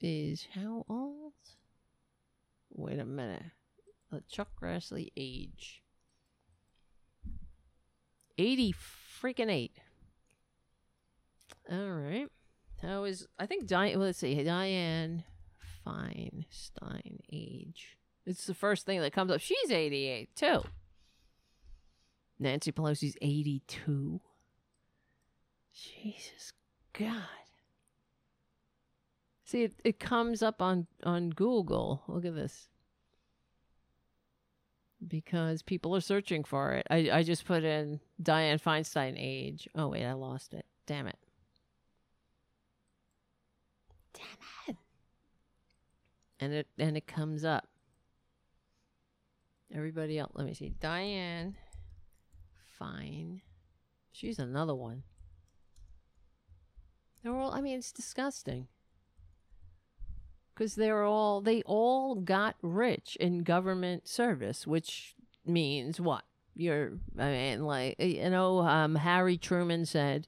is how old? Wait a minute. Uh, Chuck Grassley age. 80 freaking 8. All right. How is I think Dianne well, let's see. Dianne Feinstein age. It's the first thing that comes up. She's 88 too. Nancy Pelosi's 82. Jesus God. See, it, it comes up on, on Google. Look at this. Because people are searching for it. I, I just put in Dianne Feinstein age. Oh, wait, I lost it. Damn it. Damn it. And it and it comes up. Everybody else, let me see. Dianne, Fine. She's another one. They're all I mean, it's disgusting. Cuz they're all they all got rich in government service, which means what? You're I mean like you know um Harry Truman said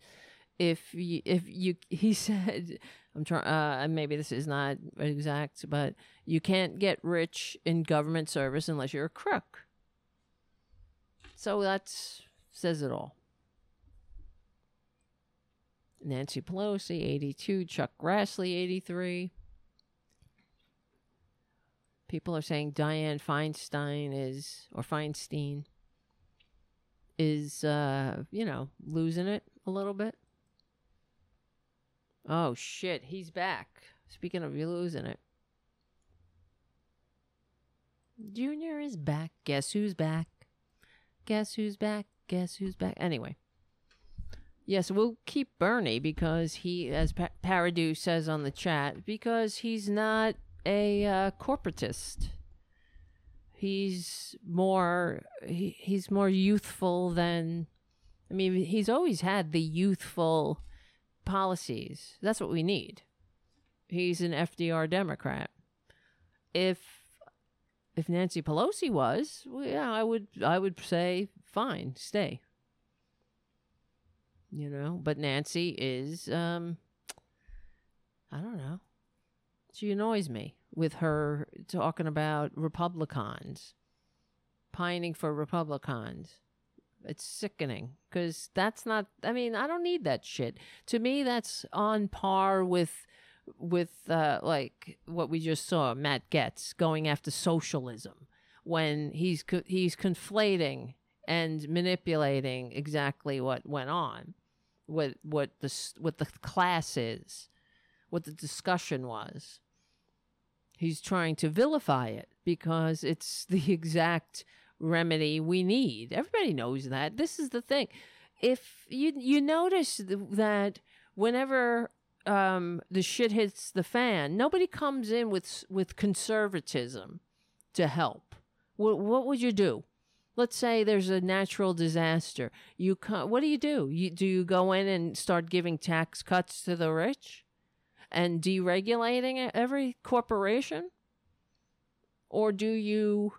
if you if you he said I'm trying uh maybe this is not exact but you can't get rich in government service unless you're a crook. So that says it all. Nancy Pelosi 82, Chuck Grassley 83. People are saying Dianne Feinstein is or Feinstein is uh, you know, losing it a little bit. Oh shit, he's back. Speaking of you losing it. Junior is back. Guess who's back? Guess who's back? Guess who's back? Anyway. Yes, we'll keep Bernie because he, as pa- Paradu says on the chat, because he's not a uh, corporatist. He's more he, he's more youthful than I mean he's always had the youthful policies. That's what we need. He's an FDR Democrat. If if Nancy Pelosi was, well, yeah, I would I would say fine, stay. You know, but Nancy is um I don't know. She annoys me with her talking about Republicans, pining for Republicans. It's sickening because that's not. I mean, I don't need that shit. To me, that's on par with with uh, like what we just saw Matt Gaetz going after socialism when he's co- he's conflating and manipulating exactly what went on, what what the what the class is, what the discussion was. He's trying to vilify it because it's the exact remedy we need. Everybody knows that. This is the thing. If you you notice that whenever um, the shit hits the fan, nobody comes in with with conservatism to help. What what would you do? Let's say there's a natural disaster. You what do you do? You do you go in and start giving tax cuts to the rich and deregulating every corporation? Or do you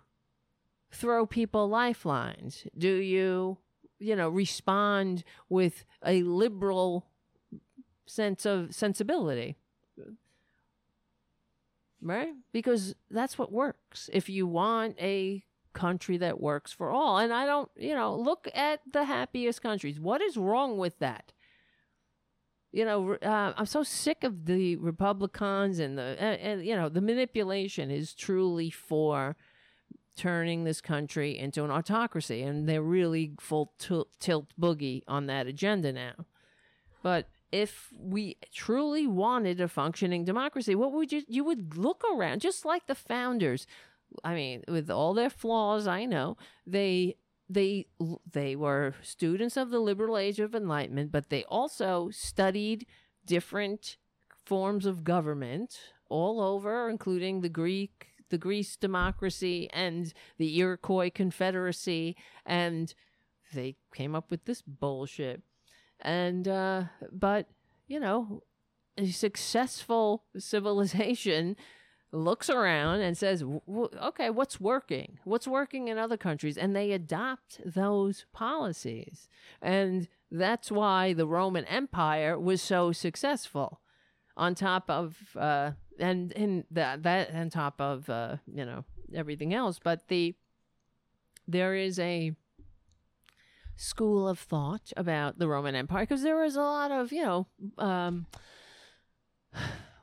throw people lifelines? Do you, you know, respond with a liberal sense of sensibility? Right? Because that's what works. If you want a country that works for all, and I don't, you know, look at the happiest countries. What is wrong with that? you know, uh, I'm so sick of the Republicans and the and, and you know the manipulation is truly for turning this country into an autocracy, and they're really full til- tilt boogie on that agenda now. But if we truly wanted a functioning democracy, what would you you would look around just like the founders. I mean, with all their flaws, I know they they they were students of the liberal age of enlightenment but they also studied different forms of government all over including the greek the greece democracy and the iroquois confederacy and they came up with this bullshit and uh but you know a successful civilization looks around and says, okay, what's working? What's working in other countries? And they adopt those policies. And that's why the Roman Empire was so successful. On top of, uh, and in that, that on top of, uh, you know, everything else. But the, there is a, school of thought about the Roman Empire because there was a lot of, you know, um,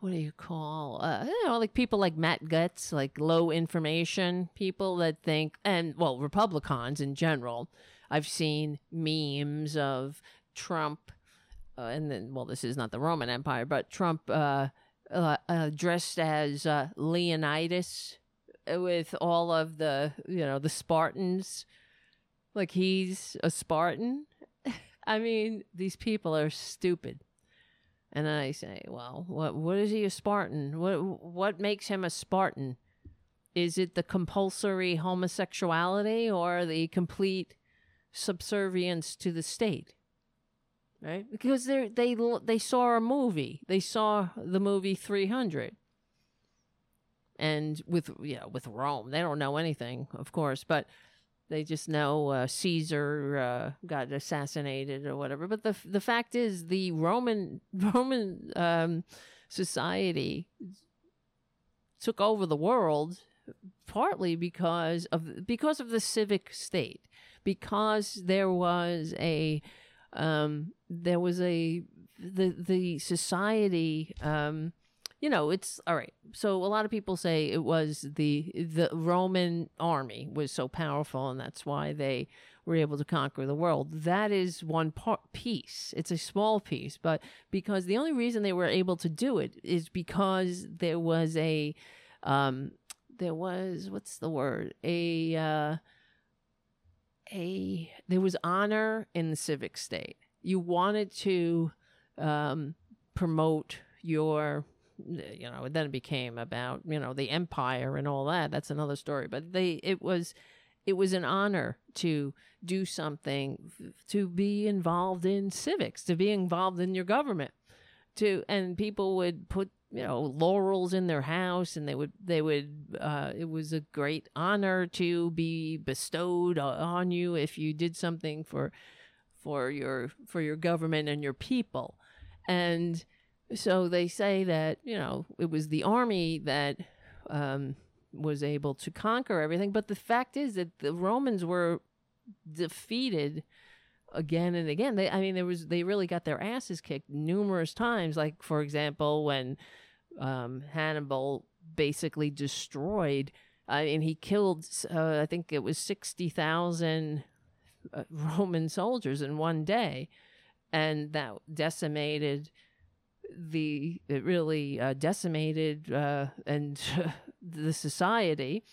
what do you call uh, you know like people like Matt Guts, like low information people that think and well Republicans in general. I've seen memes of Trump, uh, and then well this is not the Roman Empire, but Trump uh, uh, uh, dressed as uh, Leonidas with all of the you know the Spartans, like he's a Spartan. I mean, these people are stupid. And I say, well, what what is he a Spartan? What what makes him a Spartan? Is it the compulsory homosexuality or the complete subservience to the state? Right? Because they they they saw a movie. They saw the movie 300. And with yeah, with Rome, they don't know anything, of course, but they just know uh, Caesar uh, got assassinated or whatever. But the the fact is, the Roman Roman um, society took over the world partly because of because of the civic state, because there was a um, there was a the the society. Um, you know, it's all right. So a lot of people say it was the the Roman army was so powerful, and that's why they were able to conquer the world. That is one part piece. It's a small piece, but because the only reason they were able to do it is because there was a um, there was what's the word a uh, a there was honor in the civic state. You wanted to um, promote your you know, then it became about you know the empire and all that. That's another story. But they, it was, it was an honor to do something, to be involved in civics, to be involved in your government, to and people would put you know laurels in their house and they would they would uh, it was a great honor to be bestowed on you if you did something for for your for your government and your people. And so they say that you know it was the army that um, was able to conquer everything but the fact is that the romans were defeated again and again. They i mean there was they really got their asses kicked numerous times. Like for example when um, hannibal basically destroyed i mean he killed uh, i think it was 60,000 uh, roman soldiers in one day. And that decimated the it really uh, decimated uh, and the society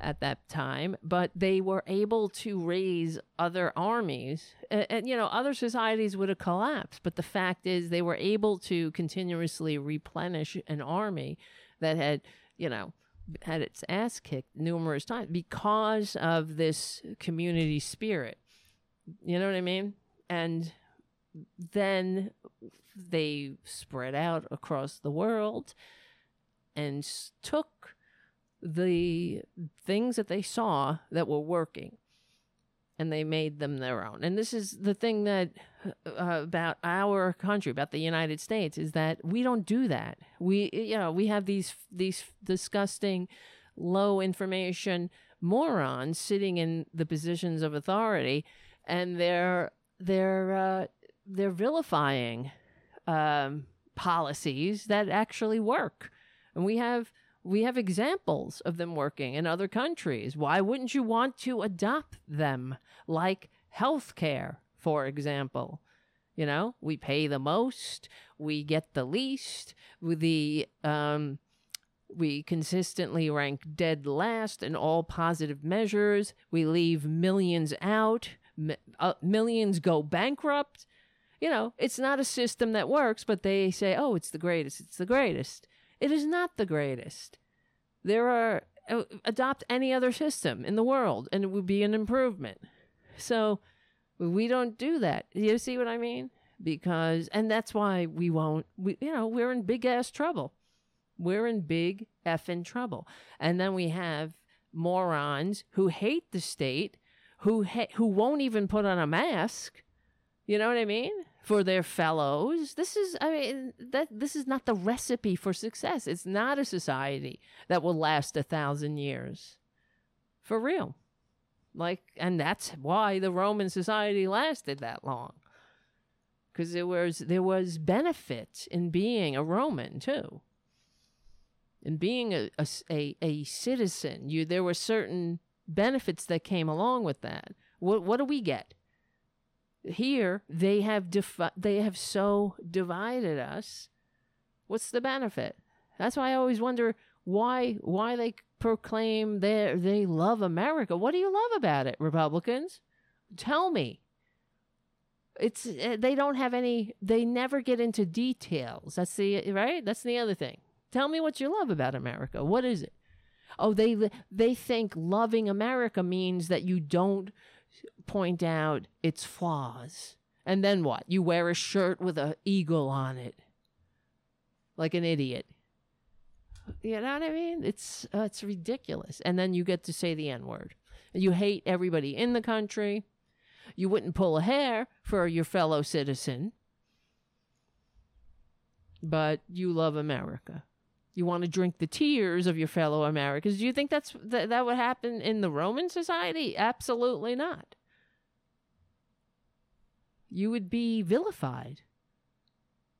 at that time, but they were able to raise other armies. And, and, you know, other societies would have collapsed, but the fact is they were able to continuously replenish an army that had, you know, had its ass kicked numerous times because of this community spirit. You know what I mean? And then they spread out across the world and took the things that they saw that were working and they made them their own. And this is the thing that uh, about our country, about the United States, is that we don't do that. We, you know, we have these these disgusting, low information morons sitting in the positions of authority, and they're they're uh, they're vilifying um, policies that actually work, and we have we have examples of them working in other countries. Why wouldn't you want to adopt them, like healthcare, for example? You know, we pay the most, we get the least, the um, we consistently rank dead last in all positive measures. We leave millions out. uh, millions go bankrupt. You know, it's not a system that works, but they say, oh, it's the greatest. It's the greatest. It is not the greatest. There are, uh, adopt any other system in the world and it would be an improvement. So we don't do that. You see what I mean? Because, and that's why we won't, we, you know, we're in big ass trouble. We're in big effing trouble. And then we have morons who hate the state, who ha- who won't even put on a mask. You know what I mean? For their fellows. This is I mean that this is not the recipe for success. It's not a society that will last a thousand years. For real. Like and that's why the Roman society lasted that long. Cuz there was there was benefit in being a Roman too and being a, a, a, a, citizen, you there were certain benefits that came along with that. What what do we get? Here they have defi- they have so divided us. What's the benefit? That's why I always wonder why why they proclaim they they love America. What do you love about it, Republicans? Tell me. It's eh, they don't have any. They never get into details. That's the right. That's the other thing. Tell me what you love about America. What is it? Oh, they they think loving America means that you don't point out its flaws. And then what? You wear a shirt with an eagle on it. Like an idiot. You know what I mean? It's uh, it's ridiculous. And then you get to say the N-word. You hate everybody in the country. You wouldn't pull a hair for your fellow citizen. But you love America. You want to drink the tears of your fellow Americans. Do you think that's that, that would happen in the Roman society? Absolutely not. You would be vilified.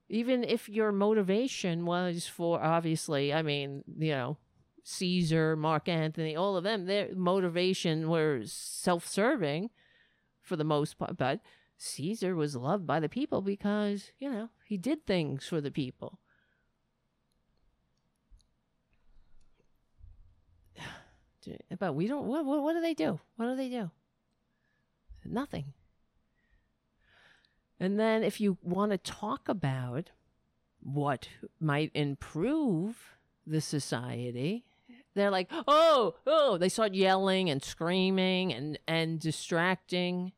Even if your motivation was for obviously, I mean, you know, Caesar, Mark Antony, all of them, their motivation was self-serving for the most part, but Caesar was loved by the people because, you know, he did things for the people. But we don't. What, what, what do they do? What do they do? Nothing. And then if you want to talk about what might improve the society. They're like, oh, oh, they start yelling and screaming and, and distracting.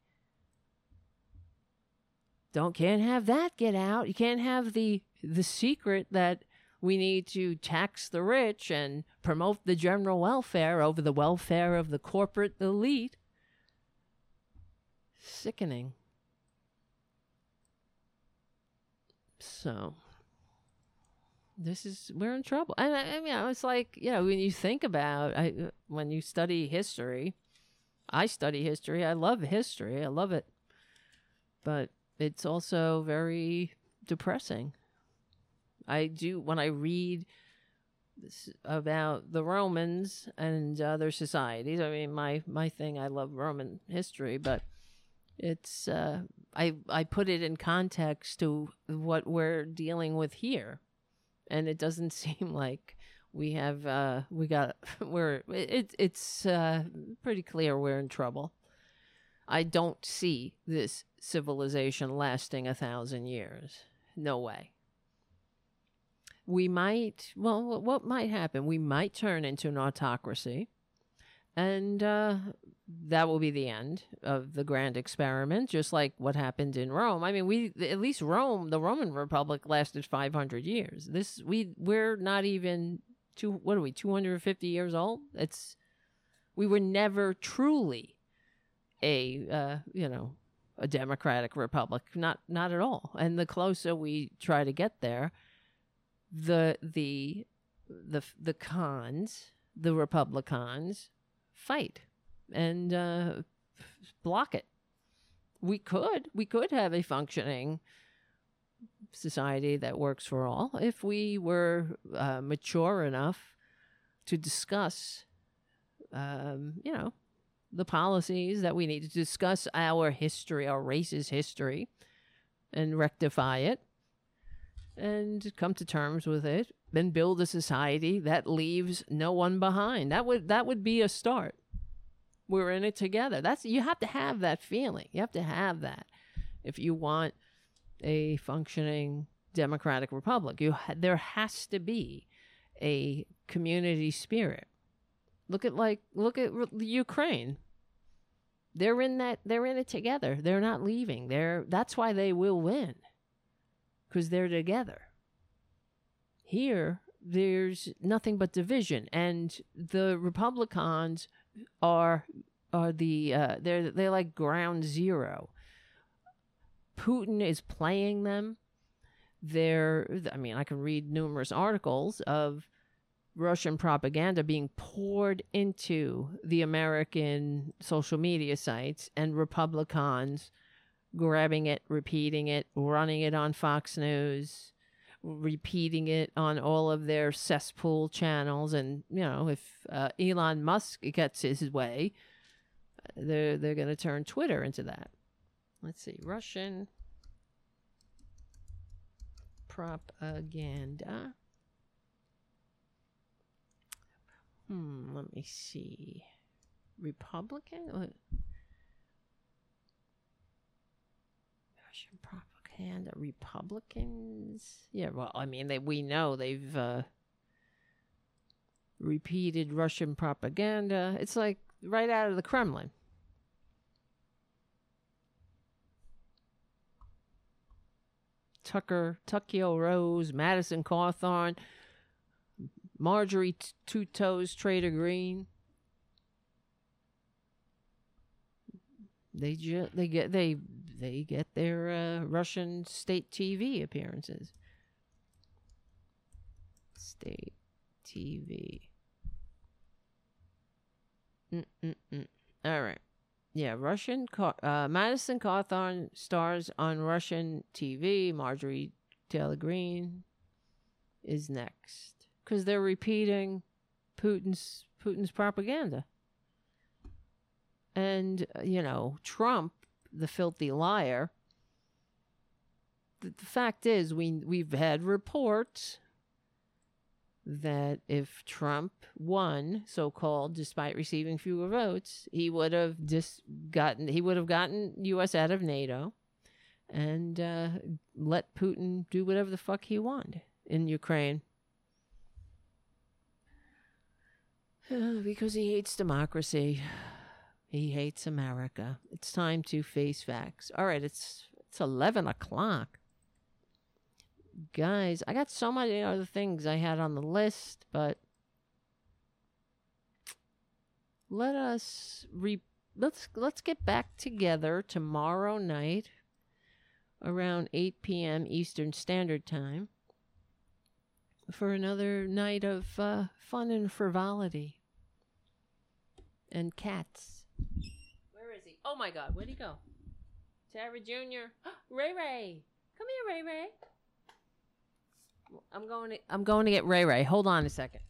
Don't can't have that get out. You can't have the the secret that we need to tax the rich and promote the general welfare over the welfare of the corporate elite. Sickening. So this is we're in trouble. And I, I mean, it's like you know when you think about I when you study history, I study history. I love history. I love it, but it's also very depressing. I do when I read about the Romans and other societies. I mean, my my thing. I love Roman history, but it's uh, I I put it in context to what we're dealing with here, and it doesn't seem like we have uh, we got we're it it's uh, pretty clear we're in trouble. I don't see this civilization lasting a thousand years. No way. We might, well, what might happen? We might turn into an autocracy, and uh, that will be the end of the grand experiment, just like what happened in Rome. I mean, we at least Rome, the Roman Republic, lasted 500 years. This we we're not even two. What are we? 250 years old? It's we were never truly a uh, you know a democratic republic. Not not at all. And the closer we try to get there, the the the the cons, the Republicans, fight and uh, block it. We could we could have a functioning society that works for all if we were uh, mature enough to discuss, um, you know, the policies that we need to discuss our history, our race's history, and rectify it, and come to terms with it, then build a society that leaves no one behind. That would that would be a start. We're in it together. That's you have to have that feeling. You have to have that if you want a functioning democratic republic. You ha- there has to be a community spirit. Look at like look at Ukraine. They're in that they're in it together. They're not leaving. They're that's why they will win. Cuz they're together. Here there's nothing but division and the Republicans are are the uh, they're they're like ground zero. Putin is playing them. They're I mean I can read numerous articles of Russian propaganda being poured into the American social media sites and Republicans grabbing it, repeating it, running it on Fox News, repeating it on all of their cesspool channels. And, you know, if uh, Elon Musk gets his way, they're, they're going to turn Twitter into that. Let's see. Russian propaganda. Hmm, let me see. Republican? Russian propaganda. Republicans? Yeah, well, I mean, they we know they've uh, repeated Russian propaganda. It's like right out of the Kremlin. Tucker, Tuckio Rose, Madison Cawthorn, Marjorie Two Toes Trader Green. They ju- they get they they get their uh, Russian state TV appearances. State TV. Mm-mm-mm. All right. Yeah, Russian. Uh, Madison Cawthorn stars on Russian TV. Marjorie Taylor Greene is next because they're repeating Putin's Putin's propaganda. And uh, you know, Trump, the filthy liar. The, the fact is, we we've had reports that if Trump won, so called, despite receiving fewer votes, he would have just gotten he would have gotten U.S. out of NATO, and uh, let Putin do whatever the fuck he wanted in Ukraine. because he hates democracy. He hates America. It's time to face facts. All right, it's it's eleven o'clock. Guys, I got so many other things I had on the list, but let us re let's let's get back together tomorrow night around 8 p.m. Eastern Standard Time for another night of uh, fun and frivolity and cats. Where is he? Oh my God, where'd he go? Tara Jr. Ray Ray, come here, Ray Ray. I'm going to I'm going to get Ray Ray. Hold on a second.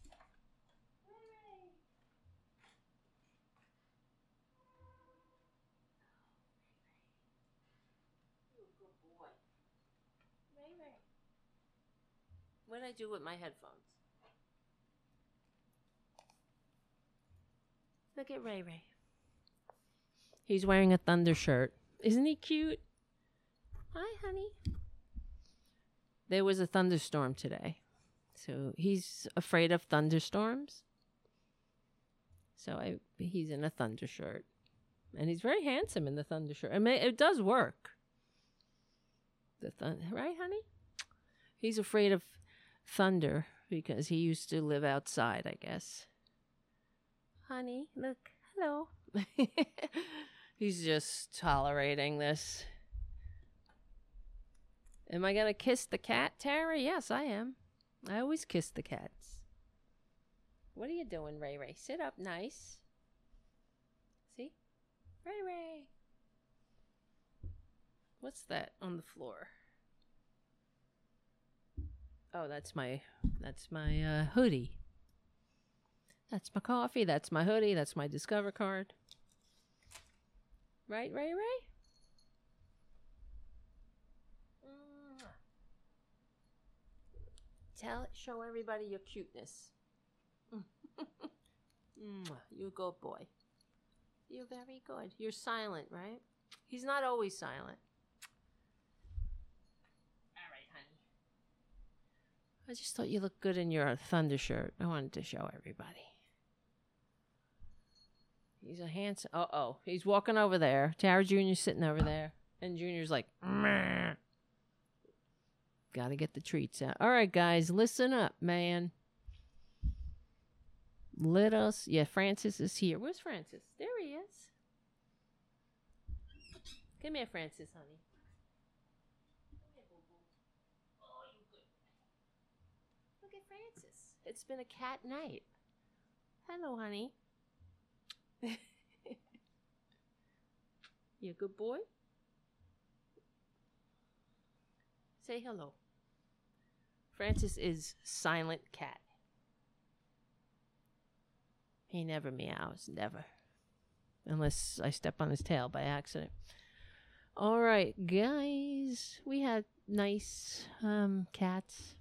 What did I do with my headphones? Look at Ray Ray. He's wearing a thunder shirt. Isn't he cute? Hi, honey. There was a thunderstorm today. So he's afraid of thunderstorms. So I he's in a thunder shirt. And he's very handsome in the thunder shirt. I mean it does work. The thunder, right, honey? He's afraid of thunder because he used to live outside, I guess. Honey, look, hello. He's just tolerating this. Am I to kiss the cat, Tara? Yes, I am. I always kiss the cats. What are you doing, Ray Ray? Sit up nice. See? Ray Ray. What's that on the floor? Oh, that's my that's my uh, hoodie. That's my coffee. That's my hoodie. That's my Discover card. Right, Ray Ray? Mm. Tell show everybody your cuteness. Mm. Mm. you good boy. You're very good. You're silent, right? He's not always silent. All right, honey. I just thought you looked good in your thunder shirt. I wanted to show everybody. He's a handsome. Uh oh. He's walking over there. Tara Jr.'s sitting over there. And Junior's like, Meh. Gotta get the treats out. All right, guys, listen up, man. Let us. Yeah, Francis is here. Where's Francis? There he is. Come here, Francis, honey. Look at Francis. It's been a cat night. Hello, honey. you a good boy? Say hello. Francis is silent cat. He never meows, never. Unless I step on his tail by accident. All right, guys, we had nice um cats.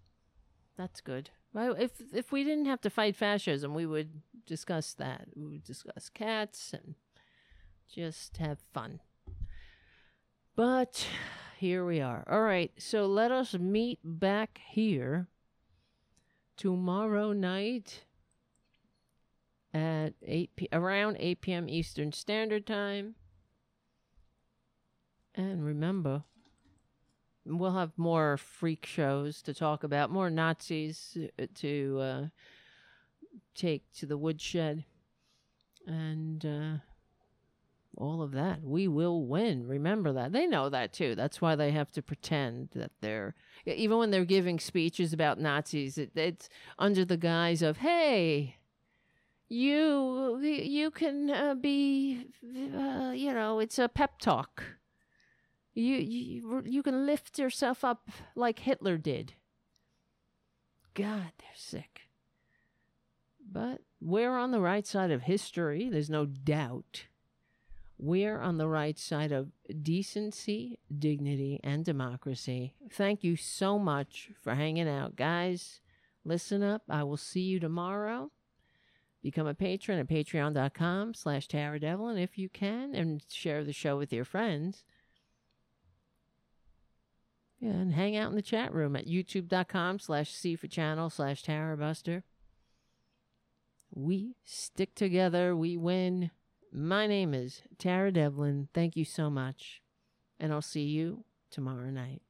That's good. Well, if if we didn't have to fight fascism, we would discuss that. We would discuss cats and just have fun. But here we are. All right, so let us meet back here tomorrow night at 8 p- around 8 p.m. Eastern Standard Time. And remember, we'll have more freak shows to talk about, more Nazis uh, to uh, take to the woodshed, and uh, all of that. We will win. Remember that. They know that too. That's why they have to pretend that they're, even when they're giving speeches about Nazis, it, it's under the guise of, hey, you you can uh, be uh, you know it's a pep talk you, you you can lift yourself up like Hitler did. God they're sick. But we're on the right side of history there's no doubt. We're on the right side of decency dignity and democracy. Thank you so much for hanging out. Guys listen up. I will see you tomorrow. Become a patron at patreon.com slash Tara Dublin if you can and share the show with your friends. Yeah, and hang out in the chat room at youtube.com slash C for channel slash Tarabuster. We stick together, we win. My name is Tara Dublin. Thank you so much. And I'll see you tomorrow night.